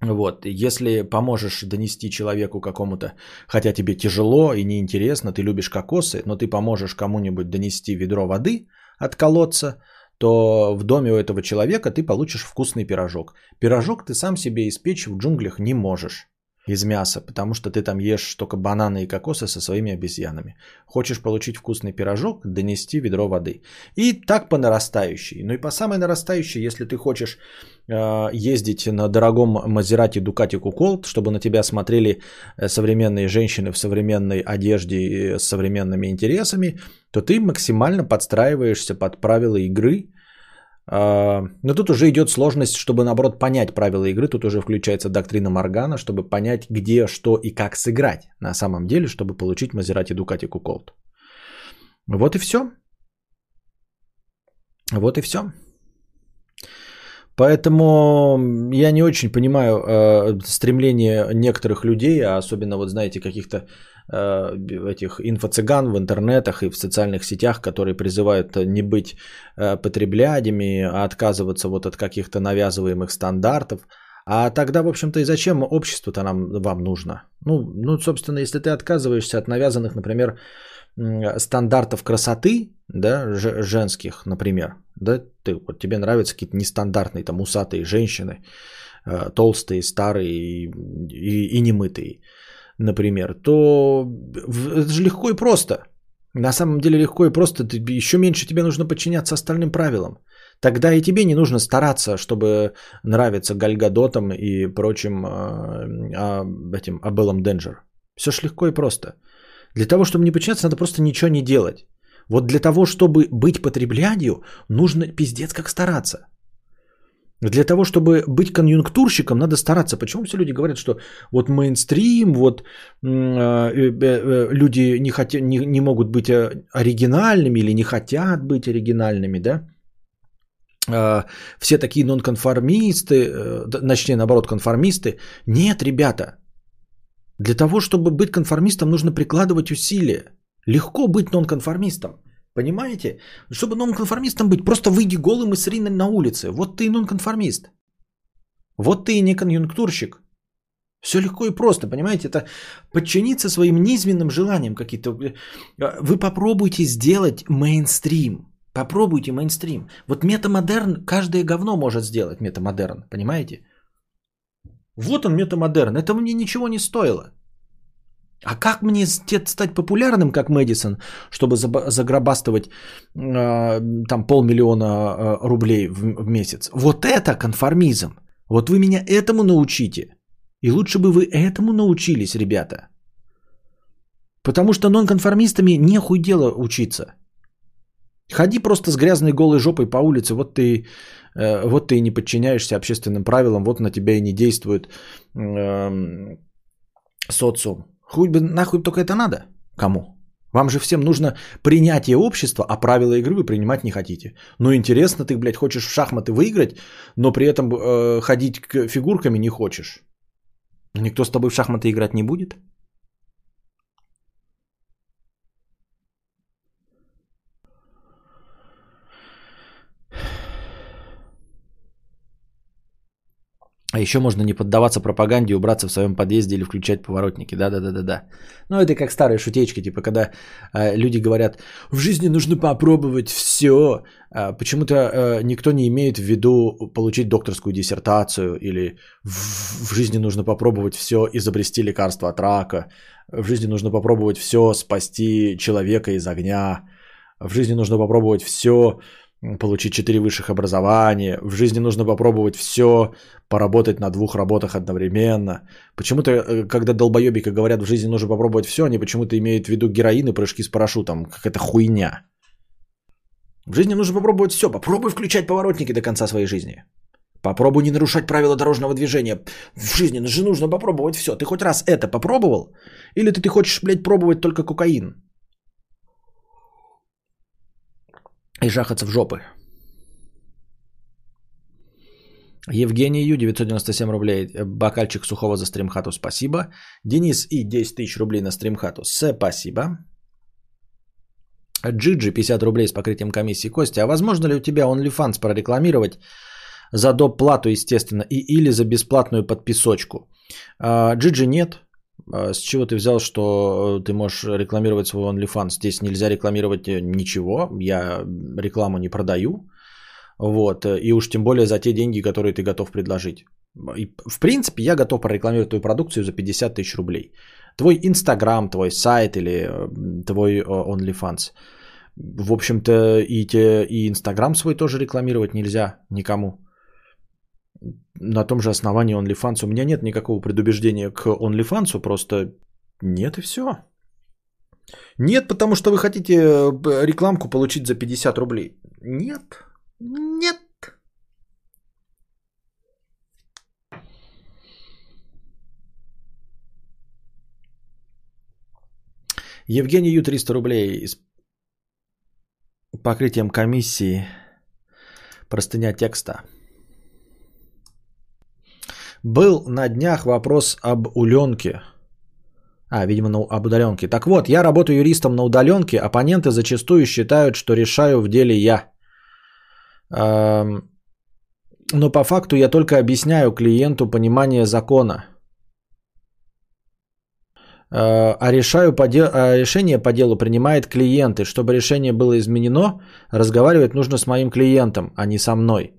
Вот, если поможешь донести человеку какому-то, хотя тебе тяжело и неинтересно, ты любишь кокосы, но ты поможешь кому-нибудь донести ведро воды от колодца, то в доме у этого человека ты получишь вкусный пирожок. Пирожок ты сам себе испечь в джунглях не можешь. Из мяса, потому что ты там ешь только бананы и кокосы со своими обезьянами. Хочешь получить вкусный пирожок, донести ведро воды. И так по нарастающей. Ну и по самой нарастающей, если ты хочешь э, ездить на дорогом Мазерате Дукати Куколт, чтобы на тебя смотрели э, современные женщины в современной одежде с современными интересами, то ты максимально подстраиваешься под правила игры, но тут уже идет сложность, чтобы наоборот понять правила игры. Тут уже включается доктрина Моргана, чтобы понять, где, что и как сыграть на самом деле, чтобы получить Мазерати Дукати Куколт. Вот и все. Вот и все. Поэтому я не очень понимаю э, стремление некоторых людей, а особенно вот знаете каких-то этих инфо-цыган в интернетах и в социальных сетях, которые призывают не быть э, потреблядями, а отказываться вот от каких-то навязываемых стандартов. А тогда, в общем-то, и зачем обществу-то нам, вам нужно? Ну, ну, собственно, если ты отказываешься от навязанных, например, стандартов красоты, да, женских, например, да, ты, вот тебе нравятся какие-то нестандартные, там, усатые женщины, э, толстые, старые и, и, и немытые, например, то это же легко и просто. На самом деле легко и просто. Ты, еще меньше тебе нужно подчиняться остальным правилам. Тогда и тебе не нужно стараться, чтобы нравиться Гальгадотам и прочим а, этим Абеллам Денджер. Все ж легко и просто. Для того, чтобы не подчиняться, надо просто ничего не делать. Вот для того, чтобы быть потреблянию, нужно пиздец как стараться. Для того, чтобы быть конъюнктурщиком, надо стараться. Почему все люди говорят, что вот мейнстрим, вот э, э, э, люди не, хотят, не, не могут быть оригинальными или не хотят быть оригинальными, да? Все такие нонконформисты, начни наоборот конформисты. Нет, ребята, для того, чтобы быть конформистом, нужно прикладывать усилия. Легко быть нонконформистом. Понимаете? Чтобы нонконформистом быть, просто выйди голым и сри на улице. Вот ты и нонконформист. Вот ты и не конъюнктурщик. Все легко и просто, понимаете? Это подчиниться своим низменным желаниям какие-то. Вы попробуйте сделать мейнстрим. Попробуйте мейнстрим. Вот метамодерн, каждое говно может сделать метамодерн, понимаете? Вот он метамодерн. Это мне ничего не стоило. А как мне стать популярным, как Мэдисон, чтобы заграбастывать э, там полмиллиона э, рублей в, в месяц? Вот это конформизм. Вот вы меня этому научите. И лучше бы вы этому научились, ребята. Потому что нонконформистами нехуй дело учиться. Ходи просто с грязной голой жопой по улице, вот ты, э, вот ты и не подчиняешься общественным правилам, вот на тебя и не действует э, социум. Хуй бы нахуй только это надо? Кому? Вам же всем нужно принятие общества, а правила игры вы принимать не хотите. Ну интересно, ты, блядь, хочешь в шахматы выиграть, но при этом э, ходить к фигурками не хочешь. Никто с тобой в шахматы играть не будет? А еще можно не поддаваться пропаганде, убраться в своем подъезде или включать поворотники. Да-да-да-да-да. Ну, это как старые шутечки, типа, когда э, люди говорят, в жизни нужно попробовать все. А почему-то э, никто не имеет в виду получить докторскую диссертацию или в, в жизни нужно попробовать все, изобрести лекарство от рака. В жизни нужно попробовать все, спасти человека из огня. В жизни нужно попробовать все, получить 4 высших образования. В жизни нужно попробовать все, поработать на двух работах одновременно. Почему-то, э, когда долбоебика говорят, в жизни нужно попробовать все, они почему-то имеют в виду героин и прыжки с парашютом. Какая-то хуйня. В жизни нужно попробовать все. Попробуй включать поворотники до конца своей жизни. Попробуй не нарушать правила дорожного движения. В жизни же нужно попробовать все. Ты хоть раз это попробовал? Или ты, ты хочешь, блядь, пробовать только кокаин? И жахаться в жопы. Евгений Ю, 997 рублей. Бокальчик сухого за стримхату, спасибо. Денис И, 10 тысяч рублей на стримхату, спасибо. Джиджи, 50 рублей с покрытием комиссии. Костя, а возможно ли у тебя OnlyFans прорекламировать за доп. плату, естественно, и или за бесплатную подписочку? А, Джиджи нет. А, с чего ты взял, что ты можешь рекламировать свой OnlyFans? Здесь нельзя рекламировать э, ничего. Я рекламу не продаю. Вот. И уж тем более за те деньги, которые ты готов предложить. В принципе, я готов прорекламировать твою продукцию за 50 тысяч рублей. Твой Инстаграм, твой сайт или э, твой э, OnlyFans. В общем-то, и, те, и Инстаграм свой тоже рекламировать нельзя никому. На том же основании OnlyFans. У меня нет никакого предубеждения к OnlyFans, просто нет и все. Нет, потому что вы хотите э, рекламку получить за 50 рублей. Нет. Нет. Евгений Ю 300 рублей с покрытием комиссии. Простыня текста. Был на днях вопрос об уленке. А, видимо, на, об удаленке. Так вот, я работаю юристом на удаленке. Оппоненты зачастую считают, что решаю в деле я. Эм, но по факту я только объясняю клиенту понимание закона – Э, а, решаю по дел... а решение по делу принимает клиент. И чтобы решение было изменено, разговаривать нужно с моим клиентом, а не со мной.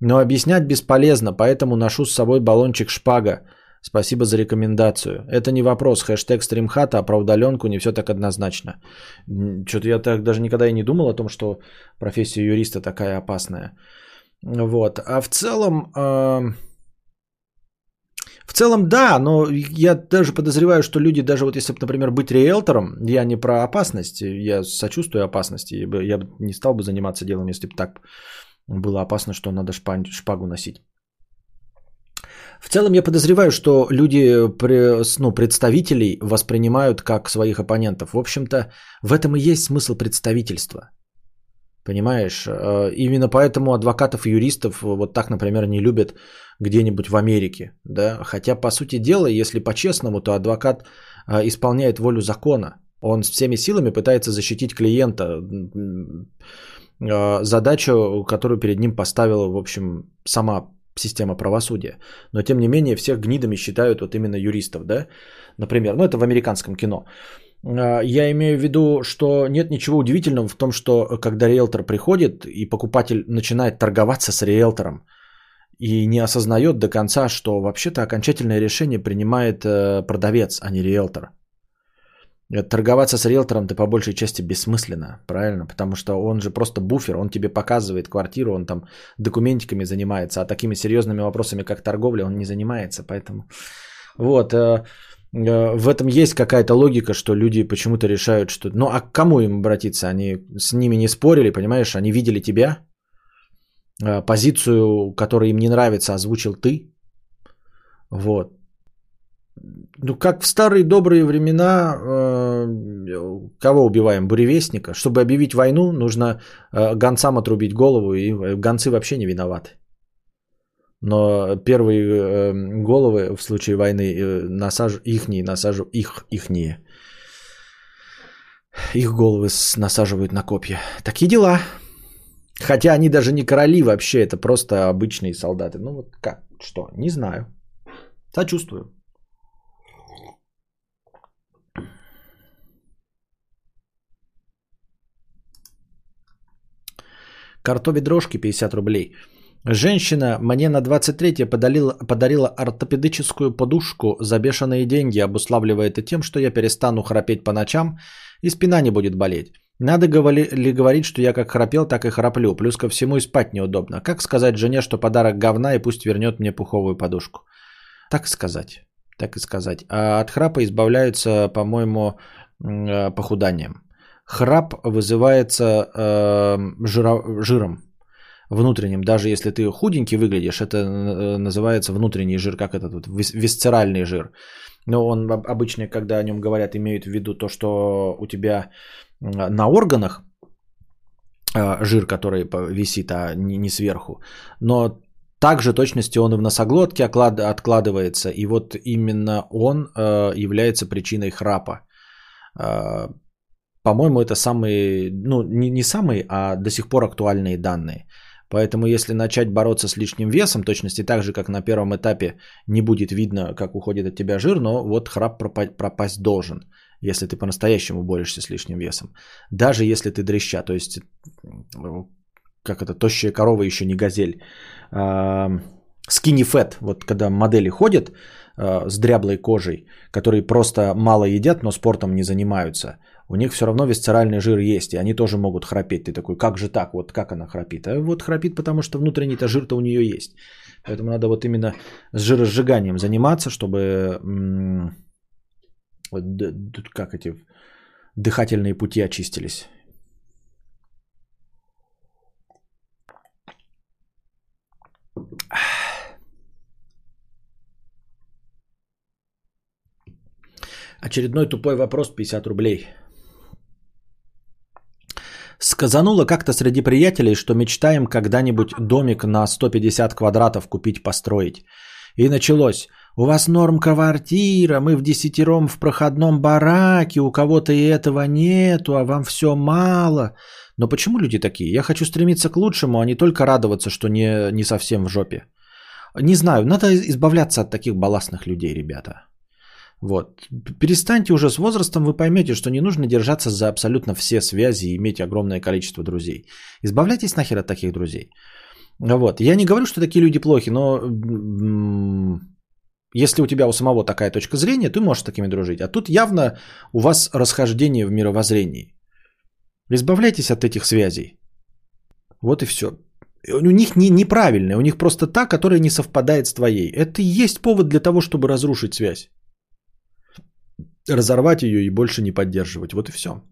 Но объяснять бесполезно, поэтому ношу с собой баллончик шпага. Спасибо за рекомендацию. Это не вопрос. Хэштег стримхата, а про удаленку не все так однозначно. Что-то я так даже никогда и не думал о том, что профессия юриста такая опасная. Вот. А в целом... Э в целом, да, но я даже подозреваю, что люди, даже вот если, например, быть риэлтором, я не про опасность, я сочувствую опасности, я бы не стал бы заниматься делом, если бы так было опасно, что надо шпагу носить. В целом я подозреваю, что люди, ну, представителей воспринимают как своих оппонентов. В общем-то, в этом и есть смысл представительства. Понимаешь? Э, именно поэтому адвокатов и юристов вот так, например, не любят где-нибудь в Америке. Да? Хотя, по сути дела, если по-честному, то адвокат э, исполняет волю закона. Он всеми силами пытается защитить клиента. Э, задачу, которую перед ним поставила, в общем, сама система правосудия. Но, тем не менее, всех гнидами считают вот именно юристов. Да? Например, ну это в американском кино. А, я имею в виду, что нет ничего удивительного в том, что когда риэлтор приходит и покупатель начинает торговаться с риэлтором и не осознает до конца, что вообще-то окончательное решение принимает э, продавец, а не риэлтор. Э, торговаться с риэлтором ты по большей части бессмысленно, правильно? Потому что он же просто буфер, он тебе показывает квартиру, он там документиками занимается, а такими серьезными вопросами, как торговля, он не занимается. Поэтому вот, э, Э, в этом есть какая-то логика, что люди почему-то решают, что... Ну, а к кому им обратиться? Они с ними не спорили, понимаешь? Они видели тебя, позицию, которая им не нравится, озвучил ты. Вот. Ну, как в старые добрые времена, э, кого убиваем? Буревестника. Чтобы объявить войну, нужно гонцам отрубить голову, и гонцы вообще не виноваты. Но первые э, головы в случае войны э, насаж... ихние насаживают их ихние. Их головы насаживают на копья. Такие дела. Хотя они даже не короли вообще, это просто обычные солдаты. Ну вот как, что, не знаю. Сочувствую. Картови дрожки 50 рублей. Женщина мне на 23-е подарила, подарила ортопедическую подушку за бешеные деньги, обуславливая это тем, что я перестану храпеть по ночам и спина не будет болеть. Надо ли говорить, что я как храпел, так и храплю. Плюс ко всему и спать неудобно. Как сказать жене, что подарок говна и пусть вернет мне пуховую подушку? Так сказать. Так и сказать. А от храпа избавляются, по-моему, э, похуданием. Храп вызывается э, жира, жиром внутренним, даже если ты худенький выглядишь, это э, называется внутренний жир, как этот вот висцеральный жир. Но он обычно, когда о нем говорят, имеют в виду то, что у тебя на органах э, жир, который висит, а не сверху. Но также точности он и в носоглотке откладывается, и вот именно он э, является причиной храпа. По-моему, это самые, ну не, не самые, а до сих пор актуальные данные. Поэтому если начать бороться с лишним весом, точности так же, как на первом этапе не будет видно, как уходит от тебя жир, но вот храп пропасть должен, если ты по-настоящему борешься с лишним весом. Даже если ты дреща, то есть как это, тощая корова еще не газель. skinny fat, вот когда модели ходят э, с дряблой кожей, которые просто мало едят, но спортом не занимаются, у них все равно висцеральный жир есть, и они тоже могут храпеть. Ты такой, как же так, вот как она храпит? А вот храпит, потому что внутренний-то жир-то у нее есть. Поэтому надо вот именно с жиросжиганием заниматься, чтобы вот как эти дыхательные пути очистились. Очередной тупой вопрос 50 рублей. Сказануло как-то среди приятелей, что мечтаем когда-нибудь домик на 150 квадратов купить, построить. И началось. У вас норм квартира, мы в десятером в проходном бараке, у кого-то и этого нету, а вам все мало. Но почему люди такие? Я хочу стремиться к лучшему, а не только радоваться, что не, не совсем в жопе. Не знаю, надо избавляться от таких балластных людей, ребята. Вот. Перестаньте уже с возрастом, вы поймете, что не нужно держаться за абсолютно все связи и иметь огромное количество друзей. Избавляйтесь нахер от таких друзей. Вот. Я не говорю, что такие люди плохи, но если у тебя у самого такая точка зрения, ты можешь с такими дружить. А тут явно у вас расхождение в мировоззрении. Избавляйтесь от этих связей. Вот и все. У них не, неправильная, у них просто та, которая не совпадает с твоей. Это и есть повод для того, чтобы разрушить связь разорвать ее и больше не поддерживать. Вот и все.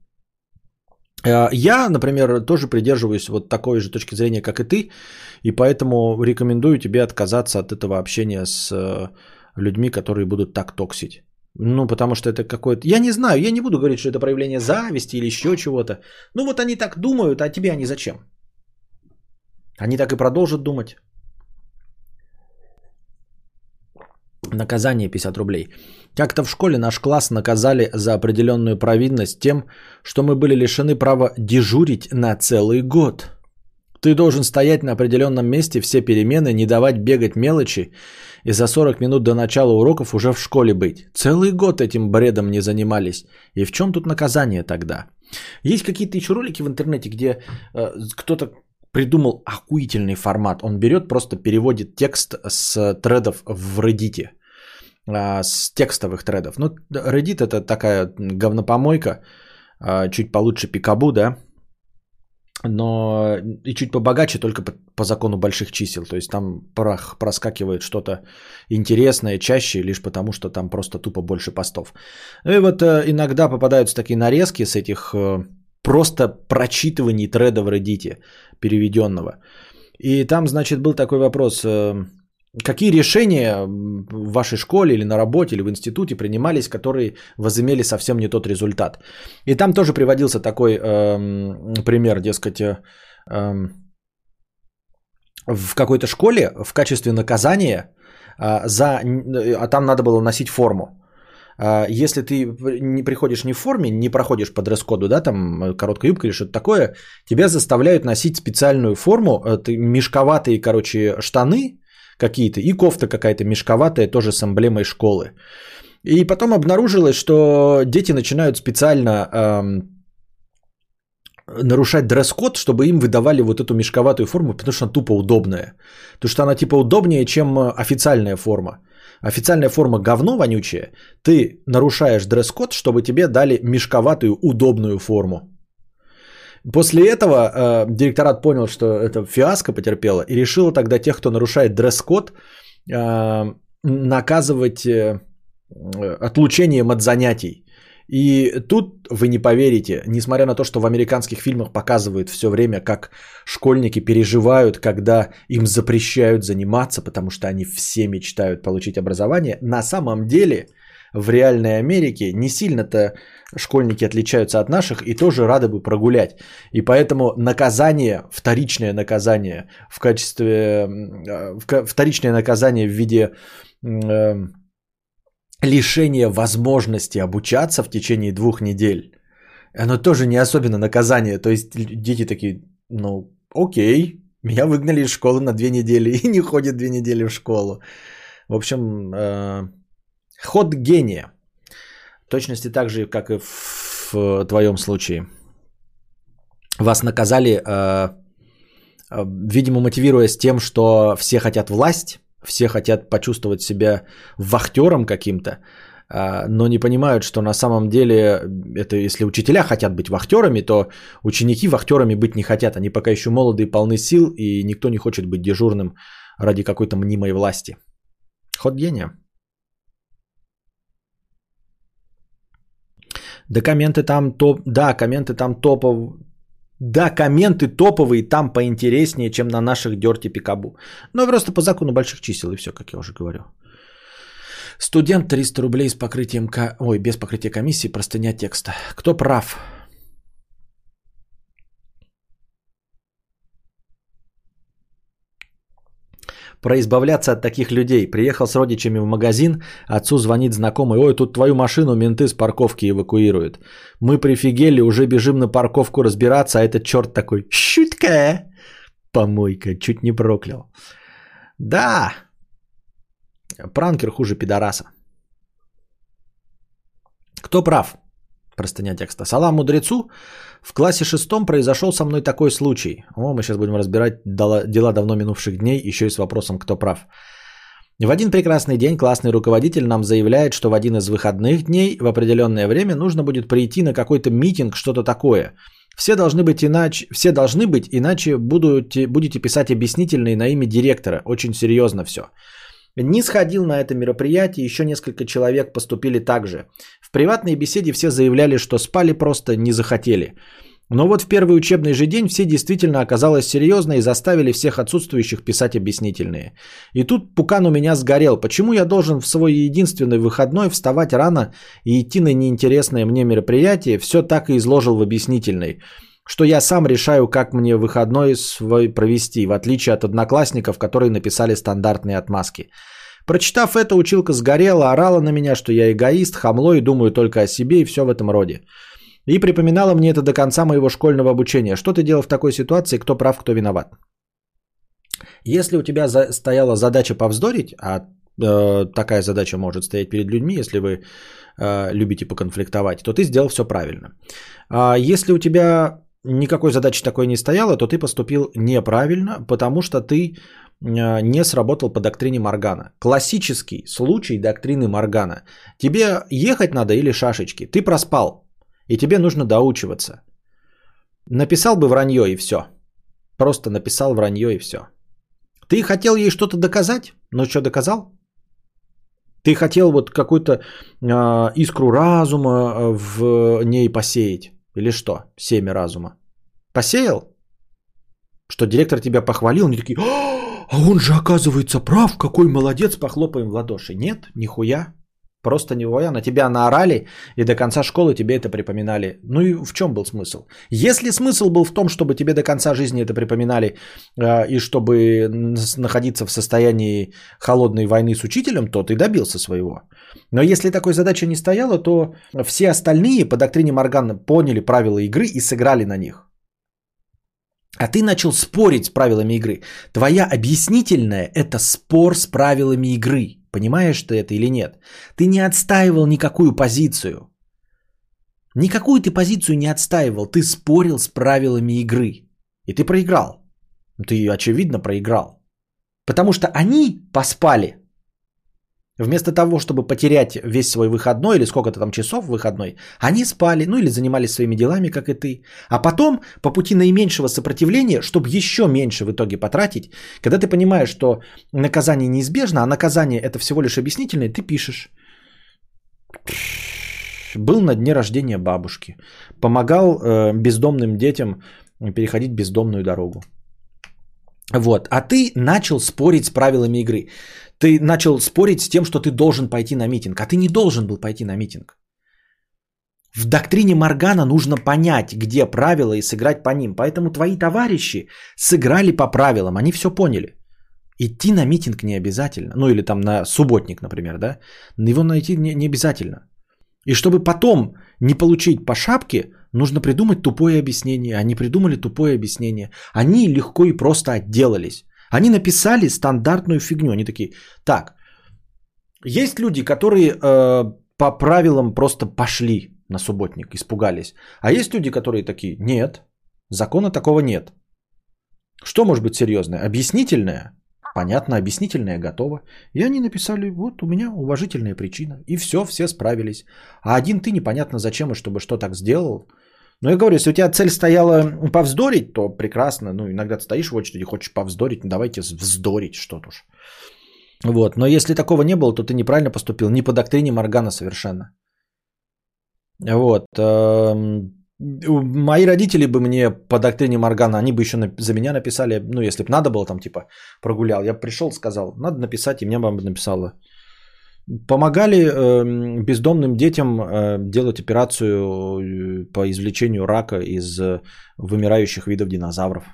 Э, я, например, тоже придерживаюсь вот такой же точки зрения, как и ты, и поэтому рекомендую тебе отказаться от этого общения с э, людьми, которые будут так токсить. Ну, потому что это какое-то... Я не знаю, я не буду говорить, что это проявление зависти или еще чего-то. Ну, вот они так думают, а тебе они зачем? Они так и продолжат думать. Наказание 50 рублей. Как-то в школе наш класс наказали за определенную провинность тем, что мы были лишены права дежурить на целый год. Ты должен стоять на определенном месте все перемены, не давать бегать мелочи и за 40 минут до начала уроков уже в школе быть. Целый год этим бредом не занимались. И в чем тут наказание тогда? Есть какие-то еще ролики в интернете, где э, кто-то придумал охуительный формат. Он берет, просто переводит текст с тредов в Reddit. А, с текстовых тредов. Ну, Reddit это такая говнопомойка, а, чуть получше Пикабу, да, но и чуть побогаче только по, по закону больших чисел. То есть там прах, проскакивает что-то интересное чаще, лишь потому что там просто тупо больше постов. Ну и вот э, иногда попадаются такие нарезки с этих э, просто прочитываний треда в Reddit переведенного. И там, значит, был такой вопрос. Э, какие решения в вашей школе или на работе или в институте принимались, которые возымели совсем не тот результат? И там тоже приводился такой э, пример, дескать, э, э, в какой-то школе в качестве наказания э, за, а там надо было носить форму. А, если ты не приходишь не в форме, не проходишь по дресс-коду, да, там э, короткая юбка или что-то такое, тебя заставляют носить специальную форму, это мешковатые, короче, штаны какие-то и кофта какая-то мешковатая, тоже с эмблемой школы. И потом обнаружилось, что дети начинают специально эм, нарушать дресс-код, чтобы им выдавали вот эту мешковатую форму, потому что она тупо удобная. Потому что она типа удобнее, чем э, официальная форма официальная форма говно вонючее, ты нарушаешь дресс-код, чтобы тебе дали мешковатую удобную форму. После этого э, директорат понял, что это фиаско потерпело и решил тогда тех, кто нарушает дресс-код, э, наказывать э, отлучением от занятий. И тут вы не поверите, несмотря на то, что в американских фильмах показывают все время, как школьники переживают, когда им запрещают заниматься, потому что они все мечтают получить образование, на самом деле в реальной Америке не сильно-то школьники отличаются от наших и тоже рады бы прогулять. И поэтому наказание, вторичное наказание в качестве, вторичное наказание в виде э, лишение возможности обучаться в течение двух недель, оно тоже не особенно наказание. То есть дети такие, ну, окей, меня выгнали из школы на две недели и не ходят две недели в школу. В общем, э, ход гения. Точности так же, как и в, в твоем случае. Вас наказали, э, э, видимо, мотивируясь тем, что все хотят власть, все хотят почувствовать себя вахтером каким-то, а, но не понимают, что на самом деле, это если учителя хотят быть вахтерами, то ученики вахтерами быть не хотят. Они пока еще молоды и полны сил, и никто не хочет быть дежурным ради какой-то мнимой власти. Ход гения. Да комменты там топ... Да, комменты там топов... Да, комменты топовые там поинтереснее, чем на наших Дерти Пикабу. Но просто по закону больших чисел и все, как я уже говорю. Студент 300 рублей с покрытием... Ой, без покрытия комиссии, простыня текста. Кто прав? Про избавляться от таких людей. Приехал с родичами в магазин, отцу звонит знакомый, ой, тут твою машину менты с парковки эвакуируют. Мы прифигели, уже бежим на парковку разбираться, а этот черт такой, шутка, помойка, чуть не проклял. Да, пранкер хуже пидораса. Кто прав? Простыня текста. Салам мудрецу. В классе шестом произошел со мной такой случай. О, мы сейчас будем разбирать дела давно минувших дней, еще и с вопросом, кто прав. В один прекрасный день классный руководитель нам заявляет, что в один из выходных дней в определенное время нужно будет прийти на какой-то митинг, что-то такое. Все должны быть иначе, все должны быть, иначе будете, будете писать объяснительные на имя директора. Очень серьезно все. Не сходил на это мероприятие, еще несколько человек поступили так же. В приватной беседе все заявляли, что спали просто не захотели. Но вот в первый учебный же день все действительно оказалось серьезно и заставили всех отсутствующих писать объяснительные. И тут пукан у меня сгорел. Почему я должен в свой единственный выходной вставать рано и идти на неинтересное мне мероприятие, все так и изложил в объяснительной что я сам решаю, как мне выходной свой провести, в отличие от одноклассников, которые написали стандартные отмазки. Прочитав это, училка сгорела, орала на меня, что я эгоист, хамло и думаю только о себе и все в этом роде. И припоминала мне это до конца моего школьного обучения. Что ты делал в такой ситуации, кто прав, кто виноват? Если у тебя за- стояла задача повздорить, а э, такая задача может стоять перед людьми, если вы э, любите поконфликтовать, то ты сделал все правильно. А если у тебя никакой задачи такой не стояло, то ты поступил неправильно, потому что ты э, не сработал по доктрине Моргана. Классический случай доктрины Моргана. Тебе ехать надо или шашечки? Ты проспал, и тебе нужно доучиваться. Написал бы вранье и все. Просто написал вранье и все. Ты хотел ей что-то доказать? Ну что, доказал? Ты хотел вот какую-то э, искру разума э, в ней посеять? Или что? Семя разума. Посеял? Что директор тебя похвалил, они такие, а он же оказывается прав, какой молодец, похлопаем в ладоши. Нет, нихуя. Просто нихуя, на тебя наорали, и до конца школы тебе это припоминали. Ну и в чем был смысл? Если смысл был в том, чтобы тебе до конца жизни это припоминали, э, и чтобы находиться в состоянии холодной войны с учителем, то ты добился своего. Но если такой задачи не стояла, то все остальные по доктрине Моргана поняли правила игры и сыграли на них. А ты начал спорить с правилами игры. Твоя объяснительная – это спор с правилами игры. Понимаешь ты это или нет? Ты не отстаивал никакую позицию. Никакую ты позицию не отстаивал. Ты спорил с правилами игры. И ты проиграл. Ты, очевидно, проиграл. Потому что они поспали – Вместо того, чтобы потерять весь свой выходной или сколько-то там часов выходной, они спали, ну или занимались своими делами, как и ты. А потом, по пути наименьшего сопротивления, чтобы еще меньше в итоге потратить, когда ты понимаешь, что наказание неизбежно, а наказание это всего лишь объяснительное, ты пишешь. Был на дне рождения бабушки. Помогал э, бездомным детям переходить бездомную дорогу. Вот. А ты начал спорить с правилами игры. Ты начал спорить с тем, что ты должен пойти на митинг, а ты не должен был пойти на митинг. В доктрине Моргана нужно понять, где правила и сыграть по ним. Поэтому твои товарищи сыграли по правилам, они все поняли. Идти на митинг не обязательно. Ну или там на субботник, например, да? Его найти не, не обязательно. И чтобы потом не получить по шапке, нужно придумать тупое объяснение. Они придумали тупое объяснение. Они легко и просто отделались. Они написали стандартную фигню. Они такие, так, есть люди, которые э, по правилам просто пошли на субботник, испугались. А есть люди, которые такие, нет, закона такого нет. Что может быть серьезное? Объяснительное? Понятно, объяснительное готово. И они написали, вот у меня уважительная причина. И все, все справились. А один ты непонятно зачем и чтобы что так сделал. Но я говорю, если у тебя цель стояла повздорить, то прекрасно. Ну, иногда ты стоишь в очереди, хочешь повздорить, ну, давайте вздорить что-то уж. Вот. Но если такого не было, то ты неправильно поступил. Не по доктрине Моргана совершенно. Вот. Эм, мои родители бы мне по доктрине Моргана, они бы еще за меня написали, ну, если бы надо было там, типа, прогулял. Я пришел, сказал, надо написать, и мне бы написала. Помогали э, бездомным детям э, делать операцию э, по извлечению рака из э, вымирающих видов динозавров.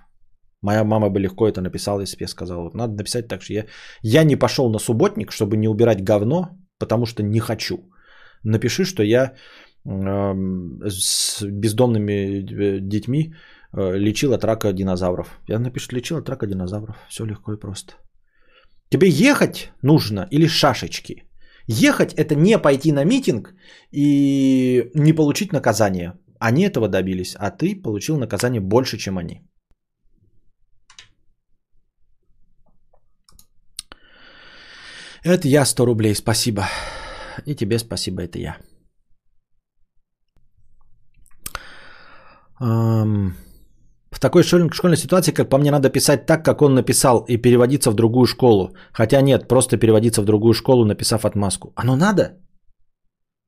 Моя мама бы легко это написала, если бы я сказал. Вот надо написать так, что я, я не пошел на субботник, чтобы не убирать говно, потому что не хочу. Напиши, что я с бездомными э, детьми э, лечил от рака динозавров. Я напишу, лечил от рака динозавров. Все легко и просто. Тебе ехать нужно или шашечки? Ехать это не пойти на митинг и не получить наказание. Они этого добились, а ты получил наказание больше, чем они. Это я 100 рублей, спасибо. И тебе спасибо, это я. В такой школьной ситуации, как по мне, надо писать так, как он написал, и переводиться в другую школу. Хотя нет, просто переводиться в другую школу, написав отмазку. Оно надо?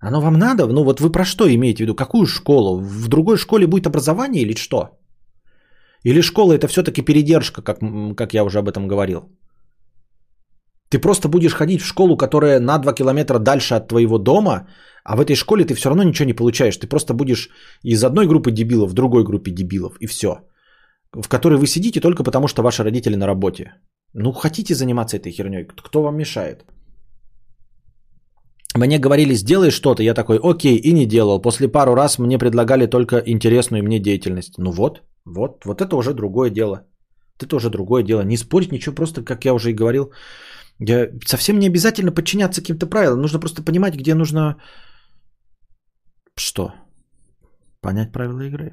Оно вам надо? Ну вот вы про что имеете в виду? Какую школу? В другой школе будет образование или что? Или школа это все-таки передержка, как, как я уже об этом говорил? Ты просто будешь ходить в школу, которая на 2 километра дальше от твоего дома, а в этой школе ты все равно ничего не получаешь. Ты просто будешь из одной группы дебилов в другой группе дебилов, и все. В которой вы сидите только потому, что ваши родители на работе. Ну, хотите заниматься этой херней, кто вам мешает? Мне говорили, сделай что-то, я такой, окей, и не делал. После пару раз мне предлагали только интересную мне деятельность. Ну вот, вот, вот это уже другое дело. Это уже другое дело. Не спорить ничего, просто, как я уже и говорил, я, совсем не обязательно подчиняться каким-то правилам. Нужно просто понимать, где нужно... Что? Понять правила игры.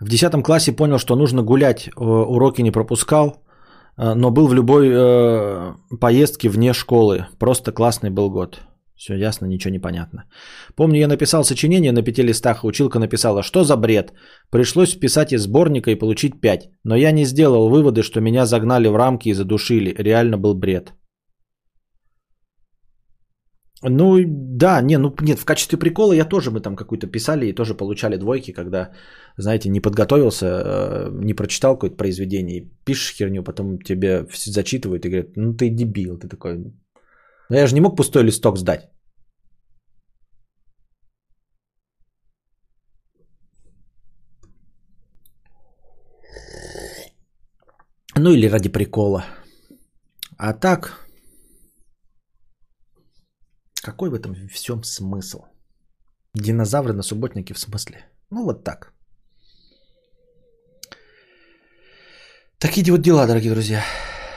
В 10 классе понял, что нужно гулять, э, уроки не пропускал, э, но был в любой э, поездке вне школы. Просто классный был год. Все ясно, ничего не понятно. Помню, я написал сочинение на пяти листах, училка написала, что за бред. Пришлось писать из сборника и получить пять. Но я не сделал выводы, что меня загнали в рамки и задушили. Реально был бред. Ну, да, не, ну нет, в качестве прикола я тоже, мы там какую-то писали и тоже получали двойки, когда, знаете, не подготовился, э, не прочитал какое-то произведение, пишешь херню, потом тебе зачитывают и говорят, ну ты дебил, ты такой, но я же не мог пустой листок сдать. Ну или ради прикола. А так, какой в этом всем смысл? Динозавры на субботнике в смысле? Ну вот так. Такие вот дела, дорогие друзья.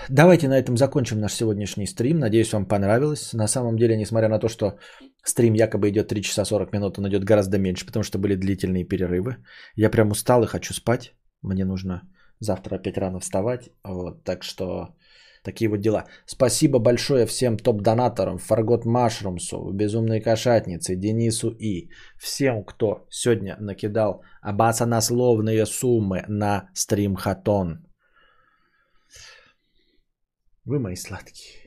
Давайте на этом закончим наш сегодняшний стрим. Надеюсь, вам понравилось. На самом деле, несмотря на то, что стрим якобы идет 3 часа 40 минут, он идет гораздо меньше, потому что были длительные перерывы. Я прям устал и хочу спать. Мне нужно завтра опять рано вставать. Вот, так что такие вот дела. Спасибо большое всем топ-донаторам, Фаргот Машрумсу, Безумной Кошатнице, Денису И, всем, кто сегодня накидал обасонословные суммы на стрим Хатон. Вы мои сладкие.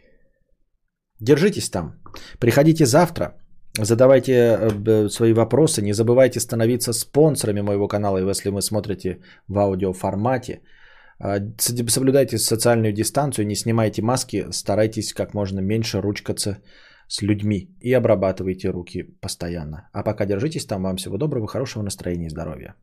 Держитесь там. Приходите завтра. Задавайте э, свои вопросы. Не забывайте становиться спонсорами моего канала, если вы смотрите в аудиоформате. А, соблюдайте социальную дистанцию, не снимайте маски, старайтесь как можно меньше ручкаться с людьми и обрабатывайте руки постоянно. А пока держитесь там. Вам всего доброго, хорошего настроения и здоровья.